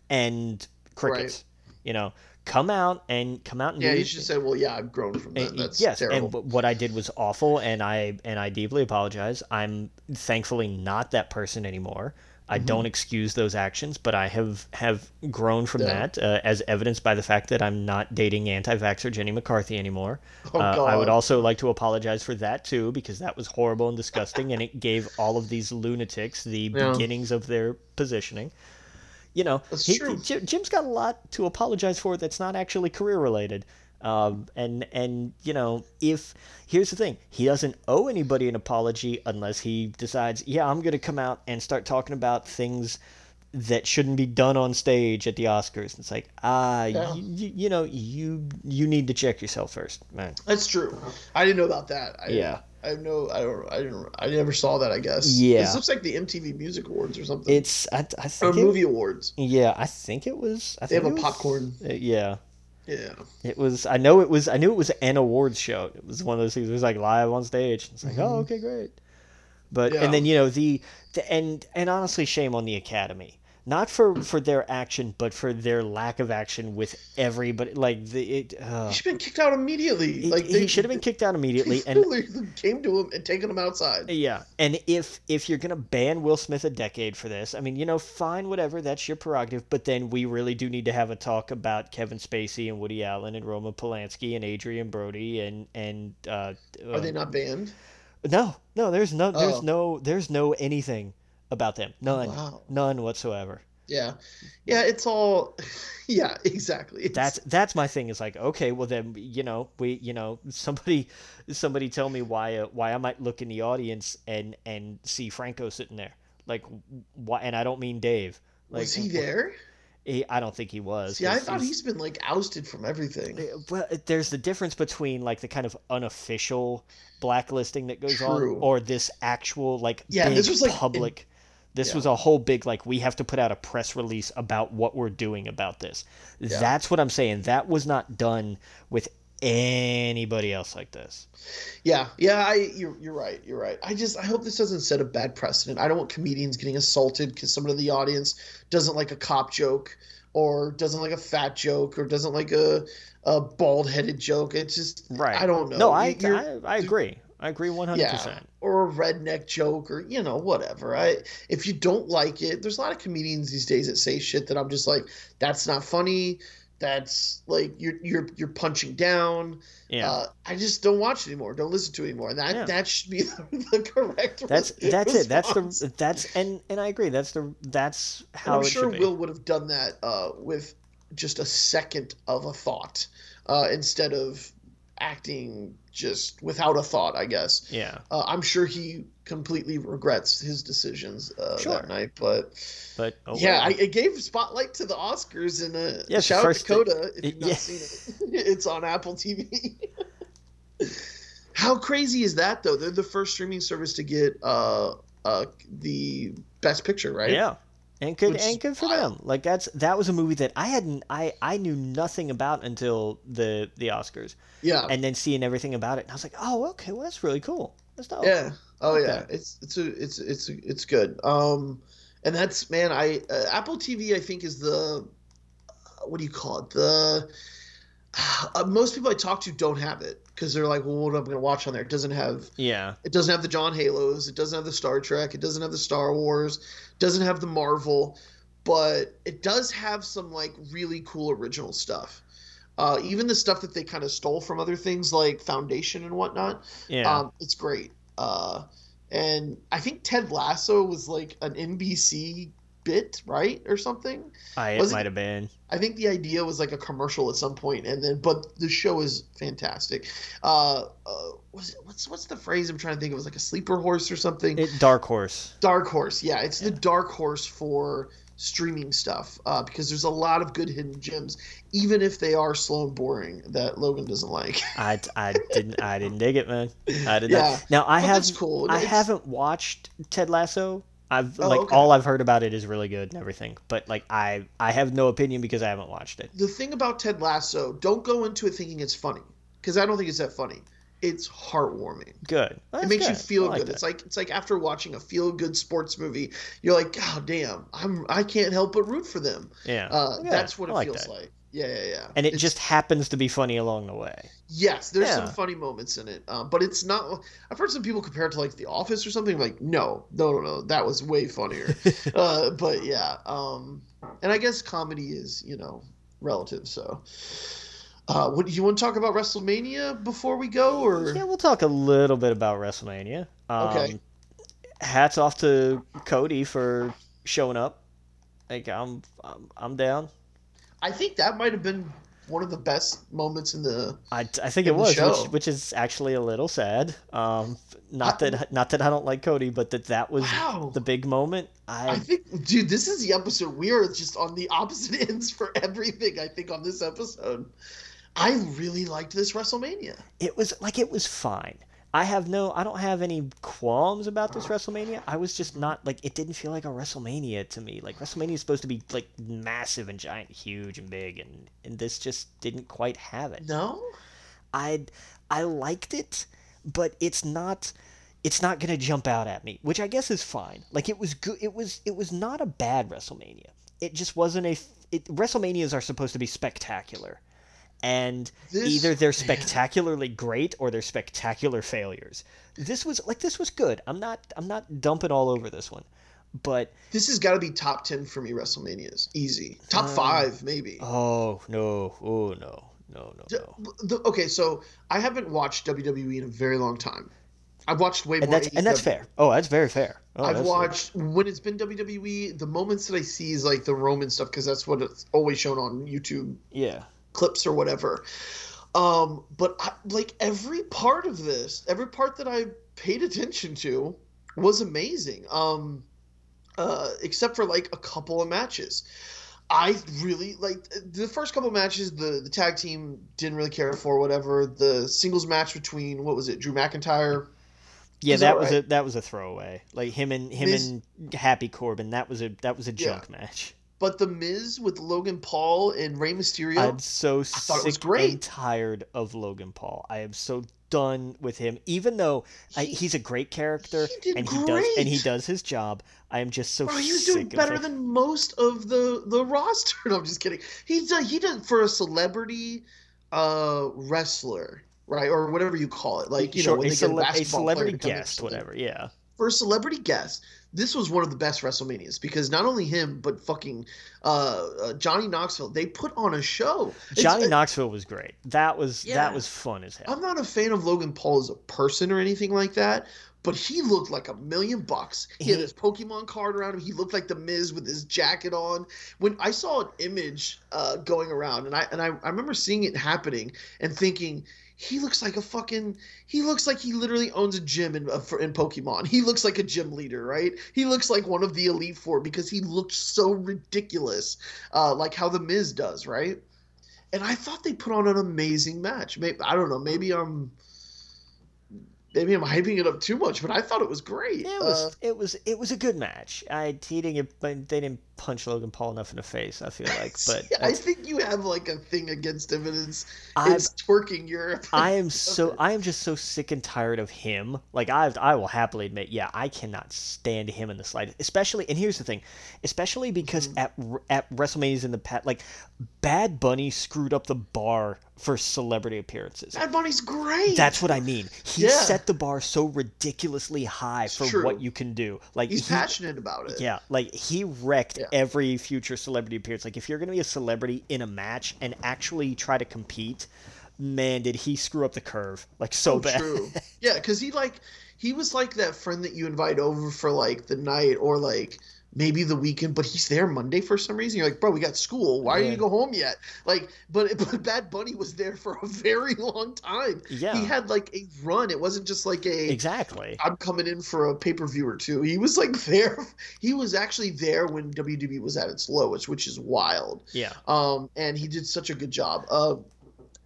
And crickets. You know, come out and come out and yeah, you should say, well, yeah, I've grown from that. and- That's yes, terrible. and what I did was awful, and I and I deeply apologize. I'm thankfully not that person anymore. I Mm-hmm. don't excuse those actions, but I have have grown from Yeah. that, uh, as evidenced by the fact that I'm not dating anti-vaxxer Jenny McCarthy anymore. *laughs* Oh, uh, I would also like to apologize for that too, because that was horrible and disgusting, and it gave all of these lunatics the Yeah. beginnings of their positioning. You know, he- Jim's got a lot to apologize for that's not actually career related. Um, and and you know, if here's the thing, he doesn't owe anybody an apology unless he decides, yeah, I'm gonna come out and start talking about things that shouldn't be done on stage at the Oscars. It's like, ah, Yeah. you, you know, you you need to check yourself first, man. That's true. I didn't know about that. I, Yeah. I have no. I don't. I didn't. I never saw that. I guess. Yeah. This looks like the MTV Music Awards or something. It's I, I or think it- movie awards. yeah, I think it was. I They have a was- popcorn. uh, yeah. Yeah. It was. I know it was. I knew it was an awards show. It was one of those things. It was like live on stage. It's like, mm-hmm. oh, okay, great. But Yeah. and then you know the, the and and honestly, shame on the Academy. Not for for their action, but for their lack of action with everybody. Like the it. Uh, He should have been kicked out immediately. he, like he should have been kicked out immediately. *laughs* And And came to him and taken him outside. yeah, and if if you're gonna ban Will Smith a decade for this, I mean, you know, fine, whatever, that's your prerogative. But then we really do need to have a talk about Kevin Spacey and Woody Allen and Roman Polanski and Adrien Brody and and uh, Are they not banned? no, no, there's no, there's Oh. no, there's no anything about them, none, wow. none whatsoever. Yeah. Yeah. It's all. *laughs* Yeah. Exactly. It's, That's that's my thing. Is like, okay, well then, you know, we, you know, *laughs* somebody, somebody tell me why, uh, why I might look in the audience and and see Franco sitting there, like, why? And I don't mean Dave. Like, was he there? He, I don't think he was. See, I thought he's- he's been like ousted from everything. Uh, Well, there's the difference between like the kind of unofficial blacklisting that goes on, or this actual like Yeah, this was, like, in- public. This Yeah. was a whole big like we have to put out a press release about what we're doing about this. Yeah. That's what I'm saying. That was not done with anybody else like this. Yeah, yeah, I you're you're right. You're right. I just I hope this doesn't set a bad precedent. I don't want comedians getting assaulted because someone in the audience doesn't like a cop joke or doesn't like a fat joke or doesn't like a a bald headed joke. It's just Right. I don't know. No, I I, I agree. I agree 100%. yeah, or a redneck joke, or you know, whatever. I if you don't like it, there's a lot of comedians these days that say shit that I'm just like, that's not funny. That's like you're you're you're punching down. Yeah. Uh, I just don't watch it anymore. Don't listen to it anymore. That Yeah. that should be *laughs* the, correct. that's that's it. That's the that's and and I agree. That's the that's And how I'm it sure. Will would have done that uh, with just a second of a thought uh, instead of acting just without a thought. I guess. Yeah. Uh, I'm sure he completely regrets his decisions uh, Sure. that night, but But oh yeah, well. I, it gave spotlight to the Oscars and uh, Yes, shout out Dakota if you've not yeah. seen it. *laughs* it's on Apple TV. *laughs* How crazy is that though? They're the first streaming service to get uh uh the best picture, right? Yeah. And good Which and good for them. Like that's that was a movie that I hadn't I I knew nothing about until the the Oscars. Yeah. And then seeing everything about it and I was like, "Oh, okay, well that's really cool." That's dope. Yeah. Oh Okay. yeah. It's it's a it's it's it's good. Um, and that's man. I uh, Apple TV I think is the uh, what do you call it? The uh, most people I talk to don't have it because they're like, well, what am I going to watch on there? It doesn't have Yeah. it doesn't have the John Halos. It doesn't have the Star Trek. It doesn't have the Star Wars. It doesn't have the Marvel, but it does have some like really cool original stuff. Uh, even the stuff that they kind of stole from other things like Foundation and whatnot. Yeah. Um, it's great. Uh, and I think Ted Lasso was like an NBC bit, right, or something. I, it might have been. I think the idea was like a commercial at some point, and then but the show is fantastic. Uh, uh what's what's what's the phrase I'm trying to think? It was like a sleeper horse or something. It, Dark Horse. dark horse, yeah, it's the dark horse for streaming stuff uh, because there's a lot of good hidden gems, even if they are slow and boring that Logan doesn't like. *laughs* I, I didn't I didn't dig it, man. I did *laughs* Yeah. not. Now I But have cool. I It's- haven't watched Ted Lasso. I've Oh, like okay. all I've heard about it is really good and everything, but like I I have no opinion because I haven't watched it. The thing about Ted Lasso, don't go into it thinking it's funny because I don't think it's that funny. It's heartwarming. Good. Well, it makes you feel like good. that. It's like it's like after watching a feel good sports movie, you're like, God damn, I'm I can't help but root for them. yeah. Uh, Yeah, that's what I it like feels that. like. Yeah, yeah, yeah. And it It's- just happens to be funny along the way. yes, there's Yeah. some funny moments in it, um, but it's not. I've heard some people compare it to like The Office or something. Like, no, no, no, no, that was way funnier. *laughs* uh, but yeah, um, and I guess comedy is you know relative. So, uh, what do you want to talk about WrestleMania before we go, or Yeah, we'll talk a little bit about WrestleMania. Um, Okay. Hats off to Cody for showing up. Like I'm, I'm, I'm down. I think that might have been one of the best moments in the. I, I think it was, which, which is actually a little sad. Um, not I- that not that I don't like Cody, but that that was Wow. the big moment. I I think, dude, this is the episode. We are just on the opposite *laughs* ends for everything. I think on this episode, I really liked this WrestleMania. it was like it was fine. I have no, I don't have any qualms about this WrestleMania. I was just not like it didn't feel like a WrestleMania to me. Like WrestleMania is supposed to be like massive and giant, huge and big, and and this just didn't quite have it. No, I I liked it, but it's not it's not gonna jump out at me, which I guess is fine. Like it was good. It was it was not a bad WrestleMania. It just wasn't a. It, WrestleManias are supposed to be spectacular, and This- either they're *laughs* spectacularly great or they're spectacular failures. This was like this was good. I'm not I'm not dumping all over this one, but this has got to be top ten for me. WrestleManias, easy. Top Um, five, maybe. oh no, oh no, no, no, no. the- okay, so I haven't watched WWE in a very long time. I've watched way And more. that's and that's fair. Oh, that's very fair. Oh, I've watched when it's been WWE. The moments that I see is like the Roman stuff because that's what it's always shown on YouTube Yeah. Clips or whatever. Um, but I, like every part of this, every part that I paid attention to was amazing. Um, uh, except for like a couple of matches. I really like the first couple of matches. The the tag team didn't really care for whatever. The singles match between what was it, Drew McIntyre? Yeah, that that was right? a that was a throwaway. Like him and him and Happy Corbin, that was a that was a Yeah. junk match. But the Miz with Logan Paul and Rey Mysterio. I'm so sick was great. and tired of Logan Paul. I am so done with him. Even though I, he's a great character he and he does and he does his job, I am just so Bro, he was doing better than most of the the roster. *laughs* No, I'm just kidding. He's a, he did for a celebrity uh wrestler, right, or whatever you call it. Like you Sure, know, when a, they get a cele- a celebrity to come in or guest, whatever. Yeah, For a celebrity guest, this was one of the best WrestleManias because not only him, but fucking uh, uh, Johnny Knoxville. They put on a show. It's- Johnny it- Knoxville was great. That was Yeah. that was fun as hell. I'm not a fan of Logan Paul as a person or anything like that, but he looked like a million bucks. He, had He- his Pokemon card around him. He looked like the Miz with his jacket on. When I saw an image uh, going around, and I and I, I remember seeing it happening and thinking. He looks like a fucking. He looks like he literally owns a gym in uh, for- in Pokemon. He looks like a gym leader, right? He looks like one of the Elite Four because he looked so ridiculous, uh, like how the Miz does, right? and I thought they put on an amazing match. Maybe I don't know. Maybe I'm maybe I'm hyping it up too much, but I thought it was great. It was Uh, it was it was a good match. I he didn't but they didn't punch Logan Paul enough in the face. I feel like, but *laughs* see, I think you have like a thing against him, and it's I've- it's twerking Europe. *laughs* I am so I am just so sick and tired of him. Like I I will happily admit, yeah, I cannot stand him in the slightest. Especially, and here's the thing, especially because Mm-hmm. at at WrestleManias in the past, like Bad Bunny screwed up the bar for celebrity appearances. Bad Bunny's great. That's what I mean. He Yeah. set the bar so ridiculously high for true. what you can do. Like he's he, passionate about it. yeah, like he wrecked Yeah. Every future celebrity appearance. Like if you're going to be a celebrity in a match and actually try to compete, man, did he screw up the curve like so Oh, bad. true. *laughs* Yeah, because he like he was like that friend that you invite over for like the night or like maybe the weekend, but he's there Monday for some reason. You're like, bro, we got school. Why Yeah. didn't you go home yet? Like, but, *laughs* but Bad Bunny was there for a very long time. Yeah. He had like a run. It wasn't just like a exactly. I'm coming in for a pay per view or two. He was like *laughs* there. He was actually there when WWE was at its lowest, which is wild. Yeah. Um, and he did such a good job. Uh,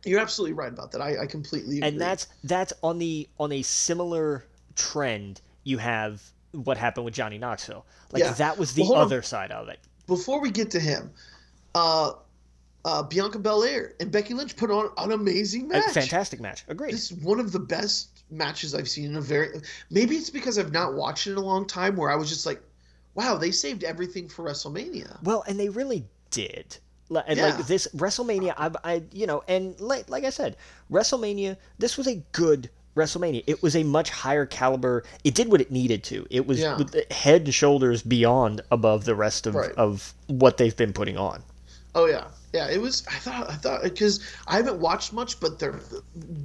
you're absolutely right about that. I, I completely agree. and that's that's on the on a similar trend you have what happened with Johnny Knoxville. Like Yeah. that was the Well, hold on. other side of it. before we get to him, uh, uh, Bianca Belair and Becky Lynch put on an amazing match. A fantastic match. Agreed. This is one of the best matches I've seen in a very. Maybe it's because I've not watched it in a long time, where I was just like, "Wow, they saved everything for WrestleMania." Well, and they really did. And Yeah. Like this WrestleMania, I, I, you know, and like, like I said, WrestleMania. This was a good WrestleMania. It was a much higher caliber. It did what it needed to. It was Yeah. head and shoulders beyond above the rest of, Right. of what they've been putting on. Oh yeah, yeah. It was. I thought. I thought because I haven't watched much, but their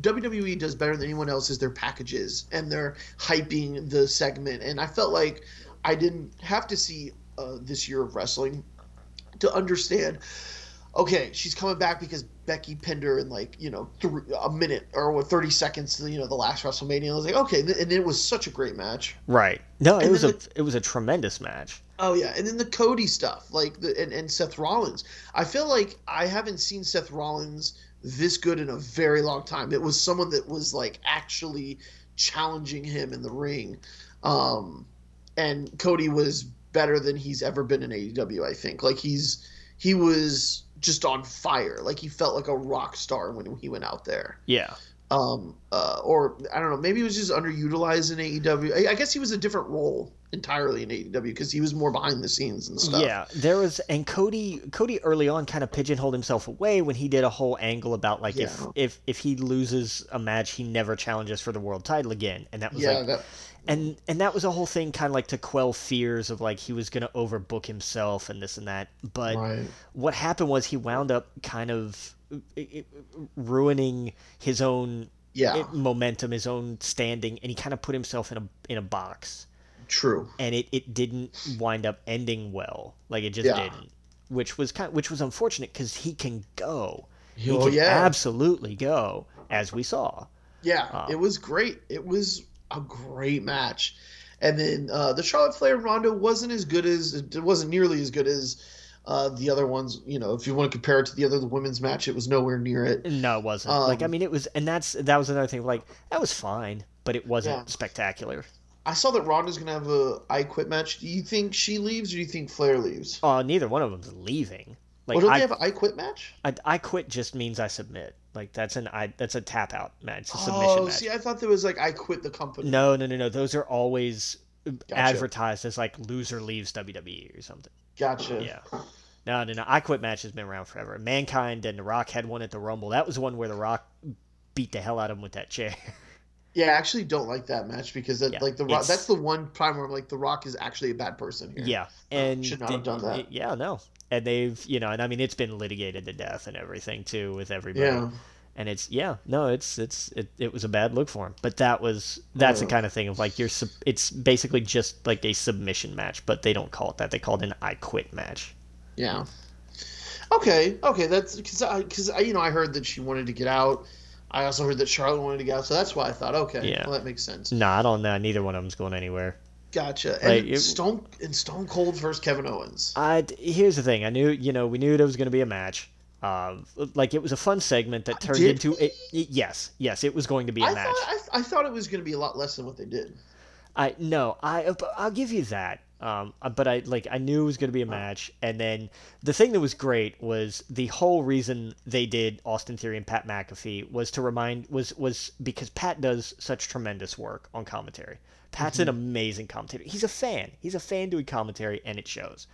WWE does better than anyone else is their packages and they're hyping the segment. And I felt like I didn't have to see uh, this year of wrestling to understand. Okay, she's coming back because Becky pinned her in like you know th- a minute or what thirty seconds. You know the last WrestleMania. I was like, okay, and it was such a great match. Right. No, it And was a then it was a tremendous match. Oh yeah, and then the Cody stuff, like the and, and Seth Rollins. I feel like I haven't seen Seth Rollins this good in a very long time. It was someone that was like actually challenging him in the ring, um, and Cody was better than he's ever been in AEW. I think like he's he was just on fire. Like he felt like a rock star when he went out there Yeah. um, uh, or I don't know, maybe he was just underutilized in AEW. I, I guess he was a different role entirely in AEW because he was more behind the scenes and stuff. Yeah, there was, and Cody, Cody early on kind of pigeonholed himself away when he did a whole angle about like if if if he loses a match, he never challenges for the world title again, and that was yeah, like, that, and and that was a whole thing, kind of like to quell fears of like he was gonna overbook himself and this and that. But right. what happened was he wound up kind of uh, ruining his own Yeah, uh, momentum, his own standing, and he kind of put himself in a in a box true. and it, it didn't wind up ending well. Like it just Yeah. didn't, which was kind which was unfortunate because he can go. He Oh can yeah, absolutely go, as we saw. yeah. uh, it was great. It was a great match. And then uh, the Charlotte Flair Ronda wasn't as good as it wasn't nearly as good as uh, the other ones. You know, if you want to compare it to the other the women's match, it was nowhere near it. No, it wasn't. like I Um, mean, it was, and that's that was another thing. Like that was fine, but it wasn't Yeah. spectacular. I saw that Ronda's gonna have a I Quit match. Do you think she leaves, or do you think Flair leaves? Uh, neither one of them's leaving. Like well, don't I, they have an I Quit match? I, I quit just means I submit. Like that's an I that's a tap out match. It's a submission Oh, match. see, I thought there was like I quit the company. No, no, no, no. Those are always Gotcha. advertised as like loser leaves WWE or something. Gotcha. Yeah. No, no, no. I Quit match has been around forever. Mankind and The Rock had one at the Rumble. That was one where The Rock beat the hell out of him with that chair. *laughs* Yeah, I actually don't like that match because that, Yeah, like the Rock, that's the one time where I'm like the Rock is actually a bad person here. yeah. Uh, and should not have done that. Yeah, no. And they've, you know, and I mean, it's been litigated to death and everything too with everybody. Yeah. And it's, yeah, no, it's, it's, it, it was a bad look for him. But that was, that's the kind of thing of like, you're, sub- it's basically just like a submission match, but they don't call it that. They call it an I Quit match. Yeah. Okay. Okay. That's because I because I you know I heard that she wanted to get out. I also heard that Charlotte wanted to get out, so that's why I thought, okay, Yeah. well that makes sense. No, I don't know. Neither one of them's going anywhere. Gotcha. And Like, it- Stone and Stone Cold versus Kevin Owens. I here's the thing. I knew you know we knew there was going to be a match. Uh, like it was a fun segment that turned Did into it. Yes, yes, it was going to be a I match. thought I, I thought it was going to be a lot less than what they did. I no, I I'll give you that. Um, but I like I knew it was going to be a match, and then the thing that was great was the whole reason they did Austin Theory and Pat McAfee was to remind was was because Pat does such tremendous work on commentary. Pat's an amazing commentator. He's a fan. He's a fan doing commentary, and it shows.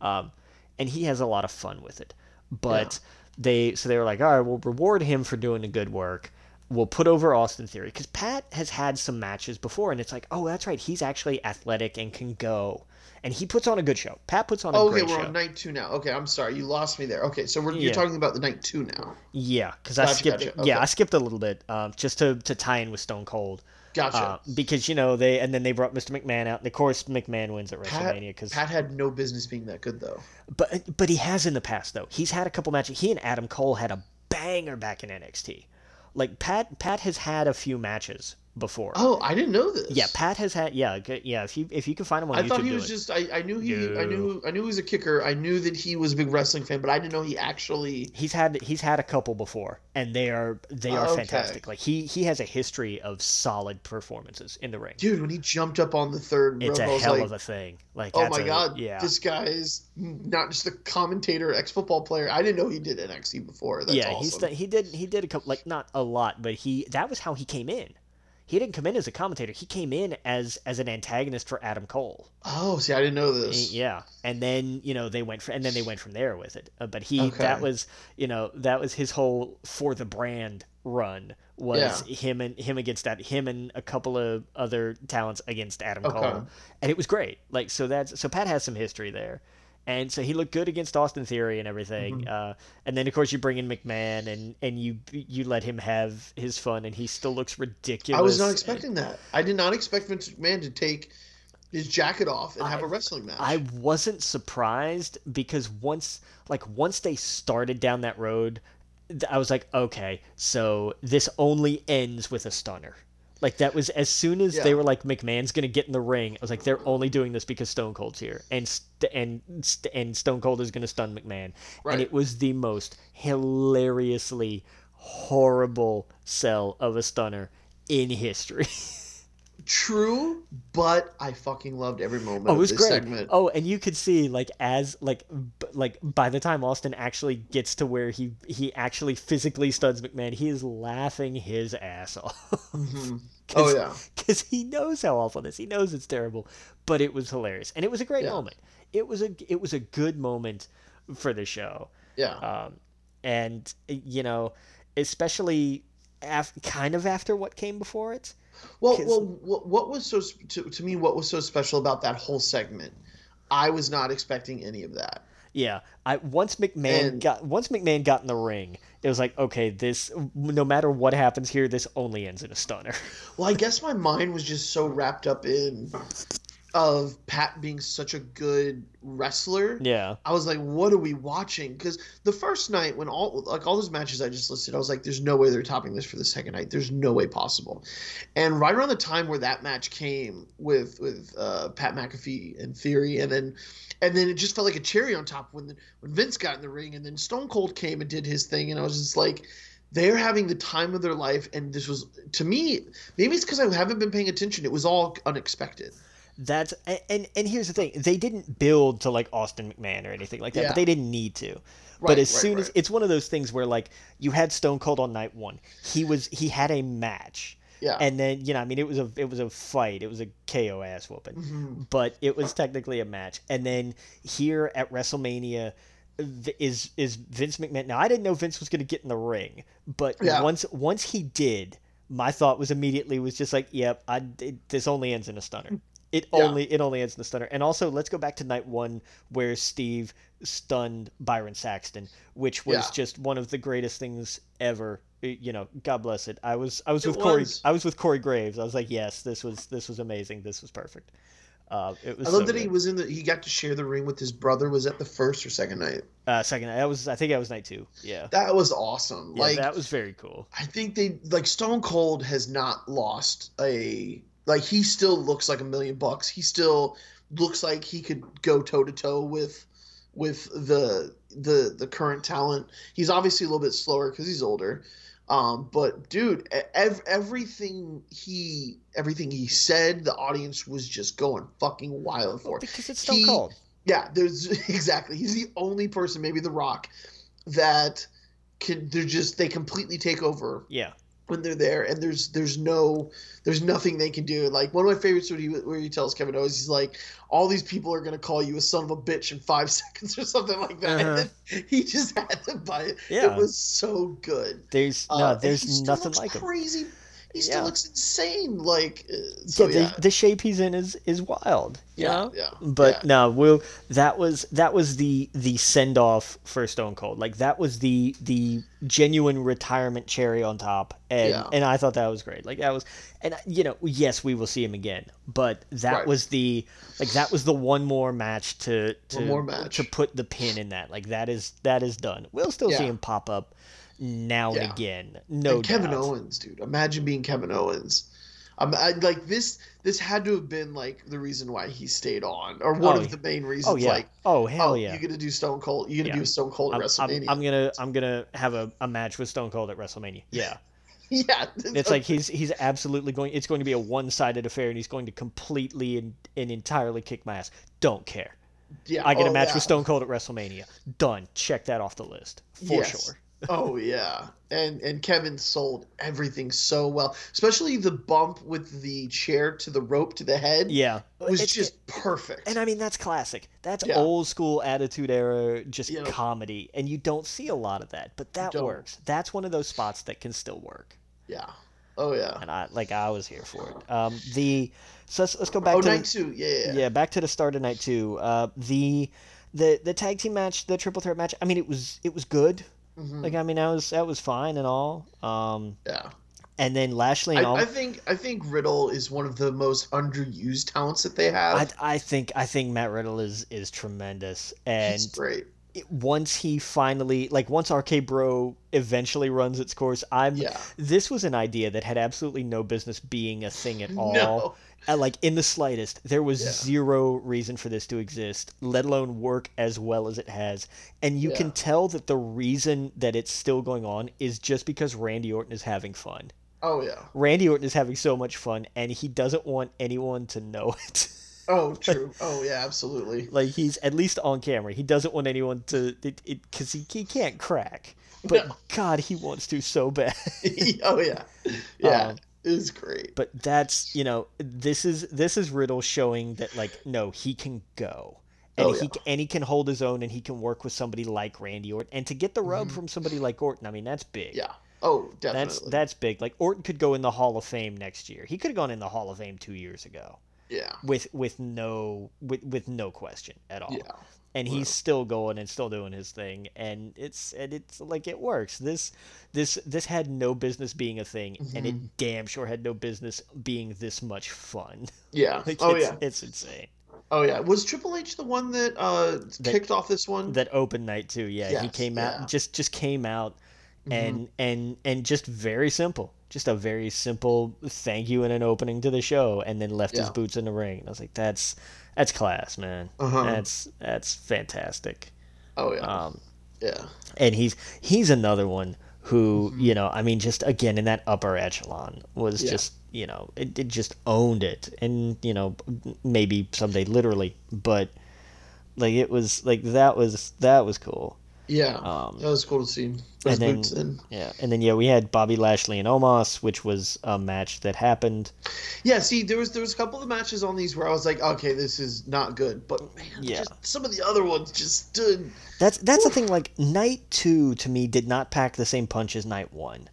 Um, and he has a lot of fun with it. But they so they were like, all right, we'll reward him for doing the good work. We'll put over Austin Theory because Pat has had some matches before, and it's like, oh, that's right, he's actually athletic and can go, and he puts on a good show. Pat puts on a good show. Oh, okay, great we're show. on night two now. Okay, I'm sorry, you lost me there. Okay, so we're, Yeah. you're talking about the night two now. Yeah, because I skipped. gotcha, Yeah. I skipped a little bit um, just to to tie in with Stone Cold. Gotcha. Uh, because you know they and then they brought Mr. McMahon out, and of course McMahon wins at Pat, WrestleMania because Pat had no business being that good though. but but he has in the past though. He's had a couple matches. He and Adam Cole had a banger back in NXT. Like Pat Pat has had a few matches before. Oh, I didn't know this. Yeah, Pat has had yeah yeah. If you if you can find him on I YouTube, thought he was it. just. I, I knew he. I knew. I knew he was a kicker. I knew that he was a big wrestling fan, but I didn't know he actually. He's had he's had a couple before, and they are they are oh, Okay. fantastic. Like he he has a history of solid performances in the ring. Dude, when he jumped up on the third It's rope, a hell like, of a thing. Like "Oh my a- god, yeah, this guy is not just a commentator, ex football player. I didn't know he did NXT before. That's yeah. awesome. He's he did he did a couple like not a lot, but he that was how he came in. He didn't come in as a commentator. He came in as as an antagonist for Adam Cole. oh, see, I didn't know this. Yeah, and then you know they went for, and then they went from there with it. Uh, but he Okay. that was you know that was his whole for the brand run was him and him against that him and a couple of other talents against Adam Okay. Cole, and it was great. Like so that's so Pat has some history there. And so he looked good against Austin Theory and everything, Mm-hmm. uh, and then of course you bring in McMahon and, and you you let him have his fun, and he still looks ridiculous. I was not expecting that. I did not expect Vince McMahon to take his jacket off and have a wrestling match. I wasn't surprised because once like once they started down that road, I was like, okay, so this only ends with a stunner. Like that was as soon as they were like McMahon's gonna get in the ring. I was like, they're only doing this because Stone Cold's here, and st- and st- and Stone Cold is gonna stun McMahon, Right. and it was the most hilariously horrible sell of a stunner in history. *laughs* True, but I fucking loved every moment Oh, it of was this great. segment. Oh, and you could see like as like b- like by the time Austin actually gets to where he he actually physically stuns McMahon, he is laughing his ass off. Mhm. *laughs* Oh yeah. because he knows how awful this. He knows it's terrible, but it was hilarious, and it was a great Yeah. moment. It was a it was a good moment for the show, Yeah. um, and you know, especially af- kind of after what came before it. Well, well, what, what was so to, to me? What was so special about that whole segment? I was not expecting any of that. Yeah, I once McMahon And- got once McMahon got in the ring, it was like, okay, this no matter what happens here, this only ends in a stunner. Well, I guess my mind was just so wrapped up in of Pat being such a good wrestler. yeah, I was like, what are we watching? Because the first night, when all like all those matches I just listed, I was like, there's no way they're topping this for the second night. There's no way possible. And right around the time where that match came with with uh, Pat McAfee and Theory, and then and then it just felt like a cherry on top when when Vince got in the ring, and then Stone Cold came and did his thing, and I was just like. They're having the time of their life, and this was to me. Maybe it's because I haven't been paying attention. It was all unexpected. That's and, and here's the thing, they didn't build to like Austin McMahon or anything like that, Yeah. but they didn't need to. Right, but as right, soon as it's one of those things where like you had Stone Cold on night one, he was he had a match, Yeah. and then you know I mean it was a it was a fight, it was a KO ass whooping. Mhm. but it was technically a match. And then here at WrestleMania is is Vince McMahon. Now I didn't know Vince was going to get in the ring, but Yeah. once once he did, my thought was immediately was just like, yep, I it, this only ends in a stunner. It Yeah. only it only ends in the stunner. And also let's go back to night one where Steve stunned Byron Saxton, which was Yeah. just one of the greatest things ever. You know, God bless it. I was I was It with Corey. I was with Corey Graves. I was like, yes, this was this was amazing. This was perfect. Uh, it was I love so that good. he was in the. He got to share the ring with his brother. Was that the first or second night? Uh, second, that was I think that was night two. Yeah, That was awesome. yeah, like that was very cool. I think they like Stone Cold has not lost a like he still looks like a million bucks. He still looks like he could go toe to toe with with the the the current talent. He's obviously a little bit slower because he's older. Um, but dude, ev- everything he everything he said, the audience was just going fucking wild for. Because it's he- Cold. Yeah, there's *laughs* exactly. He's the only person, maybe The Rock, that can. They're just they completely take over Yeah, when they're there and there's there's no there's nothing they can do like one of my favorites where he where he tells kevin owens he's like all these people are going to call you a son of a bitch in five *laughs* seconds or something like that Uh-huh. he just had to buy it Yeah. it was so good There's Uh, no, and there's nothing like him. Crazy he still Yeah. looks insane like uh, so yeah, yeah the, the shape he's in is is wild. you yeah know? yeah But yeah. no, we'll that was that was the the send off for Stone Cold. Like that was the the genuine retirement cherry on top, and Yeah. and I thought that was great. Like that was, and you know, yes, we will see him again, but that Right. was the like that was the one more match to to One more match. to put the pin in that. Like that is that is done. We'll still see him pop up now Yeah. and again. No and Kevin doubt. Owens, dude. Imagine being Kevin Owens. Um, I, like this. This had to have been like the reason why he stayed on, or one Oh, of the main reasons. Oh yeah. Like, oh hell oh, yeah. you're gonna do Stone Cold. You're gonna Yeah. do Stone Cold at I'm, I'm, WrestleMania. I'm gonna I'm gonna have a, a match with Stone Cold at WrestleMania. *laughs* Yeah. yeah, It's like he's he's absolutely going. It's going to be a one-sided affair, and he's going to completely and, and entirely kick my ass. Don't care. yeah. I get a oh, match yeah. with Stone Cold at WrestleMania. Done. Check that off the list for Yes. sure. Oh yeah, and and Kevin sold everything so well, especially the bump with the chair to the rope to the head. Yeah, was It's- just perfect. And I mean that's classic. That's Yeah. old school attitude era, just Yeah. comedy, and you don't see a lot of that. But that works. That's one of those spots that can still work, yeah. Oh yeah. and I like I was here for it. Um, the so let's, let's go back Oh, to night two. Yeah, yeah. yeah, back to the start of night two. Uh, the the the tag team match, the triple threat match. I mean, it was it was good. Mhm. Like I mean, that was that was fine and all. Um, yeah. and then Lashley and I, all. I think I think Riddle is one of the most underused talents that they have. I, I think I think Matt Riddle is is tremendous, and He's great. once he finally like once RK Bro eventually runs its course, I'm. Yeah. This was an idea that had absolutely no business being a thing at *laughs* all. No. Uh, like in the slightest there was Yeah. zero reason for this to exist let alone work as well as it has and you Yeah. can tell that the reason that it's still going on is just because randy orton is having fun Oh yeah. randy orton is having so much fun and he doesn't want anyone to know *laughs* it Oh true. oh yeah, absolutely. like he's at least on camera he doesn't want anyone to it because he, he can't crack but No. god he wants to so bad *laughs* oh yeah. Yeah. Um, was great. but that's you know this is this is Riddle showing that like no he can go and Oh, he and he can hold his own and he can work with somebody like Randy Orton and to get the rub Mhm. from somebody like Orton I mean that's big Yeah. Oh, definitely. that's that's big like Orton could go in the Hall of Fame next year he could have gone in the Hall of Fame two years ago yeah. with with no with with no question at all Yeah. And Wow. he's still going and still doing his thing and it's and it's like it works this this this had no business being a thing and Mhm. it damn sure had no business being this much fun Yeah. *laughs* like oh it's, yeah. it's insane Oh yeah. Was Triple H the one that uh kicked off this one? that open night too yeah he Yes, came out yeah. just just came out and and and just very simple just a very simple thank you and an opening to the show and then left his boots in the ring and i was like that's that's class man Uh-huh. that's that's fantastic oh yeah. um yeah. and he's he's another one who Mm-hmm. you know i mean just again in that upper echelon was Yeah. just you know it, it just owned it and you know maybe someday literally but like it was like that was that was cool Yeah. um that was cool to see. And then- in. yeah and then yeah we had bobby lashley and omos which was a match that happened Yeah, see, there was there was a couple of matches on these where I was like, okay, this is not good, but man, Yeah. just, some of the other ones just stood. That's that's the thing. Like night two to me did not pack the same punch as night one.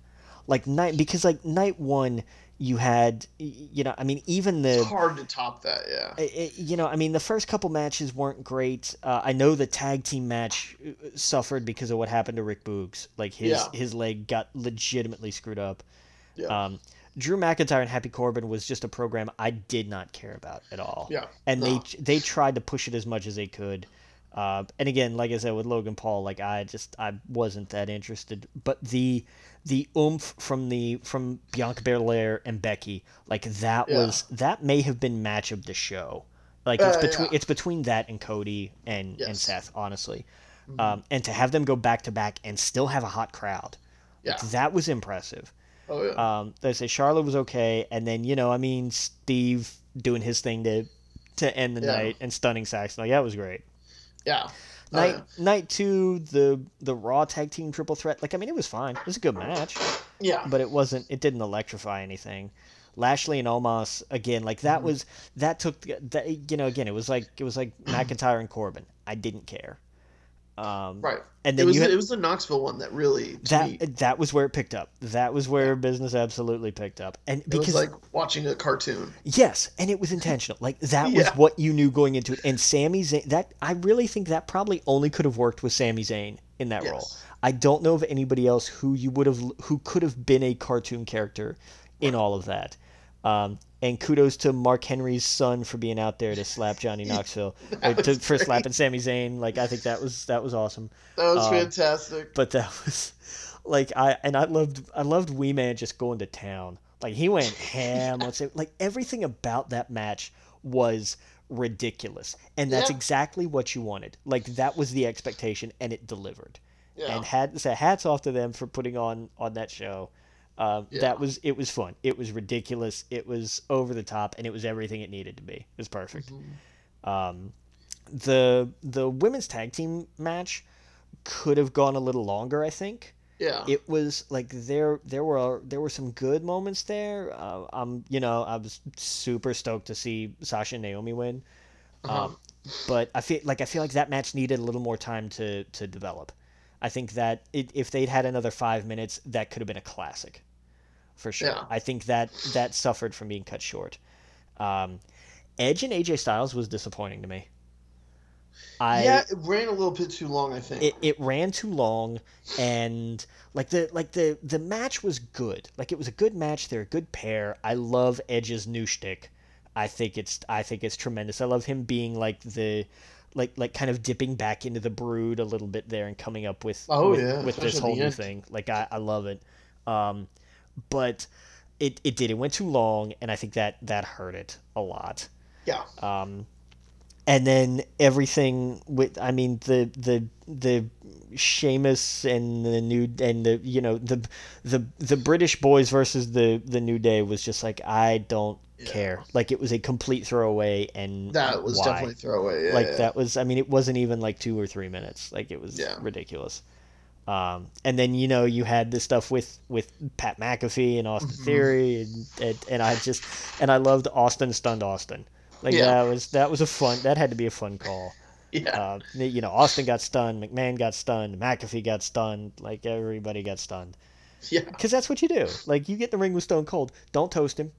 Like night because like night one you had you know I mean even It's the hard to top that. Yeah. i- i- you know I mean the first couple matches weren't great. Uh, I know the tag team match uh, suffered because of what happened to Rick Boogs. Like his Yeah. his leg got legitimately screwed up. Yeah. Um, Drew McIntyre and Happy Corbin was just a program I did not care about at all yeah. and No. they they tried to push it as much as they could. Uh, and again, like I said with Logan Paul, like I just I wasn't that interested. But the the oomph from the from Bianca Belair and Becky, like that Yeah. was that may have been match of the show. Like it's Uh, between yeah. it's between that and Cody and and Seth, honestly. Mhm. Um, and to have them go back to back and still have a hot crowd, yeah. that was impressive. Oh yeah. Um, they say Charlotte was okay, and then you know, I mean, Steve doing his thing to to end the Yeah. night and stunning Saxton. Like that was great. Yeah. Oh, Night yeah. night two, the the Raw tag team triple threat. Like I mean, it was fine. It was a good match, Yeah. but it wasn't. It didn't electrify anything. Lashley and Omos again. Like that Mm-hmm. was that took that. You know, again, it was like it was like McIntyre and Corbin. I didn't care. Um, Right. And it was had, it was the Knoxville one that really that me, that was where it picked up. That was where business absolutely picked up. And it because was like watching a cartoon. Yes, and it was intentional. Like that was *laughs* what you knew going into it. And Sami Zayn, that I really think that probably only could have worked with Sami Zayn in that Yes. role. I don't know of anybody else who you would have who could have been a cartoon character in all of that. Um, and kudos to Mark Henry's son for being out there to slap Johnny *laughs* Knoxville to, for slapping Sami Zayn. Like I think that was that was awesome. That was Um, fantastic. But that *laughs* was like I and I loved I loved Wee Man just going to town. Like he went ham. Let's say like everything about that match was ridiculous, and that's Yeah. exactly what you wanted. Like that was the expectation, and it delivered. Yeah. And had so hats off to them for putting on on that show. Um, Yeah. That was it was fun. It was ridiculous. It was over the top, and it was everything it needed to be. It was perfect. Mm-hmm. Um, the the women's tag team match could have gone a little longer. I think yeah. it was like there there were there were some good moments there. Uh, I'm you know I was super stoked to see Sasha and Naomi win, Uh-huh. um, but I feel like I feel like that match needed a little more time to to develop. I think that it, if they'd had another five minutes, that could have been a classic, for sure. Yeah. I think that that suffered from being cut short. Um, Edge and AJ Styles was disappointing to me. I yeah, it ran a little bit too long, I think. it, it ran too long and like the like the the match was good like it was a good match they're a good pair i love edge's new shtick. i think it's i think it's tremendous i love him being like the like like kind of dipping back into the brood a little bit there and coming up with Oh, with, yeah, with this whole new thing like i, I love it um but it, it did it went too long and i think that that hurt it a lot yeah. um, and then everything with I mean the the the Sheamus and the new and the you know the the the British boys versus the the New Day was just like I don't care like it was a complete throwaway and That was why? definitely throwaway. Yeah, like yeah. that was I mean it wasn't even like two or three minutes like it was Yeah. ridiculous. Um, and then you know you had the stuff with with Pat McAfee and Austin Mm-hmm. Theory and, and and I just and I loved Austin stunned Austin. Like Yeah. that was that was a fun that had to be a fun call. *laughs* Yeah. Uh, you know Austin got stunned, McMahon got stunned, McAfee got stunned, like everybody got stunned. yeah. Because that's what you do. Like you get in the ring with Stone Cold, don't toast him,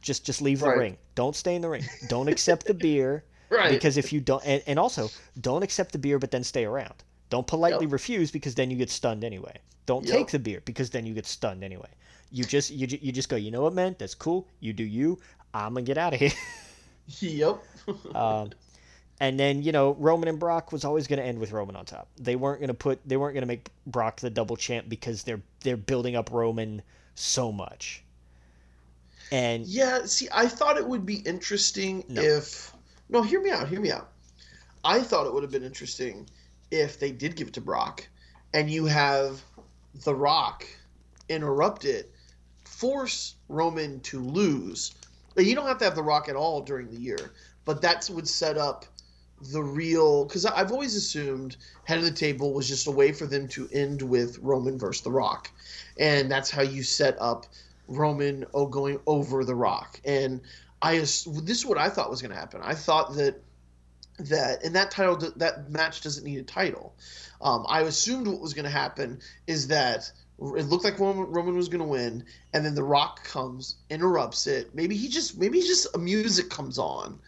just just leave the ring. Don't stay in the ring. Don't accept the beer. *laughs* Right. Because if you don't, and, and also don't accept the beer, but then stay around. Don't politely Yep. refuse because then you get stunned anyway. Don't Yep. take the beer because then you get stunned anyway. You just you, you just go. You know what, man? That's cool. You do you. I'm gonna get out of here. *laughs* Yep. *laughs* um, and then you know Roman and Brock was always gonna end with Roman on top. They weren't gonna put they weren't gonna make Brock the double champ because they're they're building up Roman so much. And Yeah, see, I thought it would be interesting No. if. No, hear me out. Hear me out. I thought it would have been interesting if they did give it to Brock, and you have The Rock interrupt it, force Roman to lose. You don't have to have The Rock at all during the year, but that would set up the real. Because I've always assumed Head of the Table was just a way for them to end with Roman versus The Rock, and that's how you set up Roman going over The Rock. And I this is what I thought was going to happen. I thought that that and that title that match doesn't need a title. Um, I assumed what was going to happen is that it looked like Roman, Roman was going to win, and then The Rock comes, interrupts it. Maybe he just maybe just a music comes on,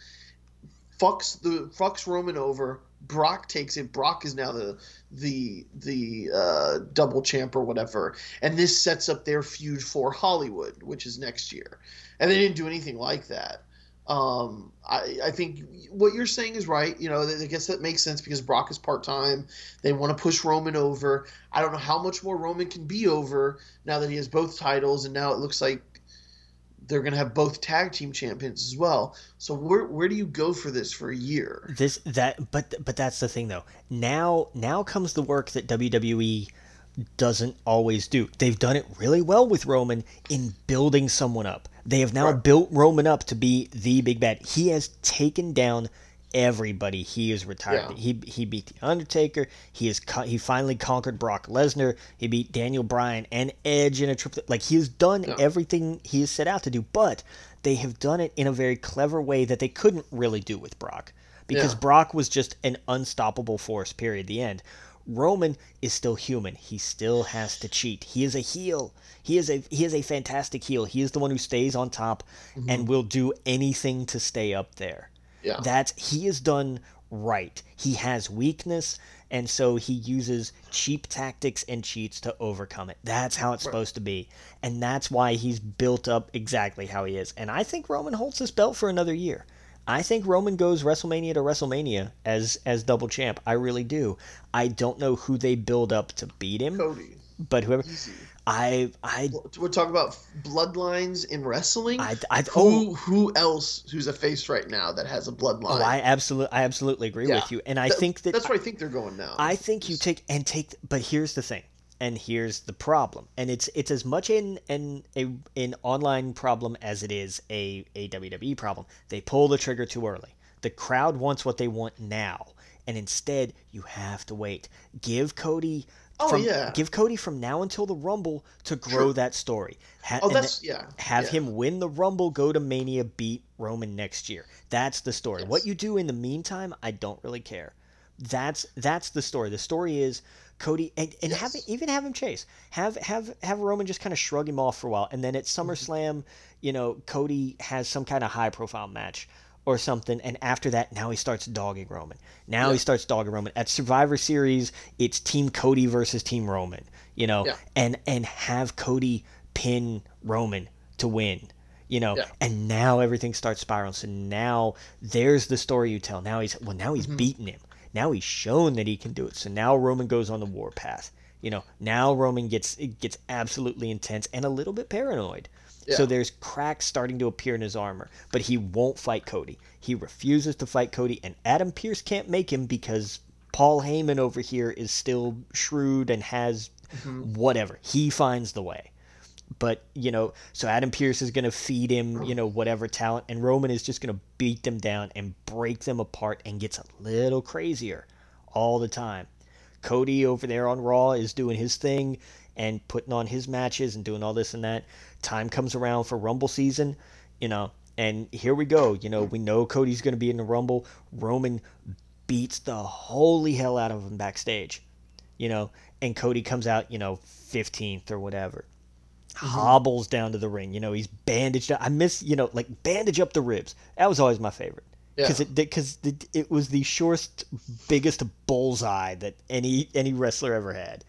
fucks the fucks Roman over. Brock takes it. Brock is now the the the uh, double champ or whatever, and this sets up their feud for Hollywood, which is next year. And they didn't do anything like that. Um, I, I think what you're saying is right. You know, I guess that makes sense because Brock is part time. They want to push Roman over. I don't know how much more Roman can be over now that he has both titles, and now it looks like they're going to have both tag team champions as well. So where where do you go for this for a year? this that but but that's the thing though now now comes the work that wwe doesn't always do they've done it really well with roman in building someone up they have now Right. built roman up to be the big bad he has taken down everybody he is retired. Yeah. He he beat the Undertaker. He is co- he finally conquered Brock Lesnar. He beat Daniel Bryan and Edge in a triple. Like he has done Yeah. everything he has set out to do, but they have done it in a very clever way that they couldn't really do with Brock because Yeah. Brock was just an unstoppable force. Period. The end. Roman is still human. He still has to cheat. He is a heel. He is a he is a fantastic heel. He is the one who stays on top mm-hmm. and will do anything to stay up there. Yeah. That's he is done right. He has weakness and so he uses cheap tactics and cheats to overcome it. That's how it's supposed to be. And that's why he's built up exactly how he is. And I think Roman holds this belt for another year. I think Roman goes WrestleMania to WrestleMania as as double champ. I really do. I don't know who they build up to beat him, Cody. but whoever Easy. I I We're talking about bloodlines in wrestling. I, I oh, who who else who's a face right now that has a bloodline? oh I absolutely I absolutely agree Yeah. with you. And I That- think that that's where I think they're going now. I think you take and take, but here's the thing, and here's the problem, and it's it's as much an an a an online problem as it is a a WWE problem. They pull the trigger too early. The crowd wants what they want now, and instead you have to wait. Give Cody. Oh, from, yeah. Give Cody from now until the Rumble to grow True. that story. Ha- Oh, that's yeah. have yeah. him win the Rumble, go to Mania, beat Roman next year. That's the story. Yes. What you do in the meantime, I don't really care. That's that's the story. The story is Cody and, and have even have him chase. Have have have Roman just kind of shrug him off for a while, and then at Mm-hmm. SummerSlam, you know, Cody has some kind of high profile match or something, and after that, now he starts dogging Roman. Now he starts dogging Roman. At Survivor Series, it's Team Cody versus Team Roman. You know, Yeah. and and have Cody pin Roman to win. You know, Yeah. and now everything starts spiraling. So now there's the story you tell. Now he's well, now he's Mm-hmm. beaten him. Now he's shown that he can do it. So now Roman goes on the warpath. You know, now Roman gets it gets absolutely intense and a little bit paranoid. So there's cracks starting to appear in his armor, but he won't fight Cody. He refuses to fight Cody, and Adam Pearce can't make him because Paul Heyman over here is still shrewd and has mm-hmm. whatever. He finds the way. But, you know, so Adam Pearce is going to feed him, you know, whatever talent, and Roman is just going to beat them down and break them apart and gets a little crazier all the time. Cody over there on Raw is doing his thing and putting on his matches and doing all this and that. Time comes around for Rumble season, you know, and here we go. You know, we know Cody's going to be in the Rumble. Roman beats the holy hell out of him backstage, you know, and Cody comes out, you know, 15th or whatever. Hobbles down to the ring, you know, he's bandaged up. I miss, you know, like bandage up the ribs. That was always my favorite because Yeah. it because it, it was the shortest, biggest bullseye that any any wrestler ever had.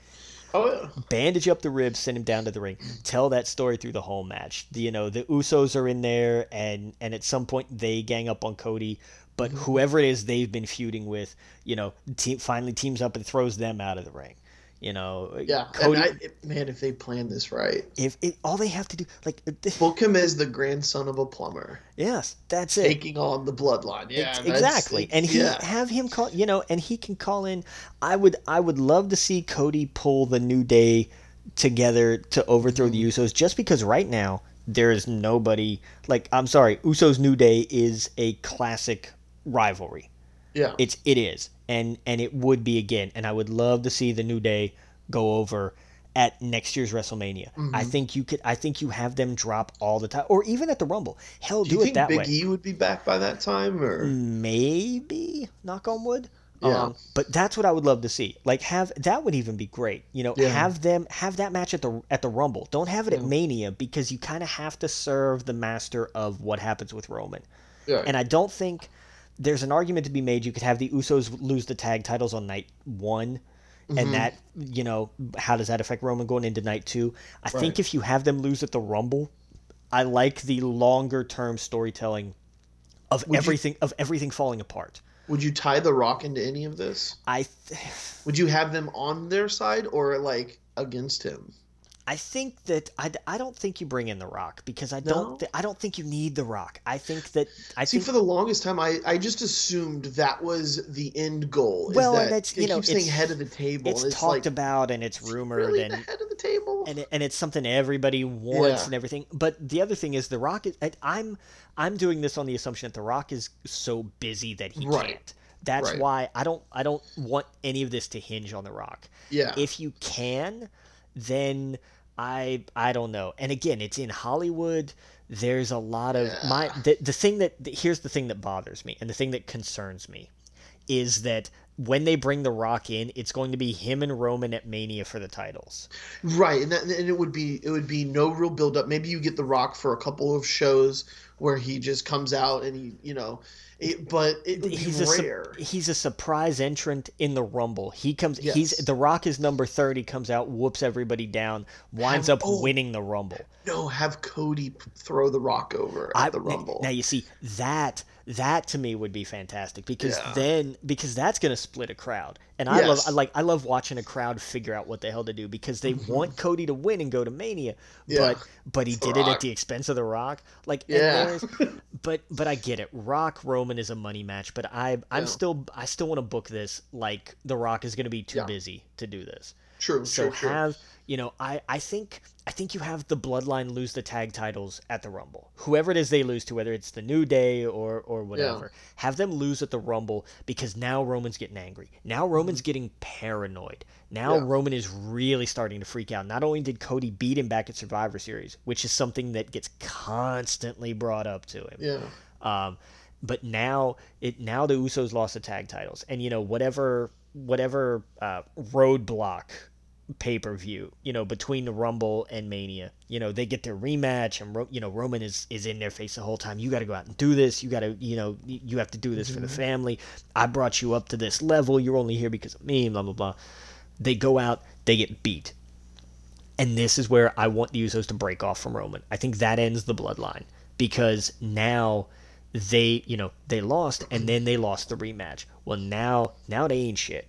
Oh yeah. Bandage up the ribs, send him down to the ring. Tell that story through the whole match. The- You know, the Usos are in there, and and at some point they gang up on Cody, but Mm-hmm. whoever it is they've been feuding with, you know, team finally teams up and throws them out of the ring. You know, Yeah. Cody. I, man, if they plan this right, if it, all they have to do, like, book him as the grandson of a plumber, yes, that's it. taking on the bloodline. Yeah. Ex- exactly and he yeah. have him call you know and he can call in i would i would love to see cody pull the new day together to overthrow the Mm-hmm. usos just because right now there is nobody like i'm sorry usos new day is a classic rivalry Yeah. it's it is and and it would be again and i would love to see the new day go over at next year's WrestleMania. I Mm-hmm. think you could I think you have them drop all the time or even at the Rumble. Hell Do it. do, you it think that Big way. E would be back by that time, or maybe knock on wood Yeah. um, but that's what i would love to see like have that would even be great you know Yeah. have them have that match at the at the rumble don't have it at mania because you kind of have to serve the master of what happens with roman yeah, and i don't think there's an argument to be made you could have the usos lose the tag titles on night one Mm-hmm. and that you know how does that affect roman going into night two i think if you have them lose at the rumble i like the longer term storytelling of Would you- everything of everything falling apart would you tie the Rock into any of this? I th- Would you have them on their side or like against him? I think that I, I don't think you bring in the Rock because I don't th- I don't think you need the Rock. I think that I See, think for the longest time, I, I just assumed that was the end goal. is Well, and that that's- you know, keep saying it's- head of the table. it's and talked like, about and it's rumored really and the head of the table. and it, and it's something everybody wants Yeah. and everything. But the other thing is the Rock is I- I'm I'm doing this on the assumption that the Rock is so busy that he Right. can't. That's Right. why I don't I don't want any of this to hinge on the Rock. yeah, If you can, then I I don't know. And again, it's in Hollywood. There's a lot of my the, the thing that here's the thing that bothers me and the thing that concerns me is that when they bring the Rock in, it's going to be him and Roman at Mania for the titles. right, and that, and it would be it would be no real build up. Maybe you get the Rock for a couple of shows where he just comes out and he you know, it, but it he's a su- he's a surprise entrant in the Rumble. He comes he's the Rock is number 30 comes out whoops everybody down winds Have- up oh. winning the Rumble. no, have Cody throw the Rock over at I- the Rumble. Now you see that that to me would be fantastic because Yeah. then because that's going to split a crowd. And I love I like I love watching a crowd figure out what the hell to do because they want Cody to win and go to Mania, Mm-hmm. Yeah. but but he did it at the expense of the Rock. Like Yeah. *laughs* but but I get it. Rock Roman is a money match, but I I'm Yeah. still I still want to book this like the Rock is going to be too busy to do this. true, So true, true. You know I I think I think you have the Bloodline lose the tag titles at the Rumble. Whoever it is they lose to, whether it's the New Day or or whatever, have them lose at the Rumble because now Roman's getting angry. Now Roman's getting paranoid. Now Mm-hmm. Yeah. Roman is really starting to freak out. Not only did Cody beat him back at Survivor Series, which is something that gets constantly brought up to him. yeah. Um, but now it now the Usos lost the tag titles, and you know whatever whatever uh, roadblock pay per view, you know between the Rumble and Mania, you know they get their rematch, and Ro- you know Roman is is in their face the whole time. You got to go out and do this. You got to you know you have to do this for the mm-hmm. family. I brought you up to this level. You're only here because of me. Blah blah blah. They go out, they get beat. And this is where I want the Usos to break off from Roman. I think that ends the bloodline because now they, you know, they lost and then they lost the rematch. Well, now now they ain't shit.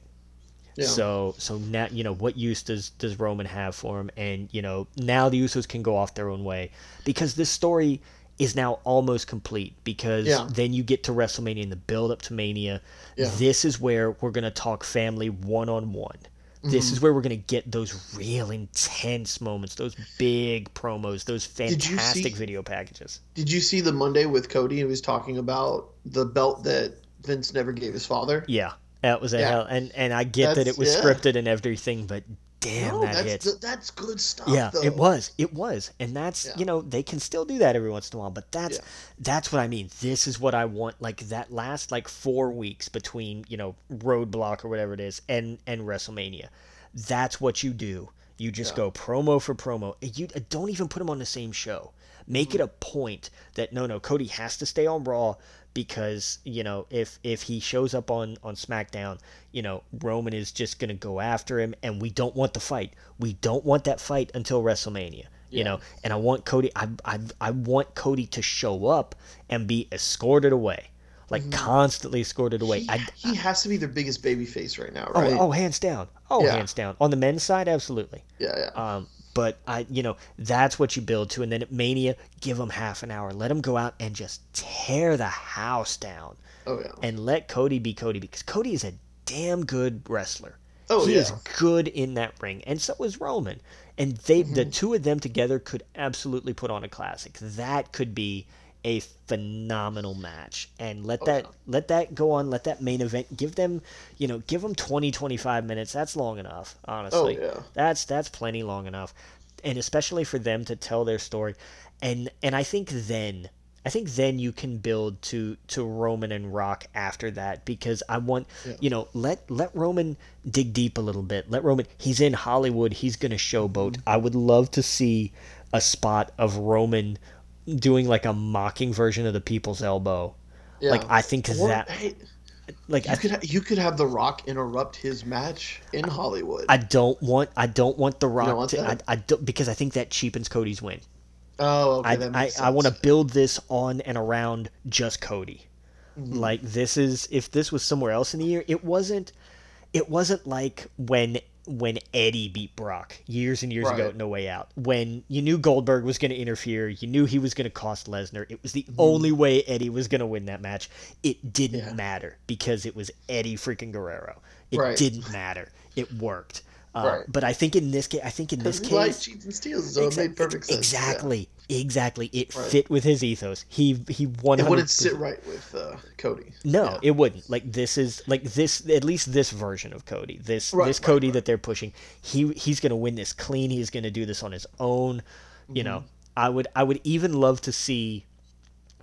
Yeah. So so now you know what use does does Roman have for him? And you know now the Usos can go off their own way because this story is now almost complete because Yeah. then you get to WrestleMania and the build up to Mania. Yeah. This is where we're gonna talk family one on one. Mm-hmm. This is where we're gonna get those real intense moments, those big promos, those you see- fantastic video packages. Did you see the Monday with Cody? He was talking about the belt that Vince never gave his father. Yeah, that was a Yeah. hell, and and I get that it was yeah. scripted and everything, but damn, no, that that's hits. th- that's good stuff. yeah though. it was it was and that's Yeah. you know they can still do that every once in a while but that's that's what i mean this is what i want like that last like four weeks between you know roadblock or whatever it is and and wrestlemania that's what you do you just go promo for promo you uh, don't even put them on the same show make Mm-hmm. it a point that no no cody has to stay on raw because you know if if he shows up on on smackdown you know roman is just gonna go after him and we don't want the fight we don't want that fight until wrestlemania you know and i want cody I, I i want cody to show up and be escorted away like constantly escorted away Mm-hmm. He, I, he has to be their biggest baby face right now, oh, right? oh hands down oh Yeah. hands down on the men's side absolutely Yeah, yeah. um, but I, you know, that's what you build to, and then at Mania, give them half an hour, let them go out and just tear the house down, oh yeah. and let Cody be Cody because Cody is a damn good wrestler. Oh, he yeah. is good in that ring, and so is Roman. And they, the Mm-hmm. two of them together, could absolutely put on a classic. That could be a phenomenal match. And let that Oh, yeah. let that go on let that main event give them you know give them 20 25 minutes. That's long enough honestly. Oh, yeah. that's that's plenty long enough. And especially for them to tell their story. And and i think then i think then you can build to to roman and rock after that because i want you know let let roman dig deep a little bit. Let roman he's in hollywood. He's gonna showboat. Mm-hmm. i would love to see a spot of roman doing like a mocking version of the people's elbow yeah. like i think Or, that hey, like you I, could ha- you could have The Rock interrupt his match in Hollywood. I don't want I don't want the rock want to I, that? I don't because I think that cheapens Cody's win. oh, okay, I that I, makes I want to build this on and around just Cody. Mm-hmm. Like this is if this was somewhere else in the year, it wasn't it wasn't like when when Eddie beat Brock years and years Right. ago at No Way Out. When you knew Goldberg was going to interfere, you knew he was going to cost Lesnar. It was the Mm-hmm. only way Eddie was going to win that match. It didn't Yeah. matter because it was Eddie freaking Guerrero. It Right. didn't matter. It worked. Uh, Right. But I think in this case, I think in this lies, case, cheats, and steals, so it made perfect sense. yeah. Exactly, exactly. It Right. fit with his ethos. He he one It wouldn't sit right with uh, Cody. No, Yeah. it wouldn't. Like this is like this at least this version of Cody. This Right, this Cody that they're pushing. He he's going to win this clean. He's going to do this on his own. You know, Mm-hmm. I would I would even love to see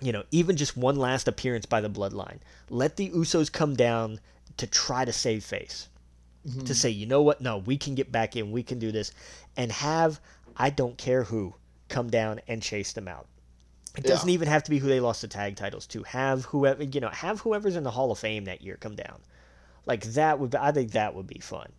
you know, even just one last appearance by the bloodline. Let the Usos come down to try to save face. Mm-hmm. To say, you know what? No, we can get back in. We can do this and have I don't care who come down and chase them out. It Yeah. doesn't even have to be who they lost the tag titles to. Have whoever you know, have whoever's in the Hall of Fame that year come down. Like that would be, I think that would be fun.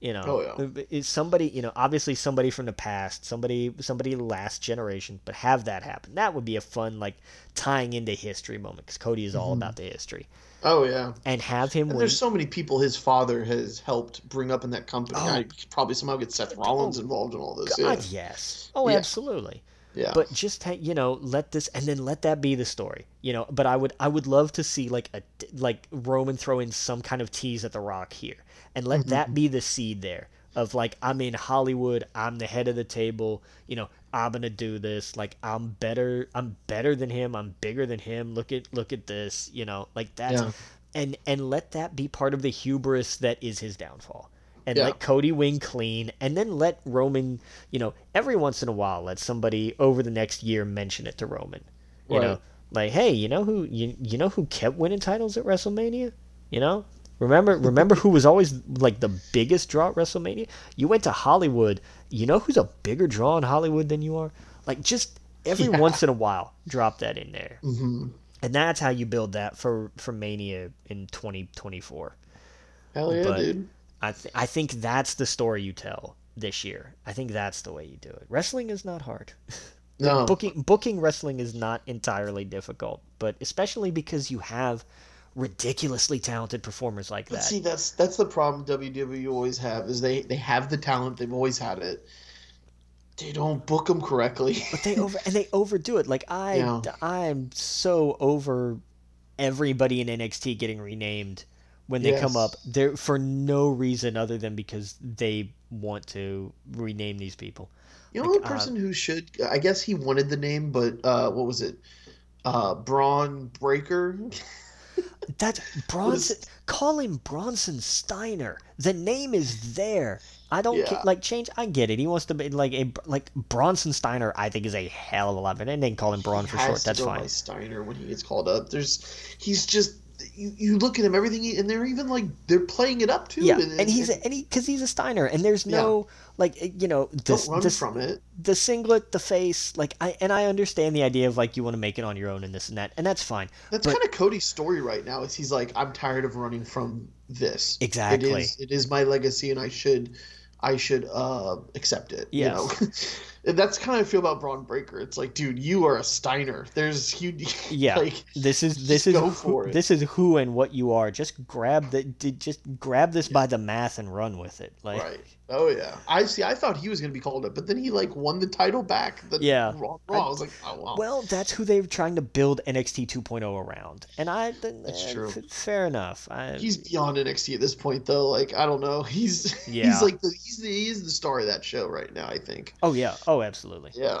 You know, Oh, yeah. is somebody you know obviously somebody from the past, somebody somebody last generation, but have that happen. That would be a fun like tying into history moment because Cody is all about the history Oh yeah. and have him And there's so many people his father has helped bring up in that company. Oh. I probably somehow get Seth Rollins oh, involved in all this. God, yes. Oh, Yeah. absolutely. Yeah. yeah. but just you know let this and then let that be the story you know but i would i would love to see like a like roman throw in some kind of tease at the rock here and let mm-hmm. that be the seed there of like i'm in hollywood i'm the head of the table you know i'm gonna do this like i'm better i'm better than him i'm bigger than him look at look at this you know like that's Yeah. and and let that be part of the hubris that is his downfall and Yeah. let Cody win clean, and then let Roman, you know, every once in a while, let somebody over the next year mention it to Roman. You know, like, hey, you know who you you know who kept winning titles at WrestleMania? You know, remember remember who was always like the biggest draw at WrestleMania? You went to Hollywood. You know who's a bigger draw in Hollywood than you are? Like, just every Yeah. once in a while, drop that in there, hmm and that's how you build that for for Mania in 2024. Hell yeah, but- dude. I th- I think that's the story you tell this year. I think that's the way you do it. Wrestling is not hard. No. booking booking wrestling is not entirely difficult, but especially because you have ridiculously talented performers like that. But see, that's that's the problem WWE always have is they they have the talent, they've always had it. They don't book them correctly. *laughs* but they over and they overdo it. Like I Yeah. I'm so over everybody in NXT getting renamed when they come up there for no reason other than because they want to rename these people. You know Like, the uh, person who should I guess he wanted the name, but uh what was it? Uh Bron Breakker? *laughs* That's Bronson. Call him Bronson Steiner. The name is there. I don't Yeah. ca- like change. I get it. He wants to be like a like Bronson Steiner. I think is a hell of a lot, but they can call him Bron He for short. That's fine. Steiner when he gets called up. There's he's just you, you look at him everything he, and they're even like they're playing it up too. Yeah, and he's a, and he because he's a Steiner, and there's no like eh, you know don't run this from it. the singlet, the face, like I and I understand the idea of like you want to make it on your own and this and that, and that's fine. That's but- kind of Cody's story right now. Is he's like, I'm tired of running from this. Exactly. It is. It is my legacy, and I should, I should uh, accept it. You know. *laughs* That's kind of I feel about Bron Breakker. It's like, dude, you are a Steiner. There's *laughs* you. Yeah, Like, this is this is go who, for it. this is who and what you are. Just grab the just grab this by the math and run with it. Like right. Oh yeah. I see. I thought he was gonna be called up, but then he like won the title back. The Yeah. Raw. Raw. I was like, oh wow. well, that's who they're trying to build NXT 2.0 around, and I That's eh, true. f- fair enough. I, He's beyond NXT at this point, though. Like I don't know. *laughs* He's Yeah. he's like the he's the he's the star of that show right now. I think. oh yeah, oh absolutely. Yeah.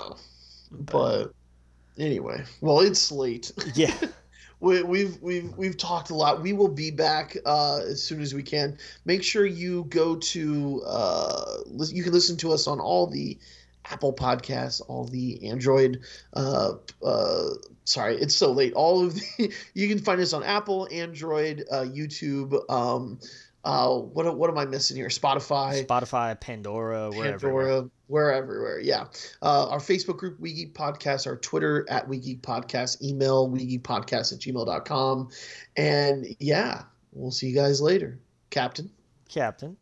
But anyway, well, it's late. Yeah, *laughs* we, we've we've we've talked a lot. We will be back uh, as soon as we can. Make sure you go to uh, you can listen to us on all the Apple Podcasts, all the Android. Uh, uh, sorry, it's so late. All of the *laughs* you can find us on Apple, Android, uh, YouTube. Um, uh, what what am I missing here? Spotify. Spotify, Pandora, wherever. We're everywhere. Yeah. Uh, our Facebook group, We Geek Podcast, our Twitter at We Geek Podcast, email WeGeekPodcast at gmail.com. And yeah, we'll see you guys later. Captain. Captain.